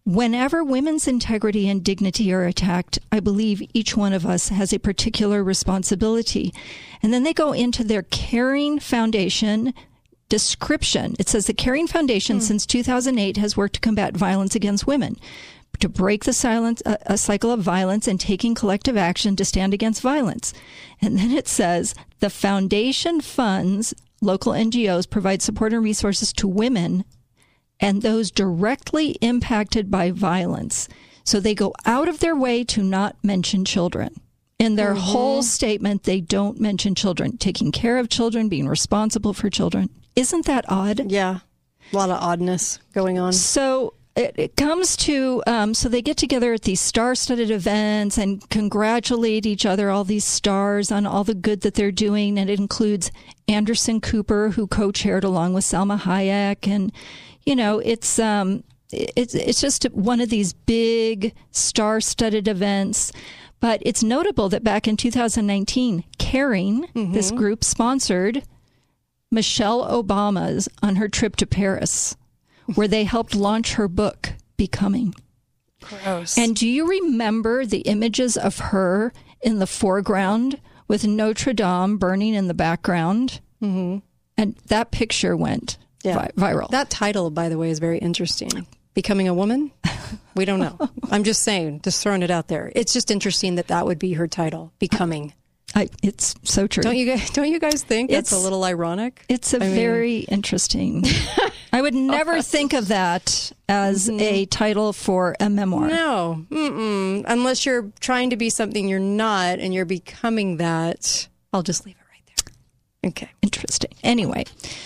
Whenever women's integrity and dignity are attacked, I believe each one of us has a particular responsibility. And then they go into their Kering Foundation description. It says the Kering Foundation hmm. since 2008 has worked to combat violence against women, to break the silence, a, a cycle of violence and taking collective action to stand against violence. And then it says the foundation funds local NGOs provide support and resources to women and those directly impacted by violence. So they go out of their way to not mention children. In their whole statement, they don't mention children, taking care of children, being responsible for children. Isn't that odd? Yeah, a lot of oddness going on. So it, it comes to um, so they get together at these star-studded events and congratulate each other, all these stars, on all the good that they're doing, and it includes Anderson Cooper, who co-chaired along with Salma Hayek, and you know it's um, it's it's just one of these big star-studded events. But it's notable that back in 2019, Kering, this group sponsored Michelle Obama's on her trip to Paris, where they helped launch her book, Becoming. Gross. And do you remember the images of her in the foreground with Notre Dame burning in the background? Mm-hmm. And that picture went vi- viral. That title, by the way, is very interesting. Becoming a woman? We don't know. (laughs) I'm just saying, just throwing it out there. It's just interesting that that would be her title, becoming. I, it's so true. Don't you guys? Don't you guys think it's a little ironic? It's a I mean- very interesting. (laughs) I would never think of that as a title for a memoir. Mm-hmm. No, Mm-mm. unless you're trying to be something you're not, and you're becoming that. I'll just leave it. Okay. Interesting. Anyway,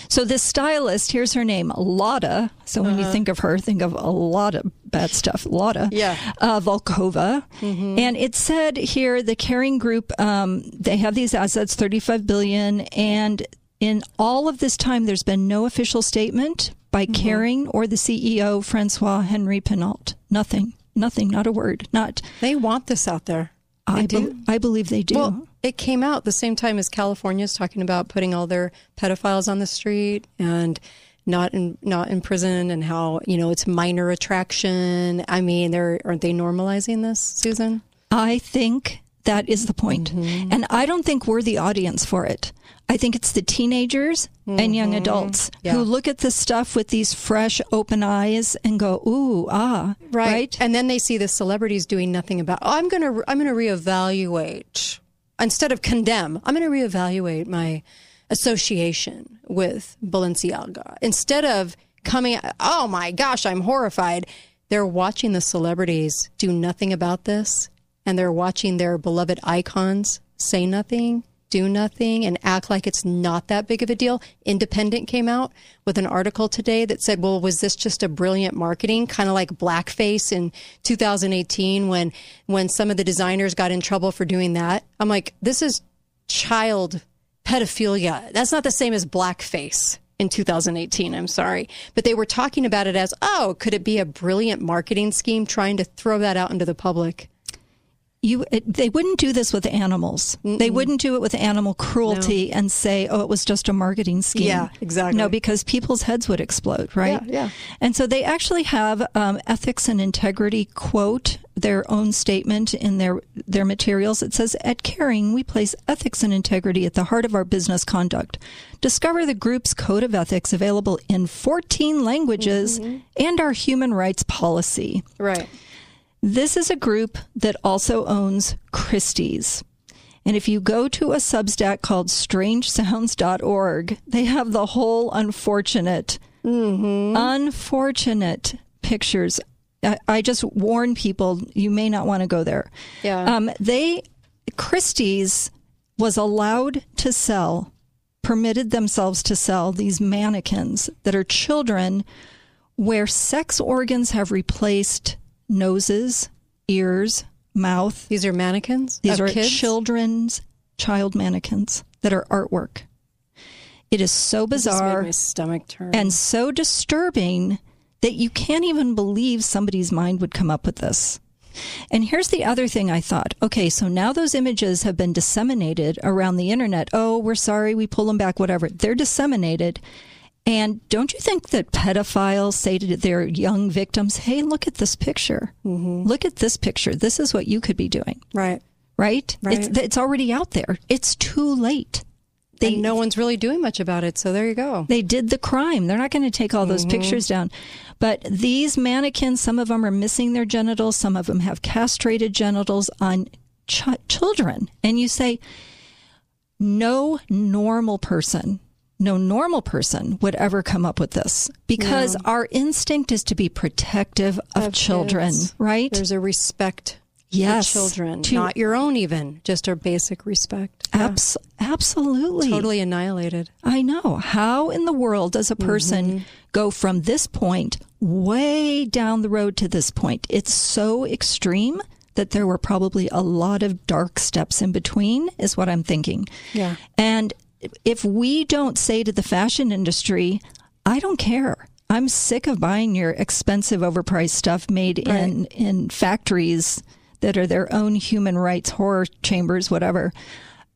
so this stylist, here's her name, Lotta. So when you Uh-huh. think of her, think of a lot of bad stuff. Lotta. Yeah. Uh, Volkova. Mhm. And it said here the Kering Group, um, they have these assets, 35 billion, and in all of this time, there's been no official statement by Mm-hmm. Kering or the CEO, Francois Henri Pinault. Nothing. Nothing. Not a word. Not. They want this out there. I, They be- do. I believe they do. Well, it came out the same time as California's talking about putting all their pedophiles on the street and not in not in prison and how you know it's minor attraction. I mean, they're aren't they normalizing this, Susan? I think that is the point. And I don't think we're the audience for it. I think it's the teenagers and young adults Yeah. who look at this stuff with these fresh, open eyes and go, ooh, ah, right? And then they see the celebrities doing nothing about. Oh, I'm gonna I'm gonna reevaluate instead of condemn. I'm gonna reevaluate my association with Balenciaga instead of coming. Oh my gosh, I'm horrified. They're watching the celebrities do nothing about this, and they're watching their beloved icons say nothing. Do nothing and act like it's not that big of a deal. Independent came out with an article today that said, well, was this just a brilliant marketing? Kind of like blackface in 2018 when, when some of the designers got in trouble for doing that. I'm like, this is child pedophilia. That's not the same as blackface in 2018. I'm sorry. But they were talking about it as, oh, could it be a brilliant marketing scheme trying to throw that out into the public? You, it, they wouldn't do this with animals. They wouldn't do it with animal cruelty and say, "Oh, it was just a marketing scheme." Yeah, exactly. No, because people's heads would explode, right? Yeah, yeah. And so they actually have um, ethics and integrity quote their own statement in their their materials. It says, "At Kering, we place ethics and integrity at the heart of our business conduct. Discover the group's code of ethics available in 14 languages and our human rights policy." Right. This is a group that also owns Christie's. And if you go to a Substack called strangesounds.org, they have the whole unfortunate, unfortunate pictures. I, I just warn people you may not want to go there. Yeah. Um, they, Christie's was allowed to sell, permitted themselves to sell these mannequins that are children where sex organs have replaced noses, ears, mouth. These are mannequins. These are kids? children's child mannequins that are artwork. It is so bizarre my stomach turn. and so disturbing that you can't even believe somebody's mind would come up with this. And here's the other thing I thought. Okay, so now those images have been disseminated around the internet. Oh, we're sorry, we pull them back, whatever. They're disseminated. And don't you think that pedophiles say to their young victims, hey, look at this picture. Look at this picture. This is what you could be doing. Right. Right? Right. It's, it's already out there. It's too late. They, and no one's really doing much about it. So there you go. They did the crime. They're not going to take all those Mhm. pictures down. But these mannequins, some of them are missing their genitals, some of them have castrated genitals on ch- children. And you say, no normal person, no normal person would ever come up with this because No. our instinct is to be protective of, Of children, kids. right? There's a respect Yes, for children, to- not your own even, just a basic respect. Abs- absolutely. Totally annihilated. I know. How in the world does a person Mm-hmm. go from this point way down the road to this point? It's so extreme that there were probably a lot of dark steps in between, is what I'm thinking. Yeah. And if we don't say to the fashion industry, I don't care. I'm sick of buying your expensive, overpriced stuff made in, in factories that are their own human rights horror chambers, whatever.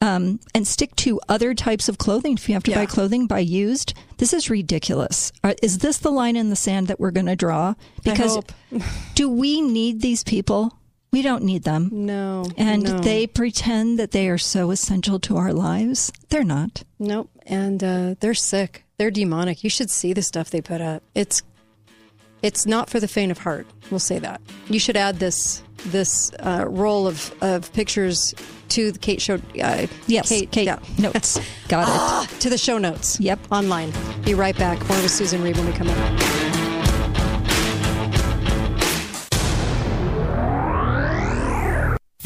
Um, and stick to other types of clothing. If you have to buy clothing, buy used. This is ridiculous. Uh, Is this the line in the sand that we're going to draw? Because (laughs) do we need these people? We don't need them. No. And no. they pretend that they are so essential to our lives. They're not. Nope. and uh, they're sick. They're demonic. You should see the stuff they put up. It's it's not for the faint of heart. We'll say that. You should add this this uh, roll of, of pictures to the Kate show. Uh, yes, Kate, Kate yeah. notes. Got it. Ah, to the show notes. Yep. Online. Be right back. More with Susan Reed when we come in.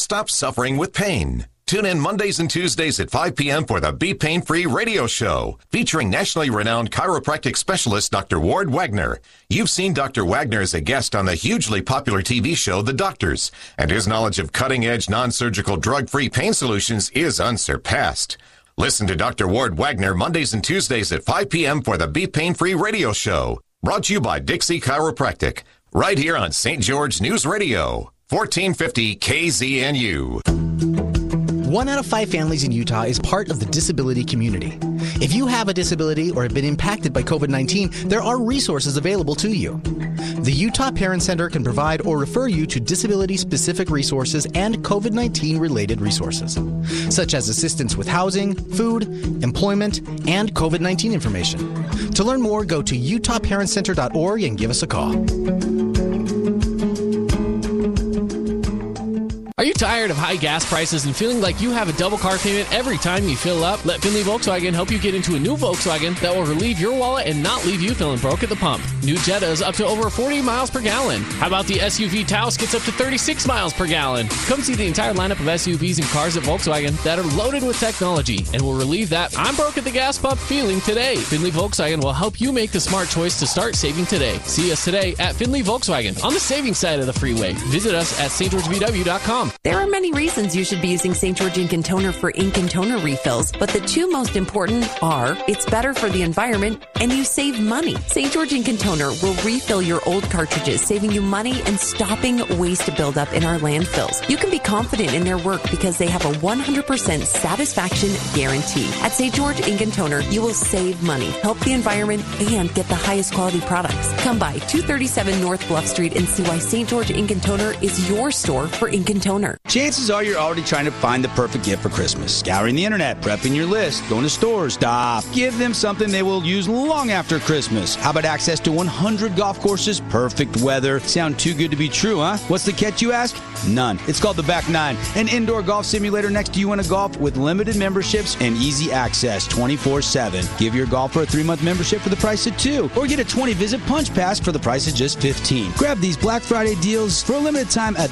Stop suffering with pain. Tune in Mondays and Tuesdays at 5 p.m. for the Be Pain Free radio show, featuring nationally renowned chiropractic specialist Dr. Ward Wagner. You've seen Dr. Wagner as a guest on the hugely popular TV show The Doctors, and his knowledge of cutting edge non surgical drug free pain solutions is unsurpassed. Listen to Dr. Ward Wagner Mondays and Tuesdays at 5 p.m. for the Be Pain Free radio show, brought to you by Dixie Chiropractic, right here on St. George News Radio. 1450 KZNU. One out of five families in Utah is part of the disability community. If you have a disability or have been impacted by COVID 19, there are resources available to you. The Utah Parent Center can provide or refer you to disability specific resources and COVID 19 related resources, such as assistance with housing, food, employment, and COVID 19 information. To learn more, go to utahparentcenter.org and give us a call. Are you tired of high gas prices and feeling like you have a double car payment every time you fill up? Let Finley Volkswagen help you get into a new Volkswagen that will relieve your wallet and not leave you feeling broke at the pump. New Jettas up to over 40 miles per gallon. How about the SUV Taos gets up to 36 miles per gallon? Come see the entire lineup of SUVs and cars at Volkswagen that are loaded with technology and will relieve that I'm broke at the gas pump feeling today. Finley Volkswagen will help you make the smart choice to start saving today. See us today at Finley Volkswagen on the saving side of the freeway. Visit us at There are many reasons you should be using St. George Ink and Toner for ink and toner refills, but the two most important are it's better for the environment and you save money. St. George Ink and Toner will refill your old cartridges, saving you money and stopping waste buildup in our landfills. You can be confident in their work because they have a 100% satisfaction guarantee. At St. George Ink and Toner, you will save money, help the environment, and get the highest quality products. Come by 237 North Bluff Street and see why St. George Ink and Toner is your store for ink and toner. Chances are you're already trying to find the perfect gift for Christmas. Scouring the internet, prepping your list, going to stores. Stop. Give them something they will use long after Christmas. How about access to 100 golf courses, perfect weather? Sound too good to be true, huh? What's the catch, you ask? None. It's called the Back Nine, an indoor golf simulator next to you in a golf with limited memberships and easy access 24 7. Give your golfer a three month membership for the price of two, or get a 20 visit punch pass for the price of just 15. Grab these Black Friday deals for a limited time at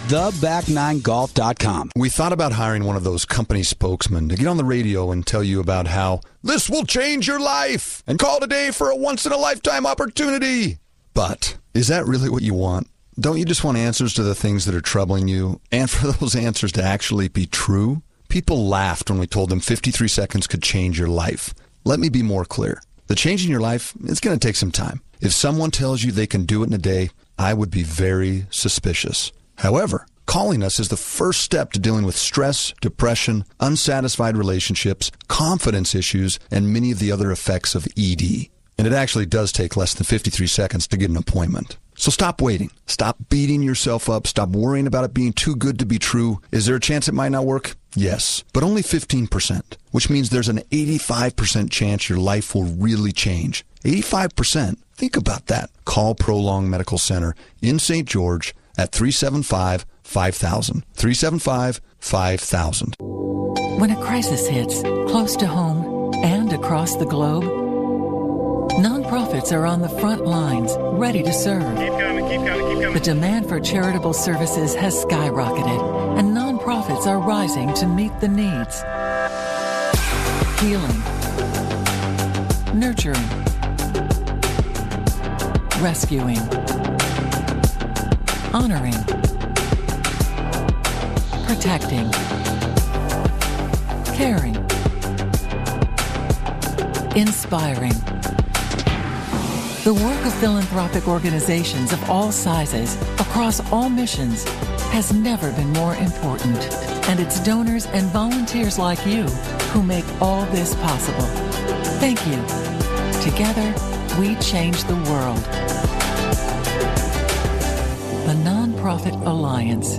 theback9golf.com. We thought about hiring one of those company spokesmen to get on the radio and tell you about how this will change your life and call today for a once in a lifetime opportunity. But is that really what you want? Don't you just want answers to the things that are troubling you and for (laughs) those answers to actually be true? People laughed when we told them 53 seconds could change your life. Let me be more clear. The change in your life, it's going to take some time. If someone tells you they can do it in a day, I would be very suspicious. However, calling us is the first step to dealing with stress, depression, unsatisfied relationships, confidence issues, and many of the other effects of ED. And it actually does take less than 53 seconds to get an appointment. So stop waiting. Stop beating yourself up. Stop worrying about it being too good to be true. Is there a chance it might not work? Yes, but only 15%, which means there's an 85% chance your life will really change. 85%. Think about that. Call Prolong Medical Center in St. George at 375 5000. 375 5000. When a crisis hits, close to home and across the globe, nonprofits are on the front lines, ready to serve. Keep coming, keep coming, keep coming. The demand for charitable services has skyrocketed, and nonprofits are rising to meet the needs. Healing, nurturing, rescuing, honoring, protecting, caring, inspiring. The work of philanthropic organizations of all sizes, across all missions, has never been more important. And it's donors and volunteers like you who make all this possible. Thank you. Together, we change the world. The Nonprofit Alliance.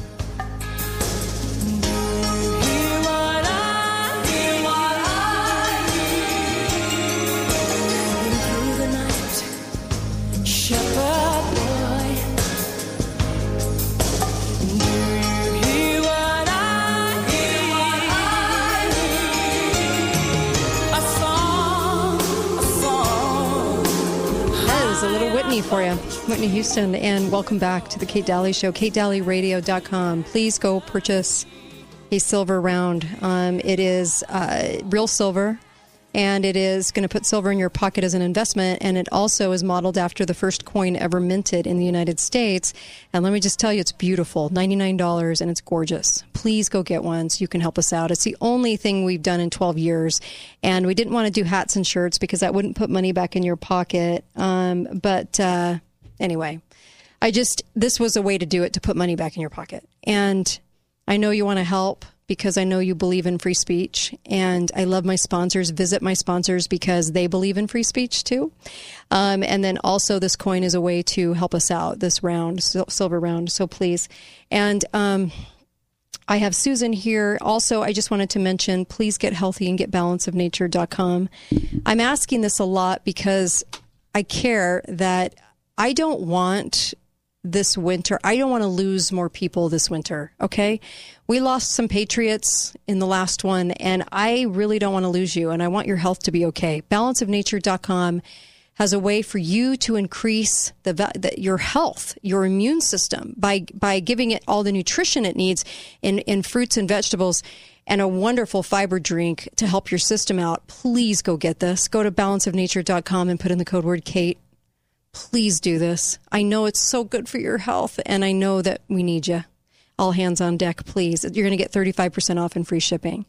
For you, Whitney Houston, and welcome back to the Kate Daly Show, katedalyradio.com. Please go purchase a silver round. Um, it is uh, real silver, and it is going to put silver in your pocket as an investment, and it also is modeled after the first coin ever minted in the United States. And let me just tell you, it's beautiful $99, and it's gorgeous. Please go get one so you can help us out. It's the only thing we've done in 12 years, and we didn't want to do hats and shirts because that wouldn't put money back in your pocket. Um, but uh, anyway, I just, this was a way to do it to put money back in your pocket. And I know you want to help because I know you believe in free speech. And I love my sponsors. Visit my sponsors because they believe in free speech too. Um, and then also, this coin is a way to help us out this round, silver round. So please. And, um, I have Susan here. Also, I just wanted to mention please get healthy and get balanceofnature.com. I'm asking this a lot because I care that I don't want this winter, I don't want to lose more people this winter. Okay. We lost some patriots in the last one, and I really don't want to lose you, and I want your health to be okay. Balanceofnature.com has a way for you to increase the, the your health, your immune system by by giving it all the nutrition it needs in in fruits and vegetables and a wonderful fiber drink to help your system out. Please go get this. Go to balanceofnature.com and put in the code word Kate. Please do this. I know it's so good for your health and I know that we need you. All hands on deck, please. You're going to get 35% off and free shipping.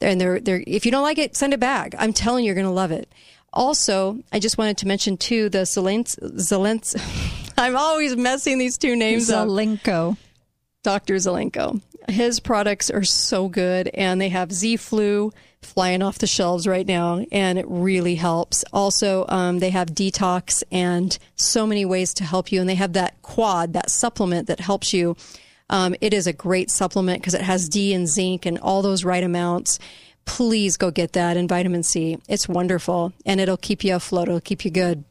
And they're, they're, if you don't like it, send it back. I'm telling you, you're going to love it. Also, I just wanted to mention too the Zelens, Zelens (laughs) I'm always messing these two names up. Zelenko. Dr. Zelenko. His products are so good, and they have Z Flu flying off the shelves right now, and it really helps. Also, um, they have detox and so many ways to help you, and they have that quad, that supplement that helps you. Um, it is a great supplement because it has D and zinc and all those right amounts. Please go get that and vitamin C. It's wonderful, and it'll keep you afloat. It'll keep you good.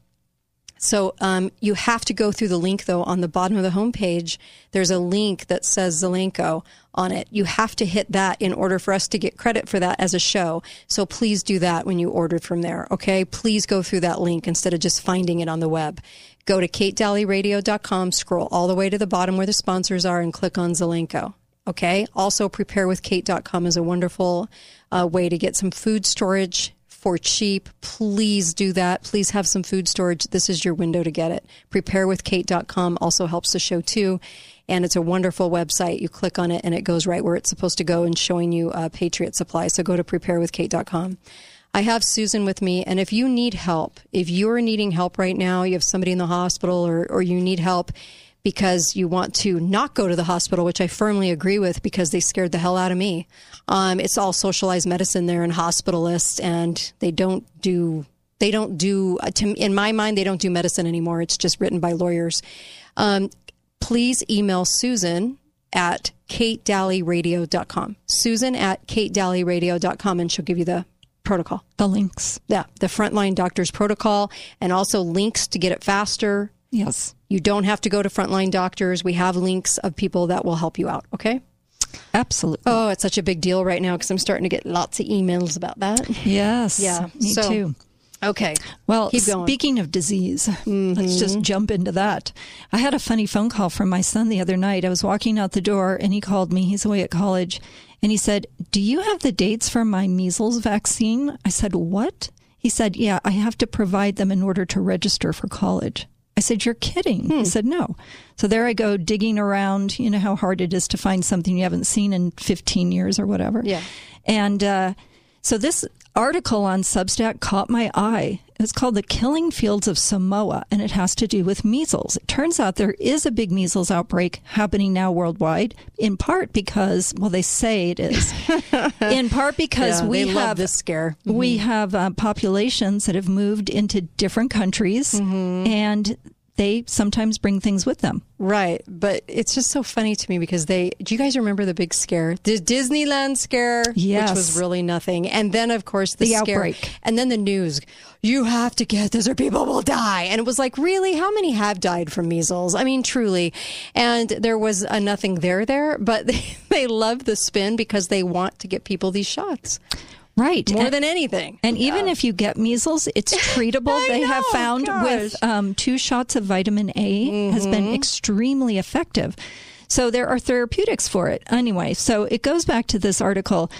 So um, you have to go through the link though on the bottom of the homepage. There's a link that says Zelenko on it. You have to hit that in order for us to get credit for that as a show. So please do that when you order from there. Okay, please go through that link instead of just finding it on the web. Go to katedalyradio.com, scroll all the way to the bottom where the sponsors are, and click on Zelenko. Okay. Also, preparewithkate.com is a wonderful uh, way to get some food storage for cheap. Please do that. Please have some food storage. This is your window to get it. Preparewithkate.com also helps the show too. And it's a wonderful website. You click on it and it goes right where it's supposed to go and showing you uh, Patriot Supply. So go to preparewithkate.com. I have Susan with me, and if you need help, if you're needing help right now, you have somebody in the hospital or, or you need help because you want to not go to the hospital, which I firmly agree with because they scared the hell out of me. Um, it's all socialized medicine there and hospitalists, and they don't do they don't do in my mind they don't do medicine anymore. It's just written by lawyers. Um, please email Susan at katedalyradio.com. Susan at katedalyradio.com, and she'll give you the protocol. The links. Yeah, the frontline doctor's protocol, and also links to get it faster. Yes. You don't have to go to frontline doctors. We have links of people that will help you out. Okay. Absolutely. Oh, it's such a big deal right now because I'm starting to get lots of emails about that. Yes. Yeah. Me So- too. Okay. Well, speaking of disease, let's just jump into that. I had a funny phone call from my son the other night. I was walking out the door and he called me. He's away at college. And he said, Do you have the dates for my measles vaccine? I said, What? He said, Yeah, I have to provide them in order to register for college. I said, You're kidding. He said, No. So there I go digging around. You know how hard it is to find something you haven't seen in 15 years or whatever. Yeah. And uh, so this article on Substack caught my eye. It's called The Killing Fields of Samoa, and it has to do with measles. It turns out there is a big measles outbreak happening now worldwide, in part because, well, they say it is. (laughs) in part because Yeah, we have this scare. We have uh, populations that have moved into different countries, and they sometimes bring things with them. Right, but it's just so funny to me because they. Do you guys remember the big scare, the Disneyland scare, Yes. which was really nothing, and then of course the, The scare, outbreak. and then the news. You have to get this, or people will die. And it was like, really, how many have died from measles? I mean, truly. And there was a nothing there there, but (laughs) they, they love the spin because they want to get people these shots. Right. More And- than anything. And even if you get measles, it's (laughs) treatable. they have know, found with um, two shots of vitamin A has been extremely effective. So there are therapeutics for it. Anyway, so it goes back to this article.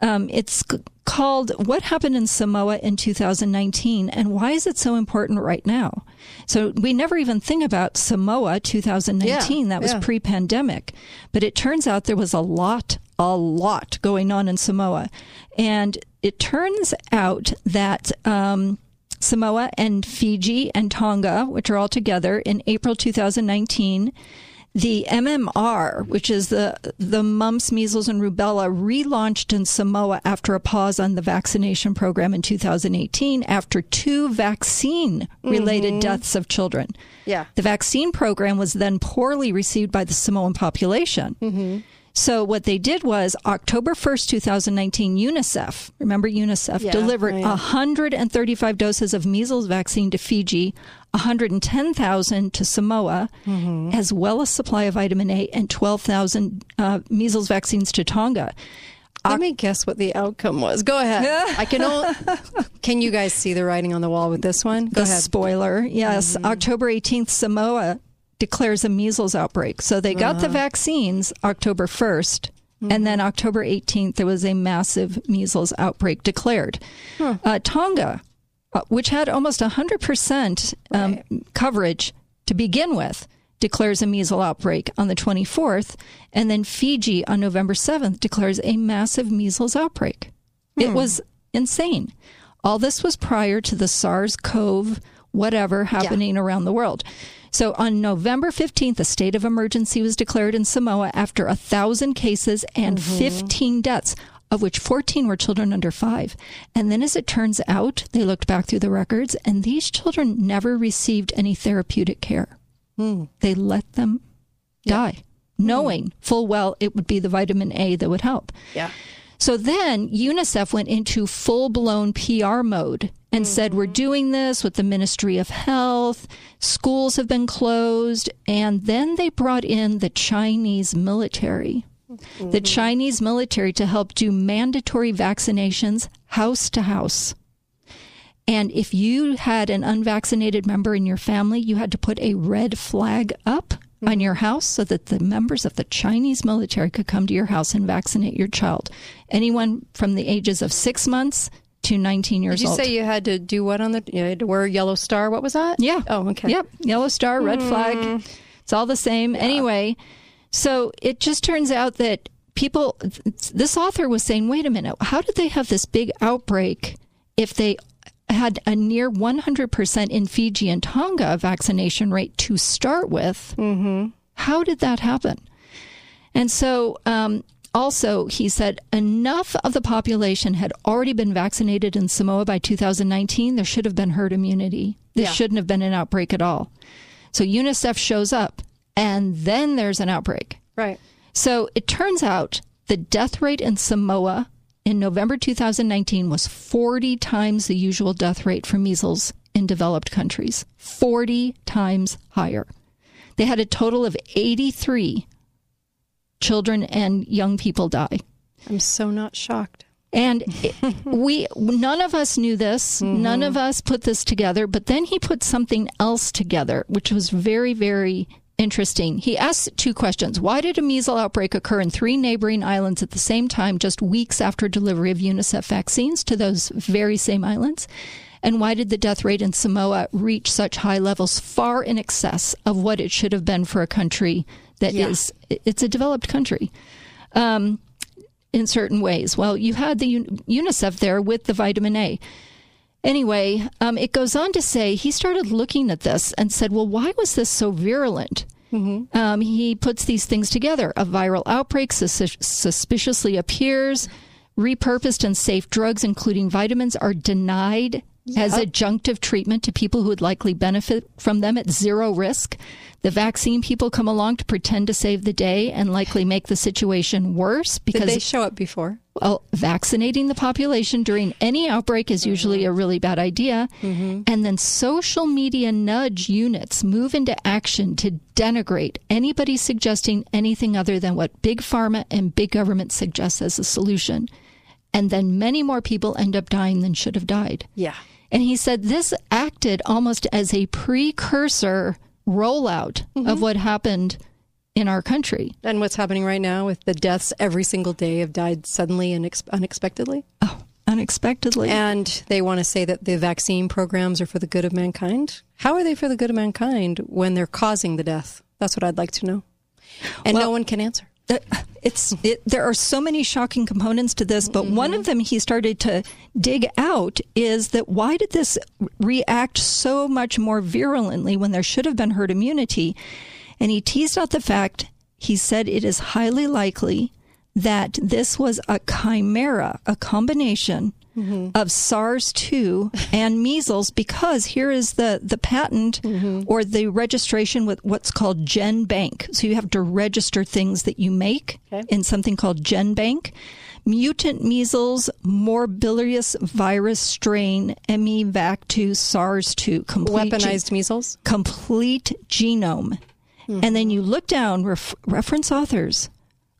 Um, it's c- called What Happened in Samoa in 2019 and Why is it so important right now? So we never even think about Samoa 2019. Yeah, that was yeah. pre pandemic. But it turns out there was a lot, a lot going on in Samoa. And it turns out that um, Samoa and Fiji and Tonga, which are all together in April 2019, the MMR, which is the the mumps, measles, and rubella, relaunched in Samoa after a pause on the vaccination program in 2018 after two vaccine related Mhm. deaths of children. Yeah. The vaccine program was then poorly received by the Samoan population. Mm-hmm. So what they did was October 1st, 2019, UNICEF, remember UNICEF, Yeah, delivered yeah. 135 doses of measles vaccine to Fiji, 110,000 to Samoa, Mm-hmm. as well as supply of vitamin A and 12,000 uh, measles vaccines to Tonga. Let me guess what the outcome was. Go ahead. (laughs) I can. Only, can you guys see the writing on the wall with this one? Go the ahead. spoiler. Yes, Mm-hmm. October 18th, Samoa declares a measles outbreak. So they got the Uh-huh. vaccines October 1st. And then October 18th, there was a massive measles outbreak declared. Uh, Tonga, uh, which had almost 100% um, coverage to begin with, declares a measles outbreak on the 24th. And then Fiji on November 7th declares a massive measles outbreak. It was insane. All this was prior to the SARS CoV whatever happening around the world. So on November 15th, a state of emergency was declared in Samoa after a thousand cases and mm-hmm. 15 deaths, of which 14 were children under five. And then, as it turns out, they looked back through the records, and these children never received any therapeutic care. Hmm. They let them die, hmm. knowing full well it would be the vitamin A that would help. Yeah. So then UNICEF went into full blown PR mode and said, We're doing this with the Ministry of Health. Schools have been closed. And then they brought in the Chinese military. The mm-hmm. Chinese military to help do mandatory vaccinations house to house. And if you had an unvaccinated member in your family, you had to put a red flag up on your mm-hmm. house so that the members of the Chinese military could come to your house and vaccinate your child. Anyone from the ages of six months to 19 years old. Did you old. say you had to do what on the? You had to wear a yellow star. What was that? Yeah. Oh, okay. Yep. Yellow star, red Hmm. flag. It's all the same. Anyway, so it just turns out that people, this author was saying, wait a minute, how did they have this big outbreak if they had a near 100% in Fiji and Tonga vaccination rate to start with? Mm-hmm. How did that happen? And so, um, also, he said enough of the population had already been vaccinated in Samoa by 2019. There should have been herd immunity. This Yeah. shouldn't have been an outbreak at all. So UNICEF shows up, and then there's an outbreak. Right. So it turns out the death rate in Samoa in November 2019 was 40 times the usual death rate for measles in developed countries. 40 times higher. They had a total of 83 children and young people die. I'm so not shocked. And it- (laughs) we, none of us knew this. Mm-hmm. None of us put this together. But then he put something else together, which was very, very interesting. He asked two questions. Why did a measles outbreak occur in three neighboring islands at the same time, just weeks after delivery of UNICEF vaccines to those very same islands? And why did the death rate in Samoa reach such high levels, far in excess of what it should have been for a country that Yeah. is? it's a developed country. Um, in certain ways. Well, you had the UNICEF there with the vitamin A. Anyway, um, it goes on to say he started looking at this and said, well, why was this so virulent? Um, he puts these things together. A viral outbreak sus- suspiciously appears. Repurposed and safe drugs, including vitamins, are denied as oh. adjunctive treatment to people who would likely benefit from them at zero risk. The vaccine people come along to pretend to save the day and likely make the situation worse because Did they show up before? well, vaccinating the population during any outbreak is usually a really bad idea. Mm-hmm. And then social media nudge units move into action to denigrate anybody suggesting anything other than what big pharma and big government suggests as a solution. And then many more people end up dying than should have died. Yeah. And he said this acted almost as a precursor rollout of what happened in our country. And what's happening right now with the deaths every single day have died suddenly and ex- unexpectedly? Oh, unexpectedly. And they want to say that the vaccine programs are for the good of mankind. How are they for the good of mankind when they're causing the death? That's what I'd like to know. And no one can answer. Uh, it's it, there are so many shocking components to this, but one of mm-hmm. them he started to dig out is that why did this react so much more virulently when there should have been herd immunity? And he teased out the fact he said it is highly likely that this was a chimera, a combination Mm-hmm. of SARS 2 and measles, because here is the, the patent mm-hmm. or the registration with what's called GenBank. So you have to register things that you make in something called GenBank. Mutant measles morbillivirus strain MEVAC2 SARS 2 complete Weaponized measles? complete genome. And then mm-hmm. you look down ref- reference authors.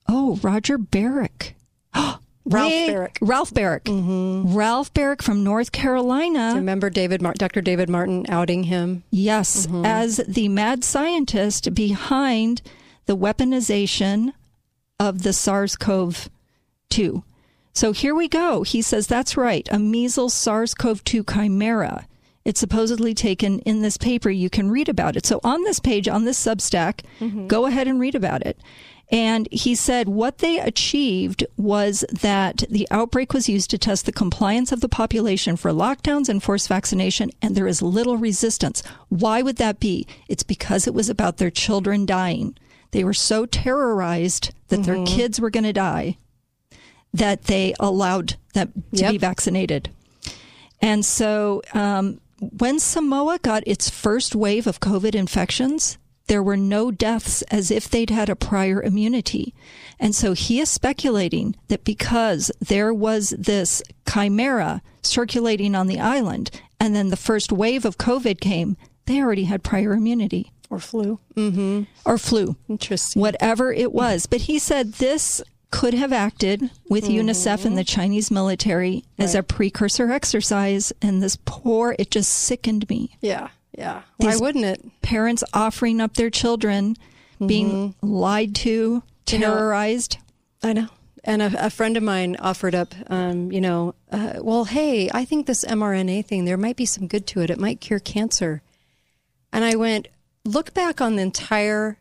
Oh, Roger Baric. (gasps) Oh, Ralph Way- Baric. Ralph Baric. Mm-hmm. Ralph Baric from North Carolina. Remember David Mar- Dr. David Martin outing him? Yes, mm-hmm. as the mad scientist behind the weaponization of the SARS CoV 2. So here we go. He says that's right, a measles SARS CoV 2 chimera. It's supposedly taken in this paper. You can read about it. So on this page, on this Substack, mm-hmm. go ahead and read about it. And he said what they achieved was that the outbreak was used to test the compliance of the population for lockdowns and forced vaccination, and there is little resistance. Why would that be? It's because it was about their children dying. They were so terrorized that their kids were going to die that they allowed them to be vaccinated. And so um, when Samoa got its first wave of COVID infections, there were no deaths as if they'd had a prior immunity. And so he is speculating that because there was this chimera circulating on the island and then the first wave of COVID came, they already had prior immunity. Or flu. Mm-hmm. Or flu. Interesting. Whatever it was. But he said this could have acted with UNICEF and the Chinese military as a precursor exercise. And this poor, it just sickened me. Yeah. Yeah. Why wouldn't it? Parents offering up their children, being lied to, You know, terrorized. I know. And a, a friend of mine offered up, um, you know, uh, well, hey, I think this mRNA thing, there might be some good to it. It might cure cancer. And I went, look back on the entire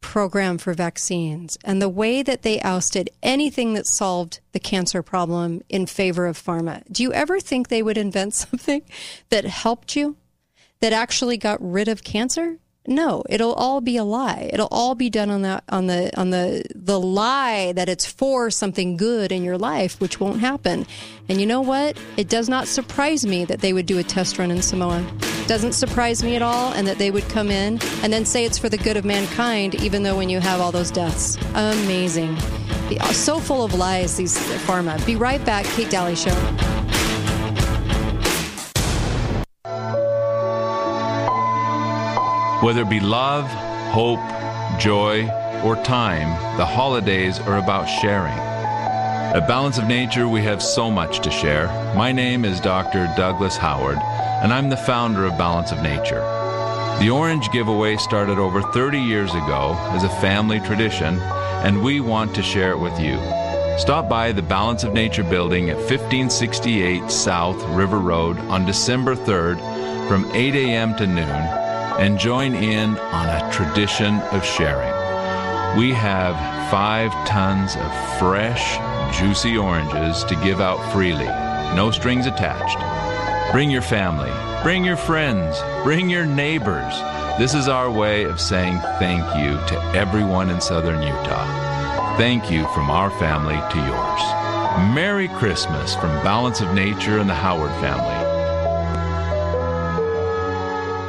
program for vaccines and the way that they ousted anything that solved the cancer problem in favor of pharma. Do you ever think they would invent (laughs) something that helped you, that actually got rid of cancer? No, it'll all be a lie. It'll all be done on that on the on the the lie that it's for something good in your life, which won't happen. And you know what? It does not surprise me that they would do a test run in Samoa. Doesn't surprise me at all, and that they would come in and then say it's for the good of mankind, even though when you have all those deaths, amazing. So full of lies, these pharma. Be right back, Kate Daly Show. Whether it be love, hope, joy, or time, the holidays are about sharing. At Balance of Nature, we have so much to share. My name is Dr. Douglas Howard, and I'm the founder of Balance of Nature. The Orange Giveaway started over 30 years ago as a family tradition, and we want to share it with you. Stop by the Balance of Nature building at 1568 South River Road on December 3rd from 8 a.m. to noon and join in on a tradition of sharing. We have five tons of fresh, juicy oranges to give out freely, no strings attached. Bring your family, bring your friends, bring your neighbors. This is our way of saying thank you to everyone in southern Utah. Thank you from our family to yours. Merry Christmas from Balance of Nature and the Howard family.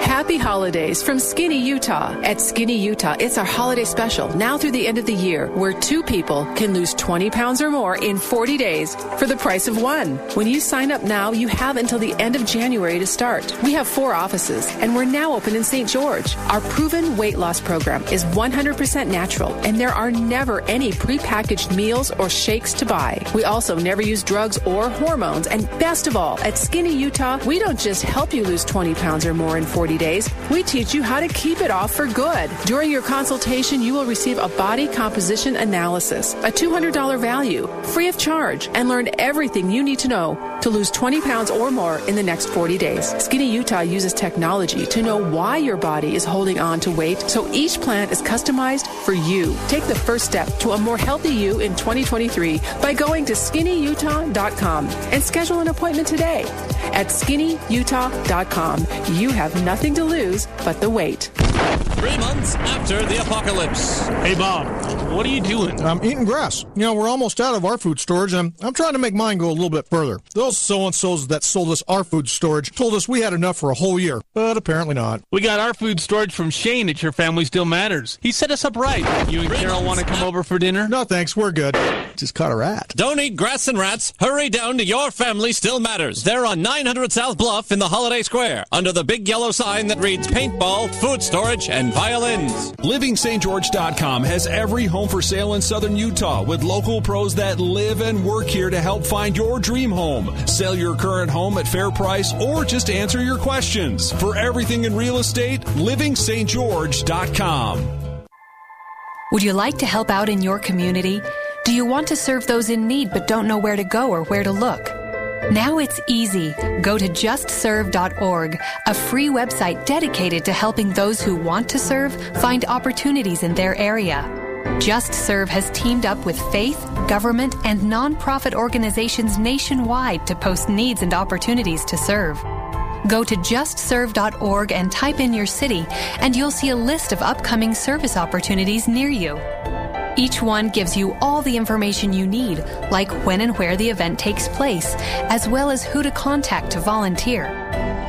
Happy holidays from Skinny Utah. At Skinny Utah, it's our holiday special now through the end of the year where two people can lose 20 pounds or more in 40 days for the price of one. When you sign up now, you have until the end of January to start. We have four offices and we're now open in St. George. Our proven weight loss program is 100% natural and there are never any prepackaged meals or shakes to buy. We also never use drugs or hormones. And best of all, at Skinny Utah, we don't just help you lose 20 pounds or more in 40 days, we teach you how to keep it off for good. During your consultation, you will receive a body composition analysis, a $200 value, free of charge, and learn everything you need to know to lose 20 pounds or more in the next 40 days. Skinny Utah uses technology to know why your body is holding on to weight, so each plan is customized for you. Take the first step to a more healthy you in 2023 by going to skinnyutah.com and schedule an appointment today. At skinnyutah.com, you have nothing to lose but the weight. Three months after the apocalypse. Hey, Bob, what are you doing? I'm eating grass. You know, we're almost out of our food storage, and I'm, I'm trying to make mine go a little bit further. Those so and so's that sold us our food storage told us we had enough for a whole year, but apparently not. We got our food storage from Shane at Your Family Still Matters. He set us up right. You and Carol want to come over for dinner? No, thanks. We're good. Just caught a rat. Don't eat grass and rats. Hurry down to Your Family Still Matters. They're on 900 South Bluff in the Holiday Square, under the big yellow sign that reads paintball, food storage, and violins. LivingSt. has every home for sale in southern Utah with local pros that live and work here to help find your dream home. Sell your current home at fair price or just answer your questions. For everything in real estate, LivingSt.George.com. Would you like to help out in your community? Do you want to serve those in need but don't know where to go or where to look? Now it's easy. Go to justserve.org, a free website dedicated to helping those who want to serve find opportunities in their area. Just Serve has teamed up with faith, government, and nonprofit organizations nationwide to post needs and opportunities to serve. Go to justserve.org and type in your city, and you'll see a list of upcoming service opportunities near you. Each one gives you all the information you need, like when and where the event takes place, as well as who to contact to volunteer.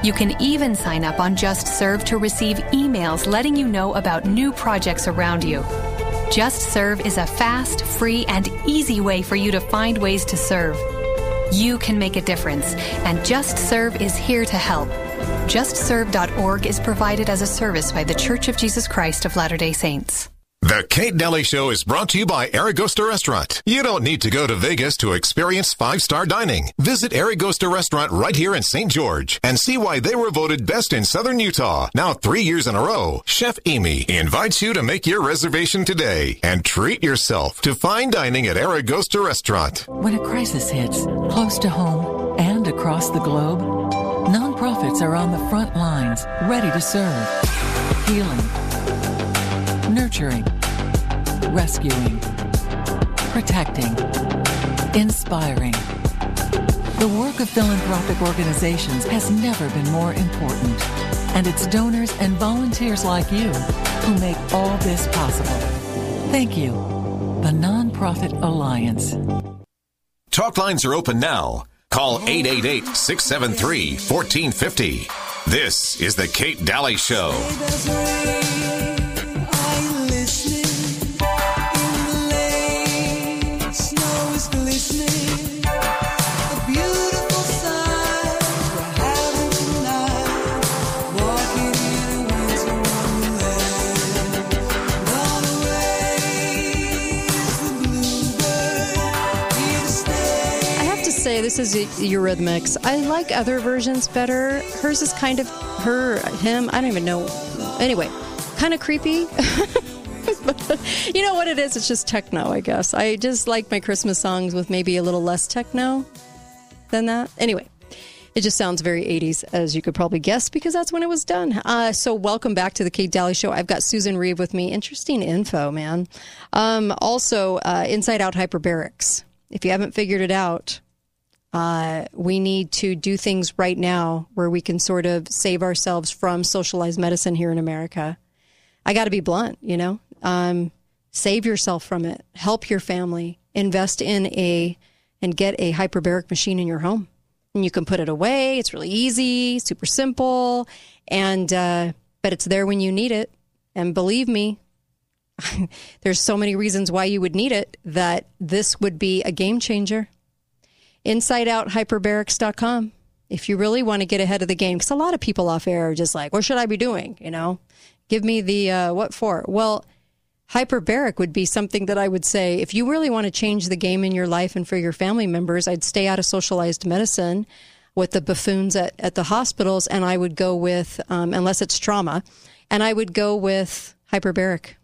You can even sign up on Just Serve to receive emails letting you know about new projects around you. Just Serve is a fast, free, and easy way for you to find ways to serve. You can make a difference, and Just Serve is here to help. JustServe.org is provided as a service by The Church of Jesus Christ of Latter day Saints. The Kate Daly Show is brought to you by Aragosta Restaurant. You don't need to go to Vegas to experience five-star dining. Visit Aragosta Restaurant right here in St. George and see why they were voted best in Southern Utah. Now three years in a row. Chef Amy invites you to make your reservation today and treat yourself to fine dining at Aragosta Restaurant. When a crisis hits, close to home and across the globe, nonprofits are on the front lines, ready to serve. Healing nurturing, rescuing, protecting, inspiring. The work of philanthropic organizations has never been more important, and it's donors and volunteers like you who make all this possible. Thank you. The Nonprofit Alliance. Talk lines are open now. Call 888 673 1450. This is The Kate Daly Show. This is Eurythmics. I like other versions better. Hers is kind of her, him. I don't even know. Anyway, kind of creepy. (laughs) you know what it is? It's just techno, I guess. I just like my Christmas songs with maybe a little less techno than that. Anyway, it just sounds very 80s, as you could probably guess, because that's when it was done. Uh, so, welcome back to the Kate Daly Show. I've got Susan Reeve with me. Interesting info, man. Um, also, uh, Inside Out Hyperbarics. If you haven't figured it out, uh, we need to do things right now where we can sort of save ourselves from socialized medicine here in America. I got to be blunt, you know. Um, save yourself from it. Help your family. Invest in a and get a hyperbaric machine in your home. And you can put it away. It's really easy, super simple, and uh, but it's there when you need it. And believe me, (laughs) there's so many reasons why you would need it that this would be a game changer. InsideOutHyperbarics.com. If you really want to get ahead of the game, because a lot of people off air are just like, "What should I be doing?" You know, give me the uh, what for. Well, hyperbaric would be something that I would say if you really want to change the game in your life and for your family members, I'd stay out of socialized medicine with the buffoons at, at the hospitals, and I would go with um, unless it's trauma, and I would go with hyperbaric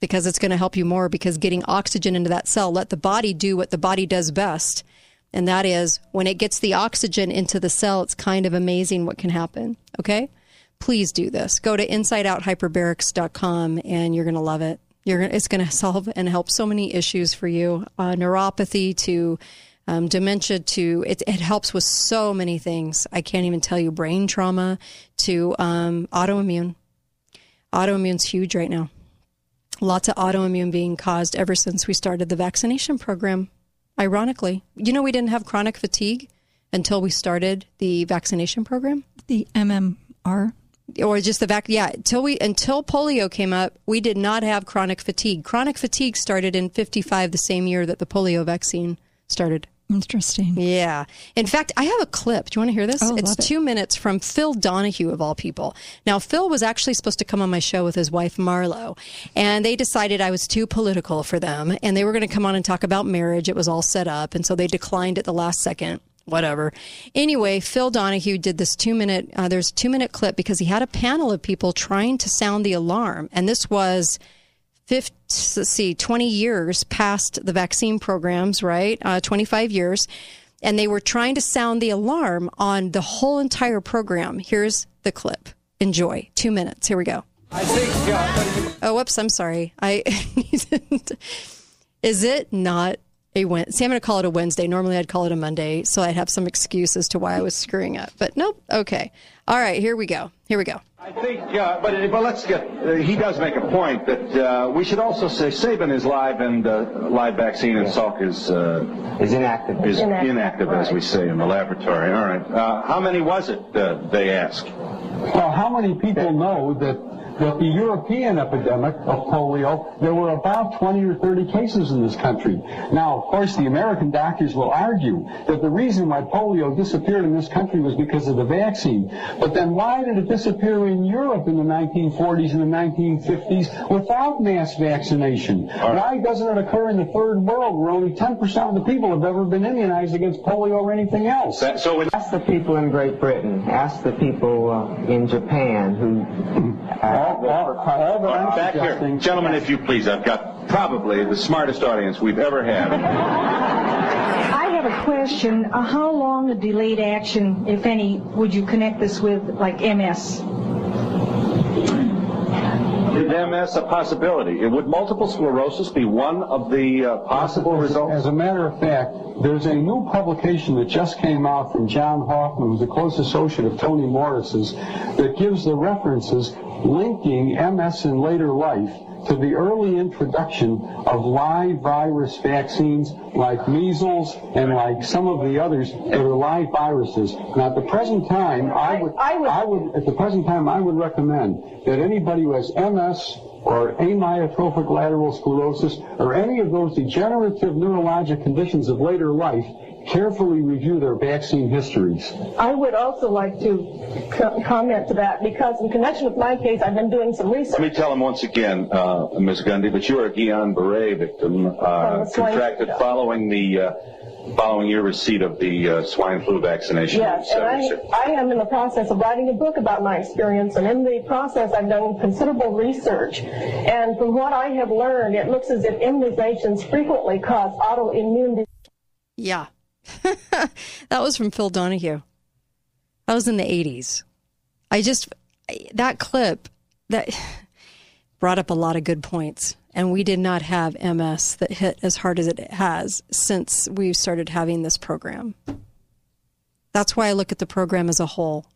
because it's going to help you more because getting oxygen into that cell, let the body do what the body does best. And that is when it gets the oxygen into the cell, it's kind of amazing what can happen. Okay? Please do this. Go to insideouthyperbarics.com and you're going to love it. You're it's going (laughs) to solve and help so many issues for you, uh, neuropathy to um, dementia to it, it helps with so many things. I can't even tell you brain trauma to um, autoimmune. Autoimmune's huge right now lots of autoimmune being caused ever since we started the vaccination program. Ironically, you know, we didn't have chronic fatigue until we started the vaccination program. The MMR or just the vac yeah until we until polio came up we did not have chronic fatigue. Chronic fatigue started in 55 the same year that the polio vaccine started Interesting. Yeah. In fact, I have a clip. Do you want to hear this? Oh, it's love it. two minutes from Phil Donahue, of all people. Now, Phil was actually supposed to come on my show with his wife, Marlo, and they decided I was too political for them, and they were going to come on and talk about marriage. It was all set up, and so they declined at the last second. Whatever. Anyway, Phil Donahue did this two minute, uh, there's a two minute clip because he had a panel of people trying to sound the alarm. And this was 50, let's see, 20 years past the vaccine programs, right? Uh, 25 years. And they were trying to sound the alarm on the whole entire program. Here's the clip. Enjoy. Two minutes. Here we go. Think. Oh, whoops. I'm sorry. I (laughs) is it not a Wednesday? See, I'm going to call it a Wednesday. Normally, I'd call it a Monday, so I'd have some excuse as to why I was screwing up. But nope. Okay. All right. Here we go. Here we go. I think, uh, but but let's get. Uh, he does make a point that uh, we should also say Sabin is live and uh, live vaccine, and Salk is uh, is inactive. Is Inactive, inactive, as we say in the laboratory. All right. Uh, how many was it? Uh, they ask. Well, how many people know that that the European epidemic of polio, there were about 20 or 30 cases in this country. Now, of course, the American doctors will argue that the reason why polio disappeared in this country was because of the vaccine. But then why did it disappear in Europe in the 1940s and the 1950s without mass vaccination? Why doesn't it occur in the third world where only 10% of the people have ever been immunized against polio or anything else? so ask the people in Great Britain, ask the people uh, in Japan who. Uh, Back here, gentlemen, if you please. I've got probably the smartest audience we've ever had. I have a question. Uh, how long a delayed action, if any, would you connect this with, like MS? Is MS a possibility? Would multiple sclerosis be one of the uh, possible results? As a matter of fact, there's a new publication that just came out from John Hoffman, who's a close associate of Tony Morris's, that gives the references linking MS in later life to the early introduction of live virus vaccines like measles and like some of the others that are live viruses. Now, at the present time, I would, I would, at the present time, I would recommend that anybody who has MS or amyotrophic lateral sclerosis or any of those degenerative neurologic conditions of later life carefully review their vaccine histories. I would also like to co- comment to that because in connection with my case, I've been doing some research. Let me tell him once again, uh, Ms. Gundy, that you are a Guillain-Barré victim, uh, the swine contracted flu. following the uh, following your receipt of the uh, swine flu vaccination. Yes, and I, I am in the process of writing a book about my experience, and in the process, I've done considerable research. And from what I have learned, it looks as if immunizations frequently cause autoimmune disease. Yeah. (laughs) that was from Phil Donahue. That was in the 80s. I just, that clip, that (sighs) brought up a lot of good points. And we did not have MS that hit as hard as it has since we started having this program. That's why I look at the program as a whole.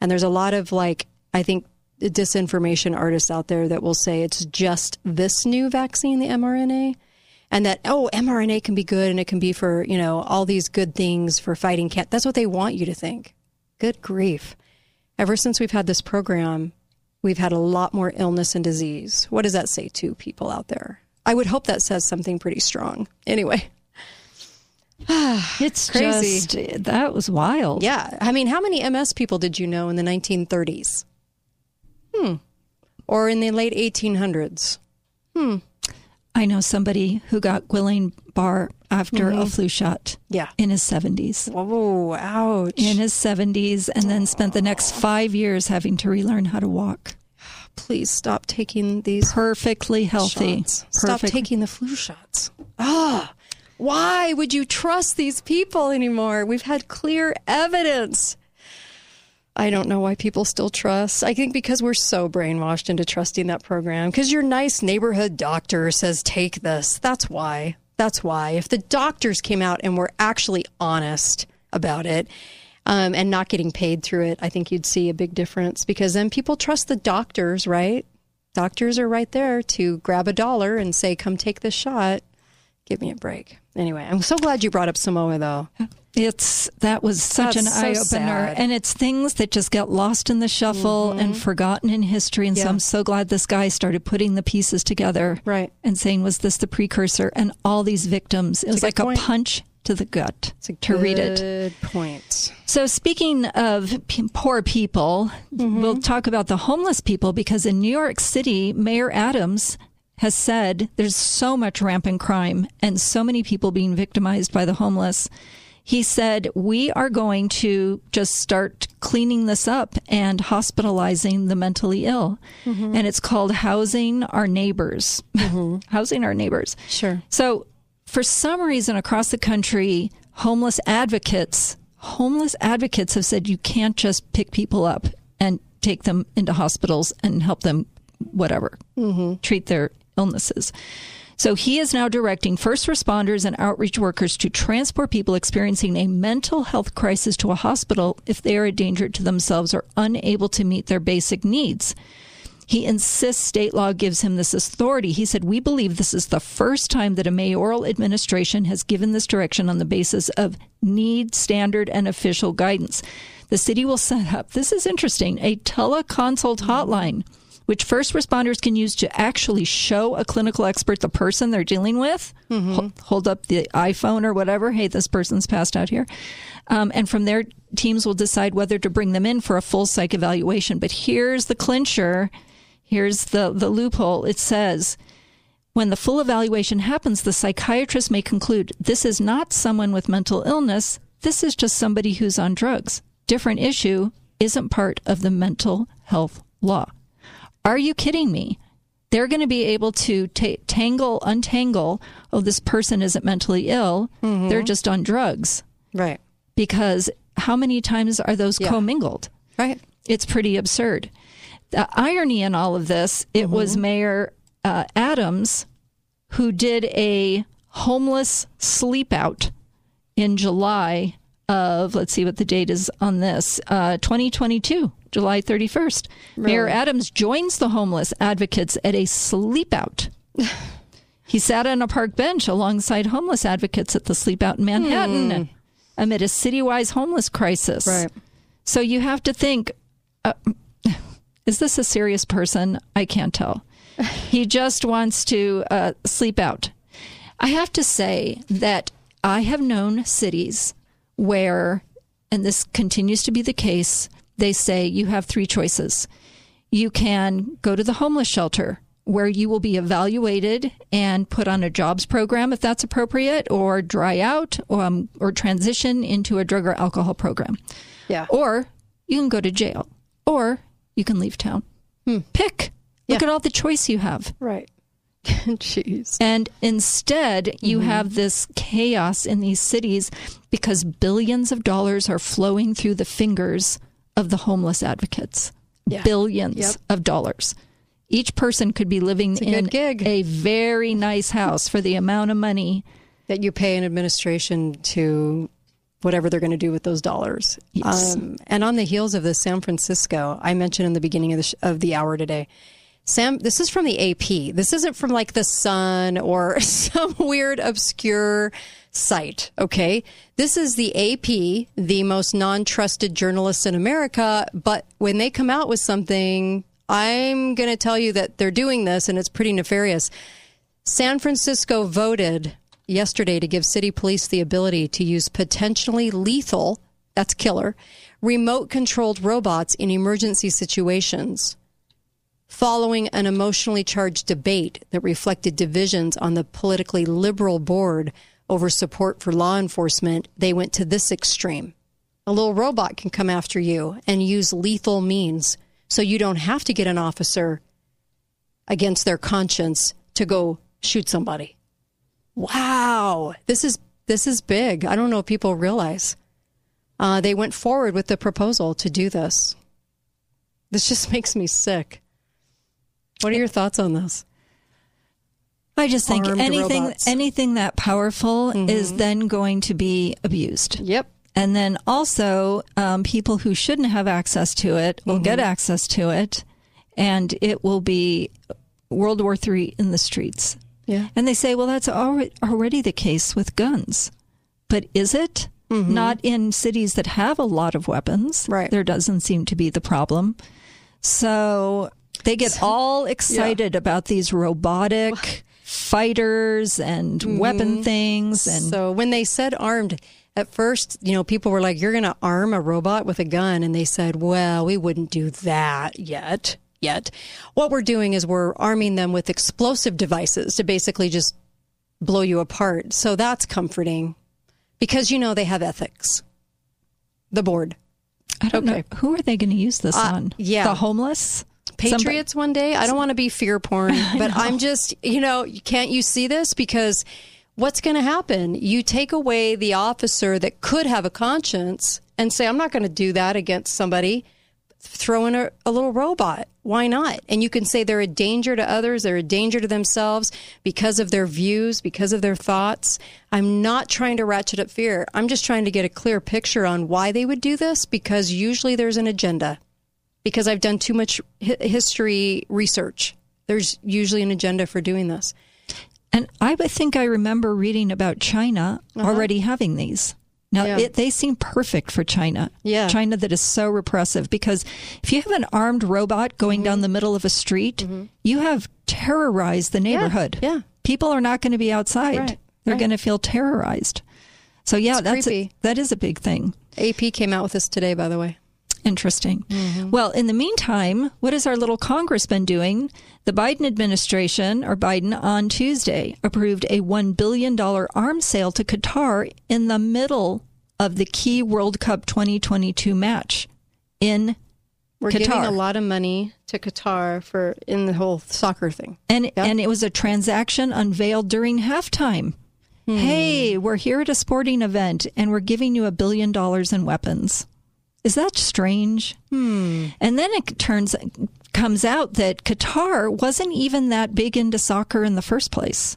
And there's a lot of like, I think, disinformation artists out there that will say it's just this new vaccine, the mRNA, and that, oh, mRNA can be good and it can be for, you know, all these good things for fighting cat. That's what they want you to think. Good grief. Ever since we've had this program, we've had a lot more illness and disease. What does that say to people out there? I would hope that says something pretty strong. Anyway. (sighs) it's crazy. just- that was wild. Yeah. I mean, how many MS people did you know in the 1930s? Hmm. Or in the late 1800s? Hmm. I know somebody who got Guillain Barre after a Mhm. flu shot. Yeah. In his 70s. Oh, ouch. In his 70s, and then spent the next five years having to relearn how to walk. Please stop taking these. Perfectly healthy. shots. Stop Perfect- taking the flu shots. Ah, why would you trust these people anymore? We've had clear evidence. I don't know why people still trust. I think because we're so brainwashed into trusting that program. Because your nice neighborhood doctor says, take this. That's why. That's why. If the doctors came out and were actually honest about it um, and not getting paid through it, I think you'd see a big difference because then people trust the doctors, right? Doctors are right there to grab a dollar and say, come take this shot. Give me a break. Anyway, I'm so glad you brought up Samoa, though. It's that was such That's an so eye opener, sad. and it's things that just get lost in the shuffle and forgotten in history. And so Mm-hmm. I'm so glad this guy started putting the pieces together, right? And saying, "Was this the precursor?" And all these victims, it It's was a like good a punch to the gut to read it. Good point. So, speaking of p- poor people, Mm-hmm. we'll talk about the homeless people because in New York City, Mayor Adams has said there's so much rampant crime and so many people being victimized by the homeless. He said, We are going to just start cleaning this up and hospitalizing the mentally ill. Mm-hmm. And it's called Housing Our Neighbors. (laughs) Housing Our Neighbors. Sure. So, for some reason across the country, homeless advocates, homeless advocates have said you can't just pick people up and take them into hospitals and help them whatever, treat their illnesses. So he is now directing first responders and outreach workers to transport people experiencing a mental health crisis to a hospital if they are a danger to themselves or unable to meet their basic needs. He insists state law gives him this authority. He said, We believe this is the first time that a mayoral administration has given this direction on the basis of need, standard, and official guidance. The city will set up, this is interesting, a teleconsult hotline, which first responders can use to actually show a clinical expert the person they're dealing with. Hol- Hold up the iPhone or whatever. Hey, this person's passed out here. Um, and from there, teams will decide whether to bring them in for a full psych evaluation. But here's the clincher. Here's the, the loophole. It says, when the full evaluation happens, the psychiatrist may conclude this is not someone with mental illness. This is just somebody who's on drugs. Different issue isn't part of the mental health law. Are you kidding me? They're going to be able to ta tangle, untangle. Oh, this person isn't mentally ill. They're just on drugs. Right. Because how many times are those commingled? Right. It's pretty absurd. The irony in all of this, it was Mayor uh, Adams who did a homeless sleep out in July of, let's see what the date is on this, uh, 2022, July 31st. Mayor Adams joins the homeless advocates at a sleep out. (sighs) he sat on a park bench alongside homeless advocates at the sleep out in Manhattan Hmm. amid a citywide homeless crisis. Right. So you have to think uh, (laughs) is this a serious person? I can't tell. he (laughs) just wants to uh, sleep out. I have to say that I have known cities where, and this continues to be the case, they say you have three choices. You can go to the homeless shelter where you will be evaluated and put on a jobs program if that's appropriate, or dry out um, or transition into a drug or alcohol program. Yeah. Or you can go to jail, or you can leave town. Pick. Look at all the choice you have. Right. (laughs) Jeez. And instead, you have this chaos in these cities because billions of dollars are flowing through the fingers of the homeless advocates. Yeah. Billions Yep. of dollars. Each person could be living a in a very nice house for the amount of money that you pay an administration to whatever they're going to do with those dollars. Yes. Um, and on the heels of this, San Francisco, I mentioned in the beginning of the, sh- of the hour today, Sam, this is from the AP. This isn't from like the Sun or (laughs) some weird, obscure site. Okay. This is the AP, the most non trusted journalists in America. But when they come out with something, I'm going to tell you that they're doing this and it's pretty nefarious. San Francisco voted yesterday to give city police the ability to use potentially lethal, that's killer, remote controlled robots in emergency situations. Following an emotionally charged debate that reflected divisions on the politically liberal board over support for law enforcement, they went to this extreme. A little robot can come after you and use lethal means so you don't have to get an officer against their conscience to go shoot somebody. Wow, this is this is big. I don't know if people realize. Uh, they went forward with the proposal to do this. This just (laughs) makes me sick. What are your thoughts on this? I just think Armed anything robots. Mm-hmm. anything that powerful is then going to be abused. Yep. And then also, um, people who shouldn't have access to it will get Mm-hmm. access to it, and it will be World War III in the streets. Yeah. And they say, well, that's already, already the case with guns. But is it? Mm-hmm. Not in cities that have a lot of weapons. Right. There doesn't seem to be the problem. So they get (laughs) all excited about these robotic fighters and weapon things. And Mm-hmm. so when they said armed, at first, you know, people were like, "You're going to arm a robot with a gun," and they said, "Well, we wouldn't do that yet." Yet, what we're doing is we're arming them with explosive devices to basically just blow you apart. So that's comforting, because you know they have ethics. The board. I don't know. Who are they going to use this Uh, on? yeah. The homeless? Patriots one day. I don't want to be fear porn, (laughs) but I'm just, you know, can't you see this? Because what's going to happen? You take away the officer that could have a conscience and say, I'm not going to do that against somebody. Throw in a, a little robot. Why not? And you can say they're a danger to others, they're a danger to themselves because of their views, because of their thoughts. I'm not trying to ratchet up fear. I'm just trying to get a clear picture on why they would do this because usually there's an agenda because I've done too much hi- history research. There's usually an agenda for doing this. And I think I remember reading about China Uh-huh. already having these. Now, Yeah. it, they seem perfect for China. Yeah. China that is so repressive because if you have an armed robot going Mm-hmm. down the middle of a street, you have terrorized the neighborhood. Yeah. People are not going to be outside. Right, They're right. going to feel terrorized. So, yeah, It's that's a, that is a big thing. AP came out with this today, by the way. Interesting. Mm-hmm. Well, in the meantime, what has our little Congress been doing? The Biden administration, or Biden, on Tuesday approved a $1 billion arms sale to Qatar in the middle of the key World Cup 2022 match in We're Qatar. giving a lot of money to Qatar for in the whole soccer thing. And and it was a transaction unveiled during halftime. Hmm. Hey, we're here at a sporting event and we're giving you a billion dollars in weapons. Is that strange? Hmm. And then it turns comes out that Qatar wasn't even that big into soccer in the first place.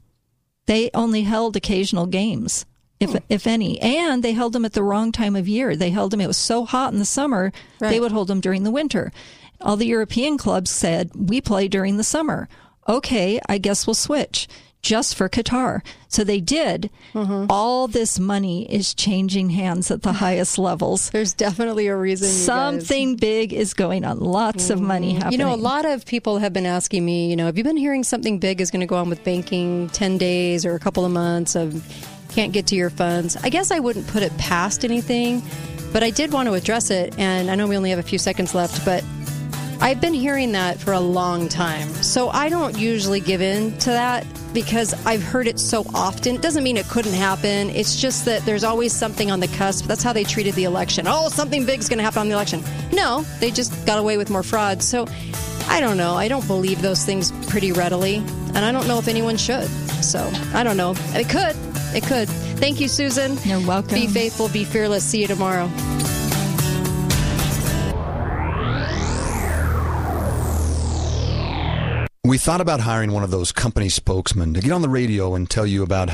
They only held occasional games, if Hmm. if any, and they held them at the wrong time of year. They held them. It was so hot in the summer. They would hold them during the winter. All the European clubs said we play during the summer. Okay, I guess we'll switch. Just for Qatar. So they did. Mm-hmm. All this money is changing hands at the (laughs) highest levels. There's definitely a reason. you guys- Something big is going on. Lots of money happening. You know, a lot of people have been asking me, you know, have you been hearing something big is going to go on with banking 10 days or a couple of months of can't get to your funds? I guess I wouldn't put it past anything, but I did want to address it. And I know we only have a few seconds left, but I've been hearing that for a long time. So I don't usually give in to that because I've heard it so often. It doesn't mean it couldn't happen. It's just that there's always something on the cusp. That's how they treated the election. Oh, something big's going to happen on the election. No, they just got away with more fraud. So I don't know. I don't believe those things pretty readily. And I don't know if anyone should. So I don't know. It could. It could. Thank you, Susan. You're welcome. Be faithful, be fearless. See you tomorrow. We thought about hiring one of those company spokesmen to get on the radio and tell you about how.